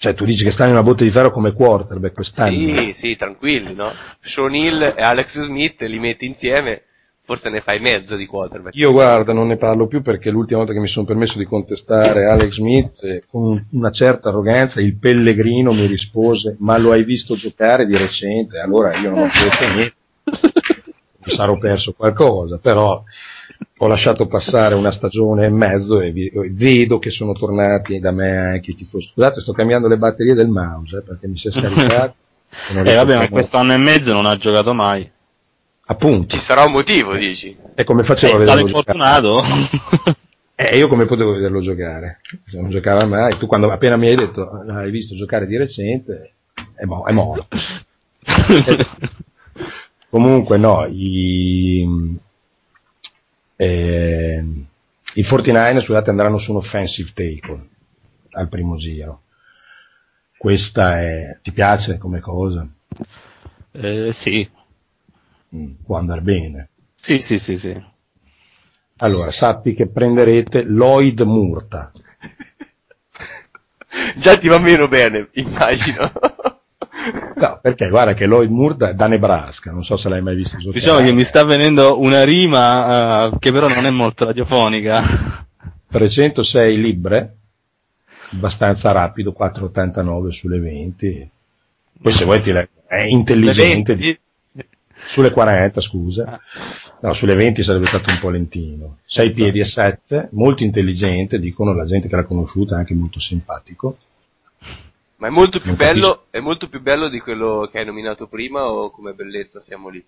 Cioè tu dici che stanno in una botte di ferro come quarterback quest'anno? sì, sì, tranquilli, no? Sean Hill e Alex Smith li metti insieme, forse ne fai mezzo di quarterback. Io guarda, non ne parlo più perché l'ultima volta che mi sono permesso di contestare Alex Smith, eh, con una certa arroganza, il Pellegrino mi rispose, ma lo hai visto giocare di recente? Allora io non ho detto niente, mi sarò perso qualcosa, però ho lasciato passare una stagione e mezzo e vi- e vedo che sono tornati da me anche i tifosi. Scusate, sto cambiando le batterie del mouse eh, perché mi si è scaricato. e Eh vabbè, ma a- questo anno e mezzo non ha giocato mai. Appunto. Ci sarà un motivo, dici? E come facevo È a stato vederlo giocare? infortunato. Eh, io come potevo vederlo giocare? Se non giocava mai, tu quando appena mi hai detto "Ah, l'hai visto giocare di recente, è, mo- è morto. Comunque no, i, eh, i 49 scusate, andranno su un offensive tackle al primo giro. Questa è, ti piace come cosa? Eh, sì. Mm, può andare bene. Sì, sì, sì, sì. Allora, sappi che prenderete Lloyd Murta. Già ti va meno bene, immagino. No, perché guarda che Lloyd Murta è da Nebraska, non so se l'hai mai visto. Diciamo che mi sta venendo una rima eh, che però non è molto radiofonica. 306 libbre, abbastanza rapido, 4,89 sulle 20. Poi se vuoi ti leggo, è intelligente. Sulle 20? Sulle 40, scusa. No, sulle 20 sarebbe stato un po' lentino. 6 piedi e 7, molto intelligente, dicono la gente che l'ha conosciuta, anche molto simpatico. Ma è molto più Non bello, è molto più bello di quello che hai nominato prima o come bellezza siamo lì?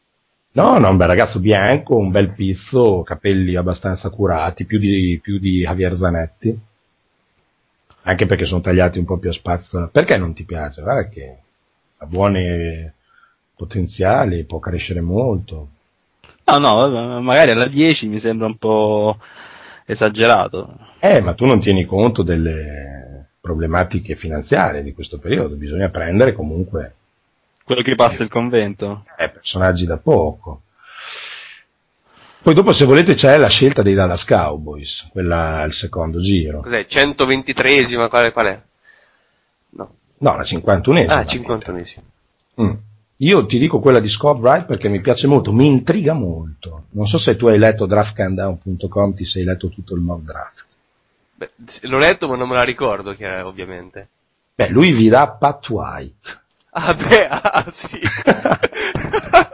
No, no, un bel ragazzo bianco, un bel pizzo, capelli abbastanza curati, più di, più di Javier Zanetti. Anche perché sono tagliati un po' più a spazzola. Perché non ti piace? Guarda che ha buoni potenziali, può crescere molto. No, no, magari alla 10 mi sembra un po' esagerato. Eh, ma tu non tieni conto delle problematiche finanziarie di questo periodo, bisogna prendere comunque Quello che passa il convento. eh, personaggi da poco. Poi dopo se volete c'è la scelta dei Dallas Cowboys, quella al secondo giro. Cos'è? 123esima, qual è? Qual è? No, la 51esima. Ah, 51esima. Mm. Io ti dico quella di Scott Wright perché mi piace molto, mi intriga molto. Non so se tu hai letto draftcountdown.com, ti sei letto tutto il mock draft. Beh, l'ho letto ma non me la ricordo, chiaro- ovviamente. Beh, lui vi dà Pat White. Ah beh, ah sì.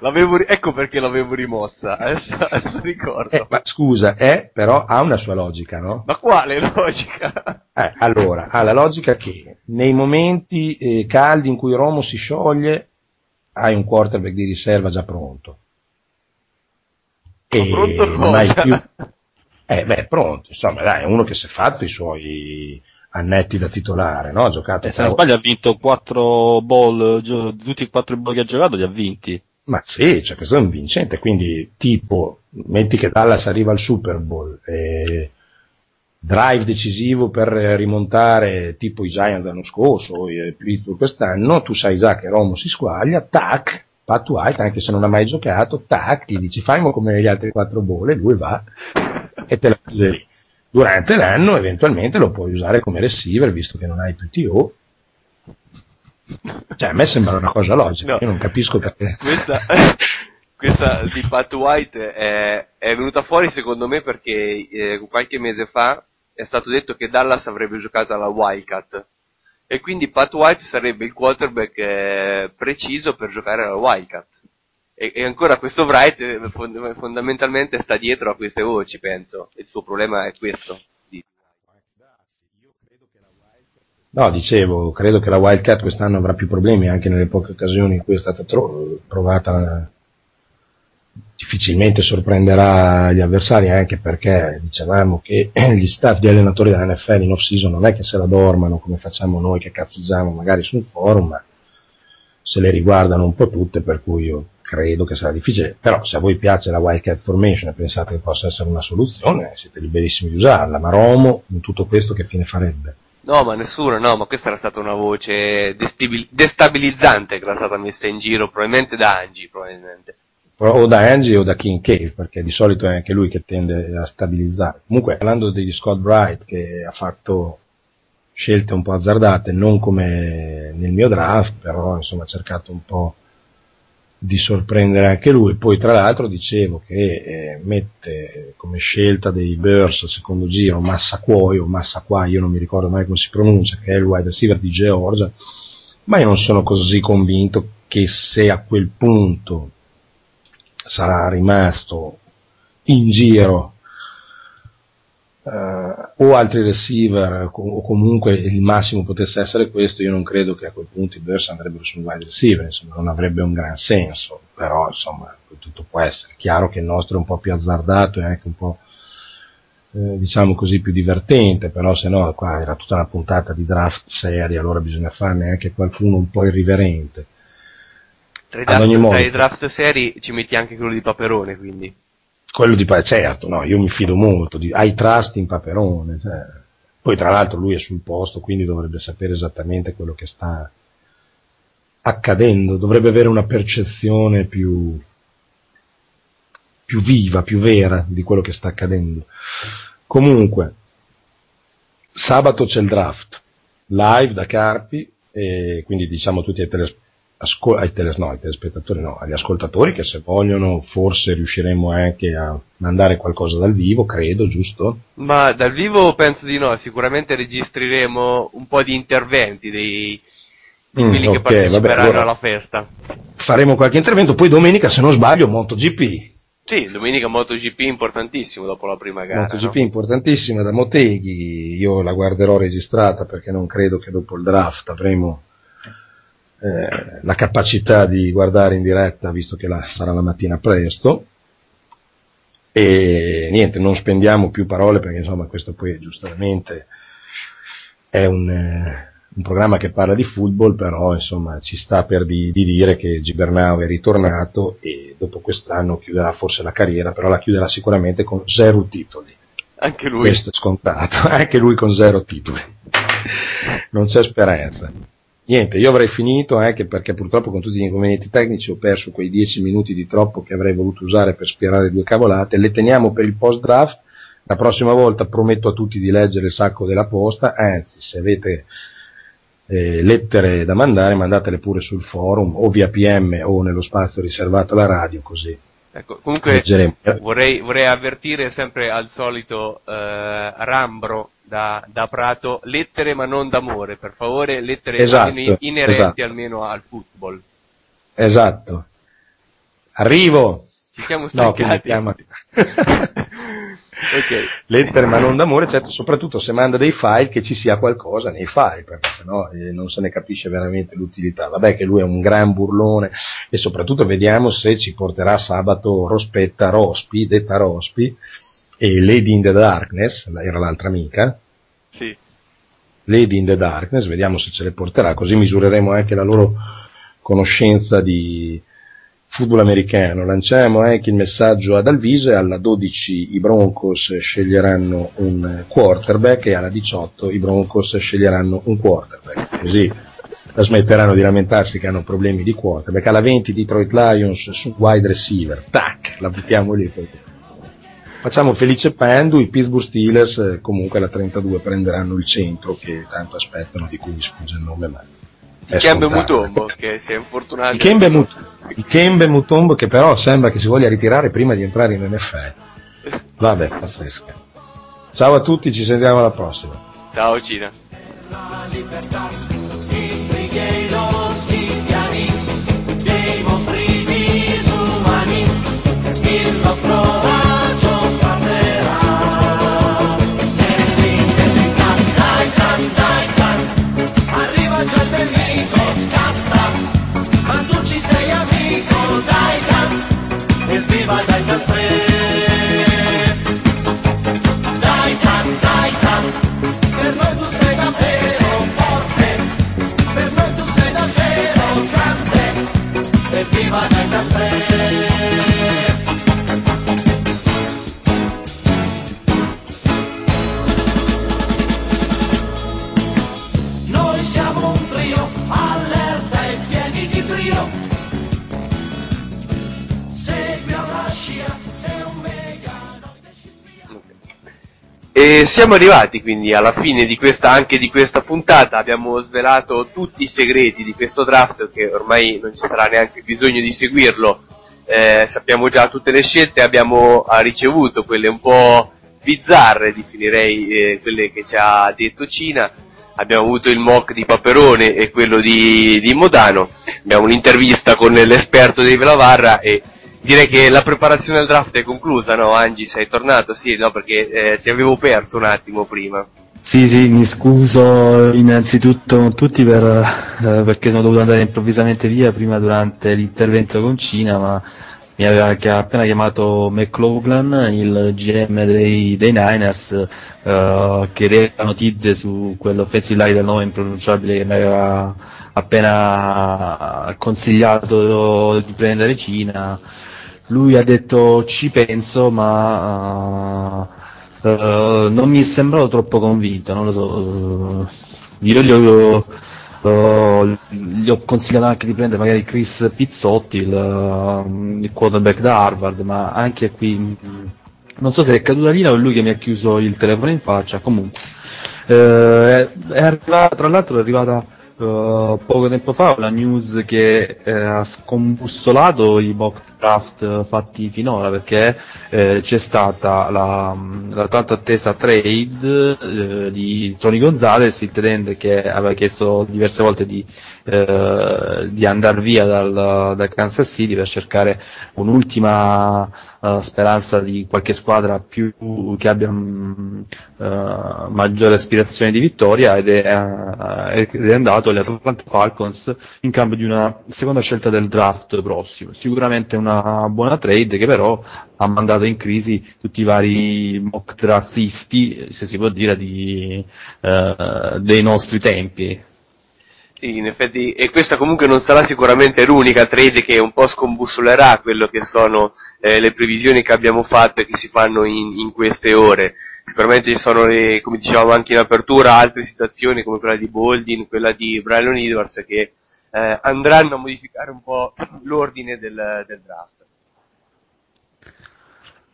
L'avevo ecco perché l'avevo rimossa, adesso, adesso ricordo. Eh, ma scusa, è, però ha una sua logica, no? Ma quale logica? Eh, allora, ha la logica che nei momenti eh, caldi in cui Romo si scioglie, hai un quarterback di riserva già pronto. E pronto non hai più... Eh, beh, pronto, insomma, dai, è uno che si è fatto i suoi annetti da titolare, no? Ha giocato Eh, se non sbaglio ha vinto 4 ball, gio- tutti i 4 ball che ha giocato li ha vinti. Ma sì, cioè questo è un vincente, quindi tipo, metti che Dallas arriva al Super Bowl, e drive decisivo per rimontare tipo i Giants l'anno scorso o i Pittsburgh quest'anno, tu sai già che Romo si squaglia, tac, Pat White, anche se non ha mai giocato, tac, gli dici fai come negli altri quattro e lui va e te la chiude lì. Durante l'anno eventualmente lo puoi usare come receiver visto che non hai più TO. Cioè a me sembra una cosa logica, No. io non capisco perché. Questa, questa di Pat White è, è venuta fuori secondo me perché eh, qualche mese fa è stato detto che Dallas avrebbe giocato alla Wildcat e quindi Pat White sarebbe il quarterback eh, preciso per giocare alla Wildcat. E, e ancora questo Wright eh, fond- fondamentalmente sta dietro a queste voci, penso. Il suo problema è questo. No, dicevo, credo che la Wildcat quest'anno avrà più problemi anche nelle poche occasioni in cui è stata tro- provata. Difficilmente sorprenderà gli avversari anche perché dicevamo che gli staff di allenatori della NFL in off-season non è che se la dormano come facciamo noi che cazzeggiamo magari sul forum, ma se le riguardano un po' tutte, per cui io credo che sarà difficile. Però se a voi piace la Wildcat Formation e pensate che possa essere una soluzione, siete liberissimi di usarla, ma Romo in tutto questo che fine farebbe? No, ma nessuno, no, ma questa era stata una voce destabil- destabilizzante che era stata messa in giro, probabilmente da Angie, probabilmente. o da Angie o da King Cave, perché di solito è anche lui che tende a stabilizzare. Comunque, parlando degli Scott Bright, che ha fatto scelte un po' azzardate, non come nel mio draft, però insomma ha cercato un po' di sorprendere anche lui. Poi tra l'altro dicevo che eh, mette come scelta dei al secondo giro Massaquoi o Massaquai, io non mi ricordo mai come si pronuncia, che è il wide receiver di Georgia, ma io non sono così convinto che se a quel punto sarà rimasto in giro eh, o altri receiver co- o comunque il massimo potesse essere questo, io non credo che a quel punto i Bears andrebbero sul wide receiver, insomma non avrebbe un gran senso, però insomma tutto può essere. Chiaro che il nostro è un po' più azzardato e anche un po' eh, diciamo così più divertente, però se no qua era tutta una puntata di draft seria, allora bisogna farne anche qualcuno un po' irriverente. Tra i draft, modo. tra i draft seri ci metti anche quello di Paperone, quindi. Quello di Pa- certo, no, io mi fido molto, di, hai trust in Paperone, cioè. poi tra l'altro lui è sul posto, quindi dovrebbe sapere esattamente quello che sta accadendo, dovrebbe avere una percezione più, più viva, più vera di quello che sta accadendo. Comunque, sabato c'è il draft, live da Carpi, e quindi diciamo tutti ai, teles- asco- ai teles- no, ai telespettatori, no, agli ascoltatori che se vogliono forse riusciremo anche a mandare qualcosa dal vivo, credo, giusto? Ma dal vivo penso di no, sicuramente registreremo un po' di interventi dei, di Mm, quelli ok, che parteciperanno vabbè, allora- alla festa. Faremo qualche intervento, poi domenica se non sbaglio MotoGP. Sì, domenica MotoGP importantissimo dopo la prima gara. MotoGP no? importantissima da Moteghi, io la guarderò registrata perché non credo che dopo il draft avremo eh, la capacità di guardare in diretta visto che la- sarà la mattina presto. E niente, non spendiamo più parole perché insomma questo poi giustamente è un, eh, un programma che parla di football, però insomma ci sta per di, di dire che Gibernau è ritornato e dopo quest'anno chiuderà forse la carriera, però la chiuderà sicuramente con zero titoli. Anche lui. Questo è scontato, anche lui con zero titoli. Non c'è speranza. Niente, io avrei finito anche perché purtroppo con tutti gli inconvenienti tecnici ho perso quei 10 minuti di troppo che avrei voluto usare per spiegare due cavolate. Le teniamo per il post draft. La prossima volta prometto a tutti di leggere il sacco della posta, anzi se avete eh, lettere da mandare mandatele pure sul forum o via PM o nello spazio riservato alla radio così Ecco, comunque vorrei, vorrei avvertire sempre al solito eh, Rambro da, da Prato, lettere ma non d'amore, per favore, lettere Esatto, inerenti esatto. almeno al football. Esatto. Arrivo. Ci siamo No, stancati. chiama- ok. lettere ma non d'amore, certo, soprattutto se manda dei file che ci sia qualcosa nei file, perché sennò eh, non se ne capisce veramente l'utilità. Vabbè che lui è un gran burlone e soprattutto vediamo se ci porterà sabato Rospetta Rospi, detta Rospi, e Lady in the Darkness, era l'altra amica, Sì. Lady in the Darkness, vediamo se ce le porterà, così misureremo anche la loro conoscenza di football americano. Lanciamo anche il messaggio ad Alvise, alla 12 i Broncos sceglieranno un quarterback e alla 18 i Broncos sceglieranno un quarterback, così la smetteranno di lamentarsi che hanno problemi di quarterback. Alla 20 Detroit Lions su wide receiver, tac, la buttiamo lì. poi. Facciamo Felice Pandu, i Pittsburgh Steelers eh, comunque alla 32 prenderanno il centro che tanto aspettano, di cui mi sfugge il nome, ma Kembe. Mutombo che si è infortunato. Il Kembe, Mut- Mutombo che però sembra che si voglia ritirare prima di entrare in NFL. Vabbè, pazzesca. Ciao a tutti, ci sentiamo alla prossima. Ciao Cina. Il nostro E siamo arrivati quindi alla fine di questa, anche di questa puntata, abbiamo svelato tutti i segreti di questo draft che ormai non ci sarà neanche bisogno di seguirlo, Eh, sappiamo già tutte le scelte, abbiamo ricevuto quelle un po' bizzarre, definirei eh, quelle che ci ha detto Cina, abbiamo avuto il mock di Paperone e quello di, di Modano, abbiamo un'intervista con l'esperto di Velavarra e direi che la preparazione al draft è conclusa, no Angi? Sei tornato? Sì, no, perché eh, ti avevo perso un attimo prima. Sì, sì, mi scuso innanzitutto con tutti per, eh, perché sono dovuto andare improvvisamente via prima durante l'intervento con Cina, ma mi aveva appena chiamato McLaughlin, il GM dei, dei Niners, eh, che reca notizie su quell'offensive line del nome impronunciabile che mi aveva appena consigliato di prendere Cina. Lui ha detto ci penso, ma eh, eh, non mi è sembrato troppo convinto, non lo so. eh, io gli ho, eh, gli ho consigliato anche di prendere magari Chris Pizzotti, il, il quarterback da Harvard, ma anche qui non so se è caduta lì o è lui che mi ha chiuso il telefono in faccia, comunque. Eh, è arrivata, tra l'altro è arrivata eh, poco tempo fa una news che eh, ha scombussolato i mock draft fatti finora perché eh, c'è stata la, la tanto attesa trade eh, di Tony Gonzalez, il tenente che aveva chiesto diverse volte di, eh, di andare via dal, dal Kansas City per cercare un'ultima eh, speranza di qualche squadra più che abbia mm, eh, maggiore aspirazione di vittoria ed è, eh, ed è andato agli Atlanta Falcons in cambio di una seconda scelta del draft prossimo. Sicuramente una buona trade che però ha mandato in crisi tutti i vari mock draftisti, se si può dire, di, eh, dei nostri tempi. Sì, in effetti, e questa comunque non sarà sicuramente l'unica trade che un po' scombussolerà quello che sono eh, le previsioni che abbiamo fatto e che si fanno in, in queste ore. Sicuramente ci sono, le, come dicevamo anche in apertura, altre situazioni come quella di Boldin, quella di Brian Edwards che eh, andranno a modificare un po' l'ordine del, del draft.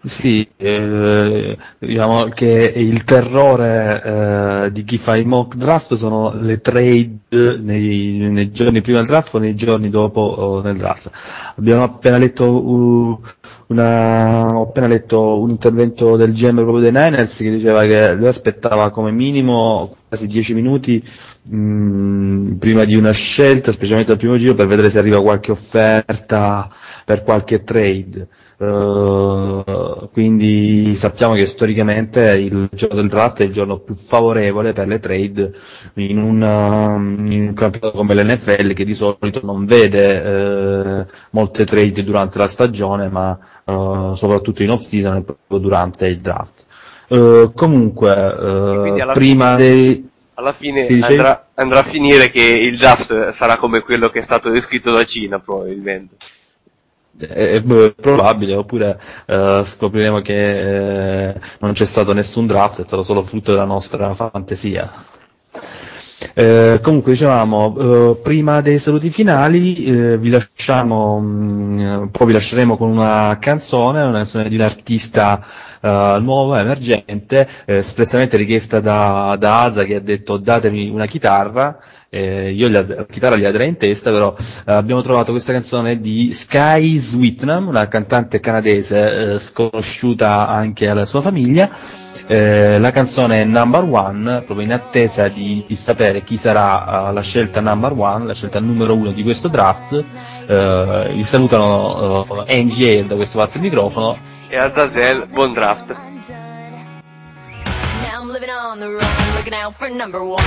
Sì, eh, diciamo che il terrore eh, di chi fa i mock draft sono le trade nei, nei giorni prima del draft o nei giorni dopo oh, nel draft. Abbiamo appena letto uh, una- appena letto un intervento del GM proprio dei Niners che diceva che lui aspettava come minimo quasi 10 minuti mh, prima di una scelta, specialmente al primo giro, per vedere se arriva qualche offerta per qualche trade. Eh, quindi sappiamo che storicamente il giorno del draft è il giorno più favorevole per le trade in un, um, in un campionato come l'NFL che di solito non vede eh, molte trade durante la stagione ma eh, soprattutto in off season e proprio durante il draft. Eh, comunque, eh, alla prima fine- dei... Alla fine andrà, andrà a finire che il draft sarà come quello che è stato descritto da Cina, probabilmente. È, è probabile, oppure eh, scopriremo che eh, non c'è stato nessun draft, è stato solo frutto della nostra fantasia. Eh, comunque dicevamo, eh, prima dei saluti finali eh, vi lasciamo, mh, poi vi lasceremo con una canzone, una canzone di un artista eh, nuovo, emergente, eh, espressamente richiesta da, da Aza che ha detto datemi una chitarra, eh, io la, la chitarra gliela darei in testa, però eh, abbiamo trovato questa canzone di Sky Sweetnam, una cantante canadese eh, sconosciuta anche alla sua famiglia. Eh, la canzone Number One, proprio in attesa di, di sapere chi sarà eh, la scelta number one, la scelta numero uno di questo draft. Eh, vi salutano eh, Hale da questo parte microfono. E Azazel, buon draft. Now I'm living on the run, looking out for number one.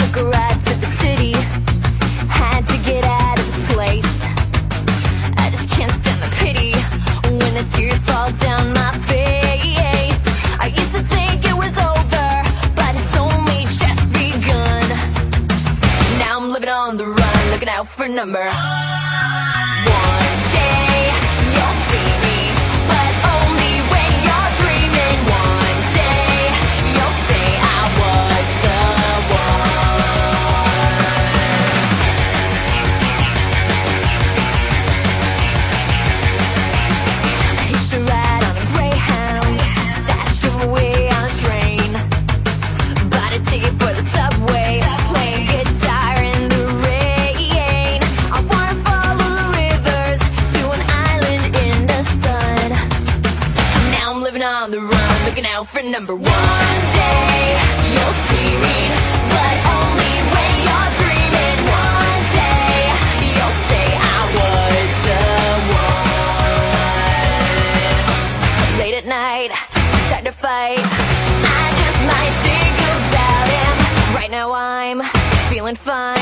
Took a ride to the city, had to get out of this place. I just can't stand the pity when the tears fall down my face. For number for number one. Day you'll see me, but only when you're dreaming. One day you'll say I was the one. Late at night, to fight. I just might think about him. Right now I'm feeling fine.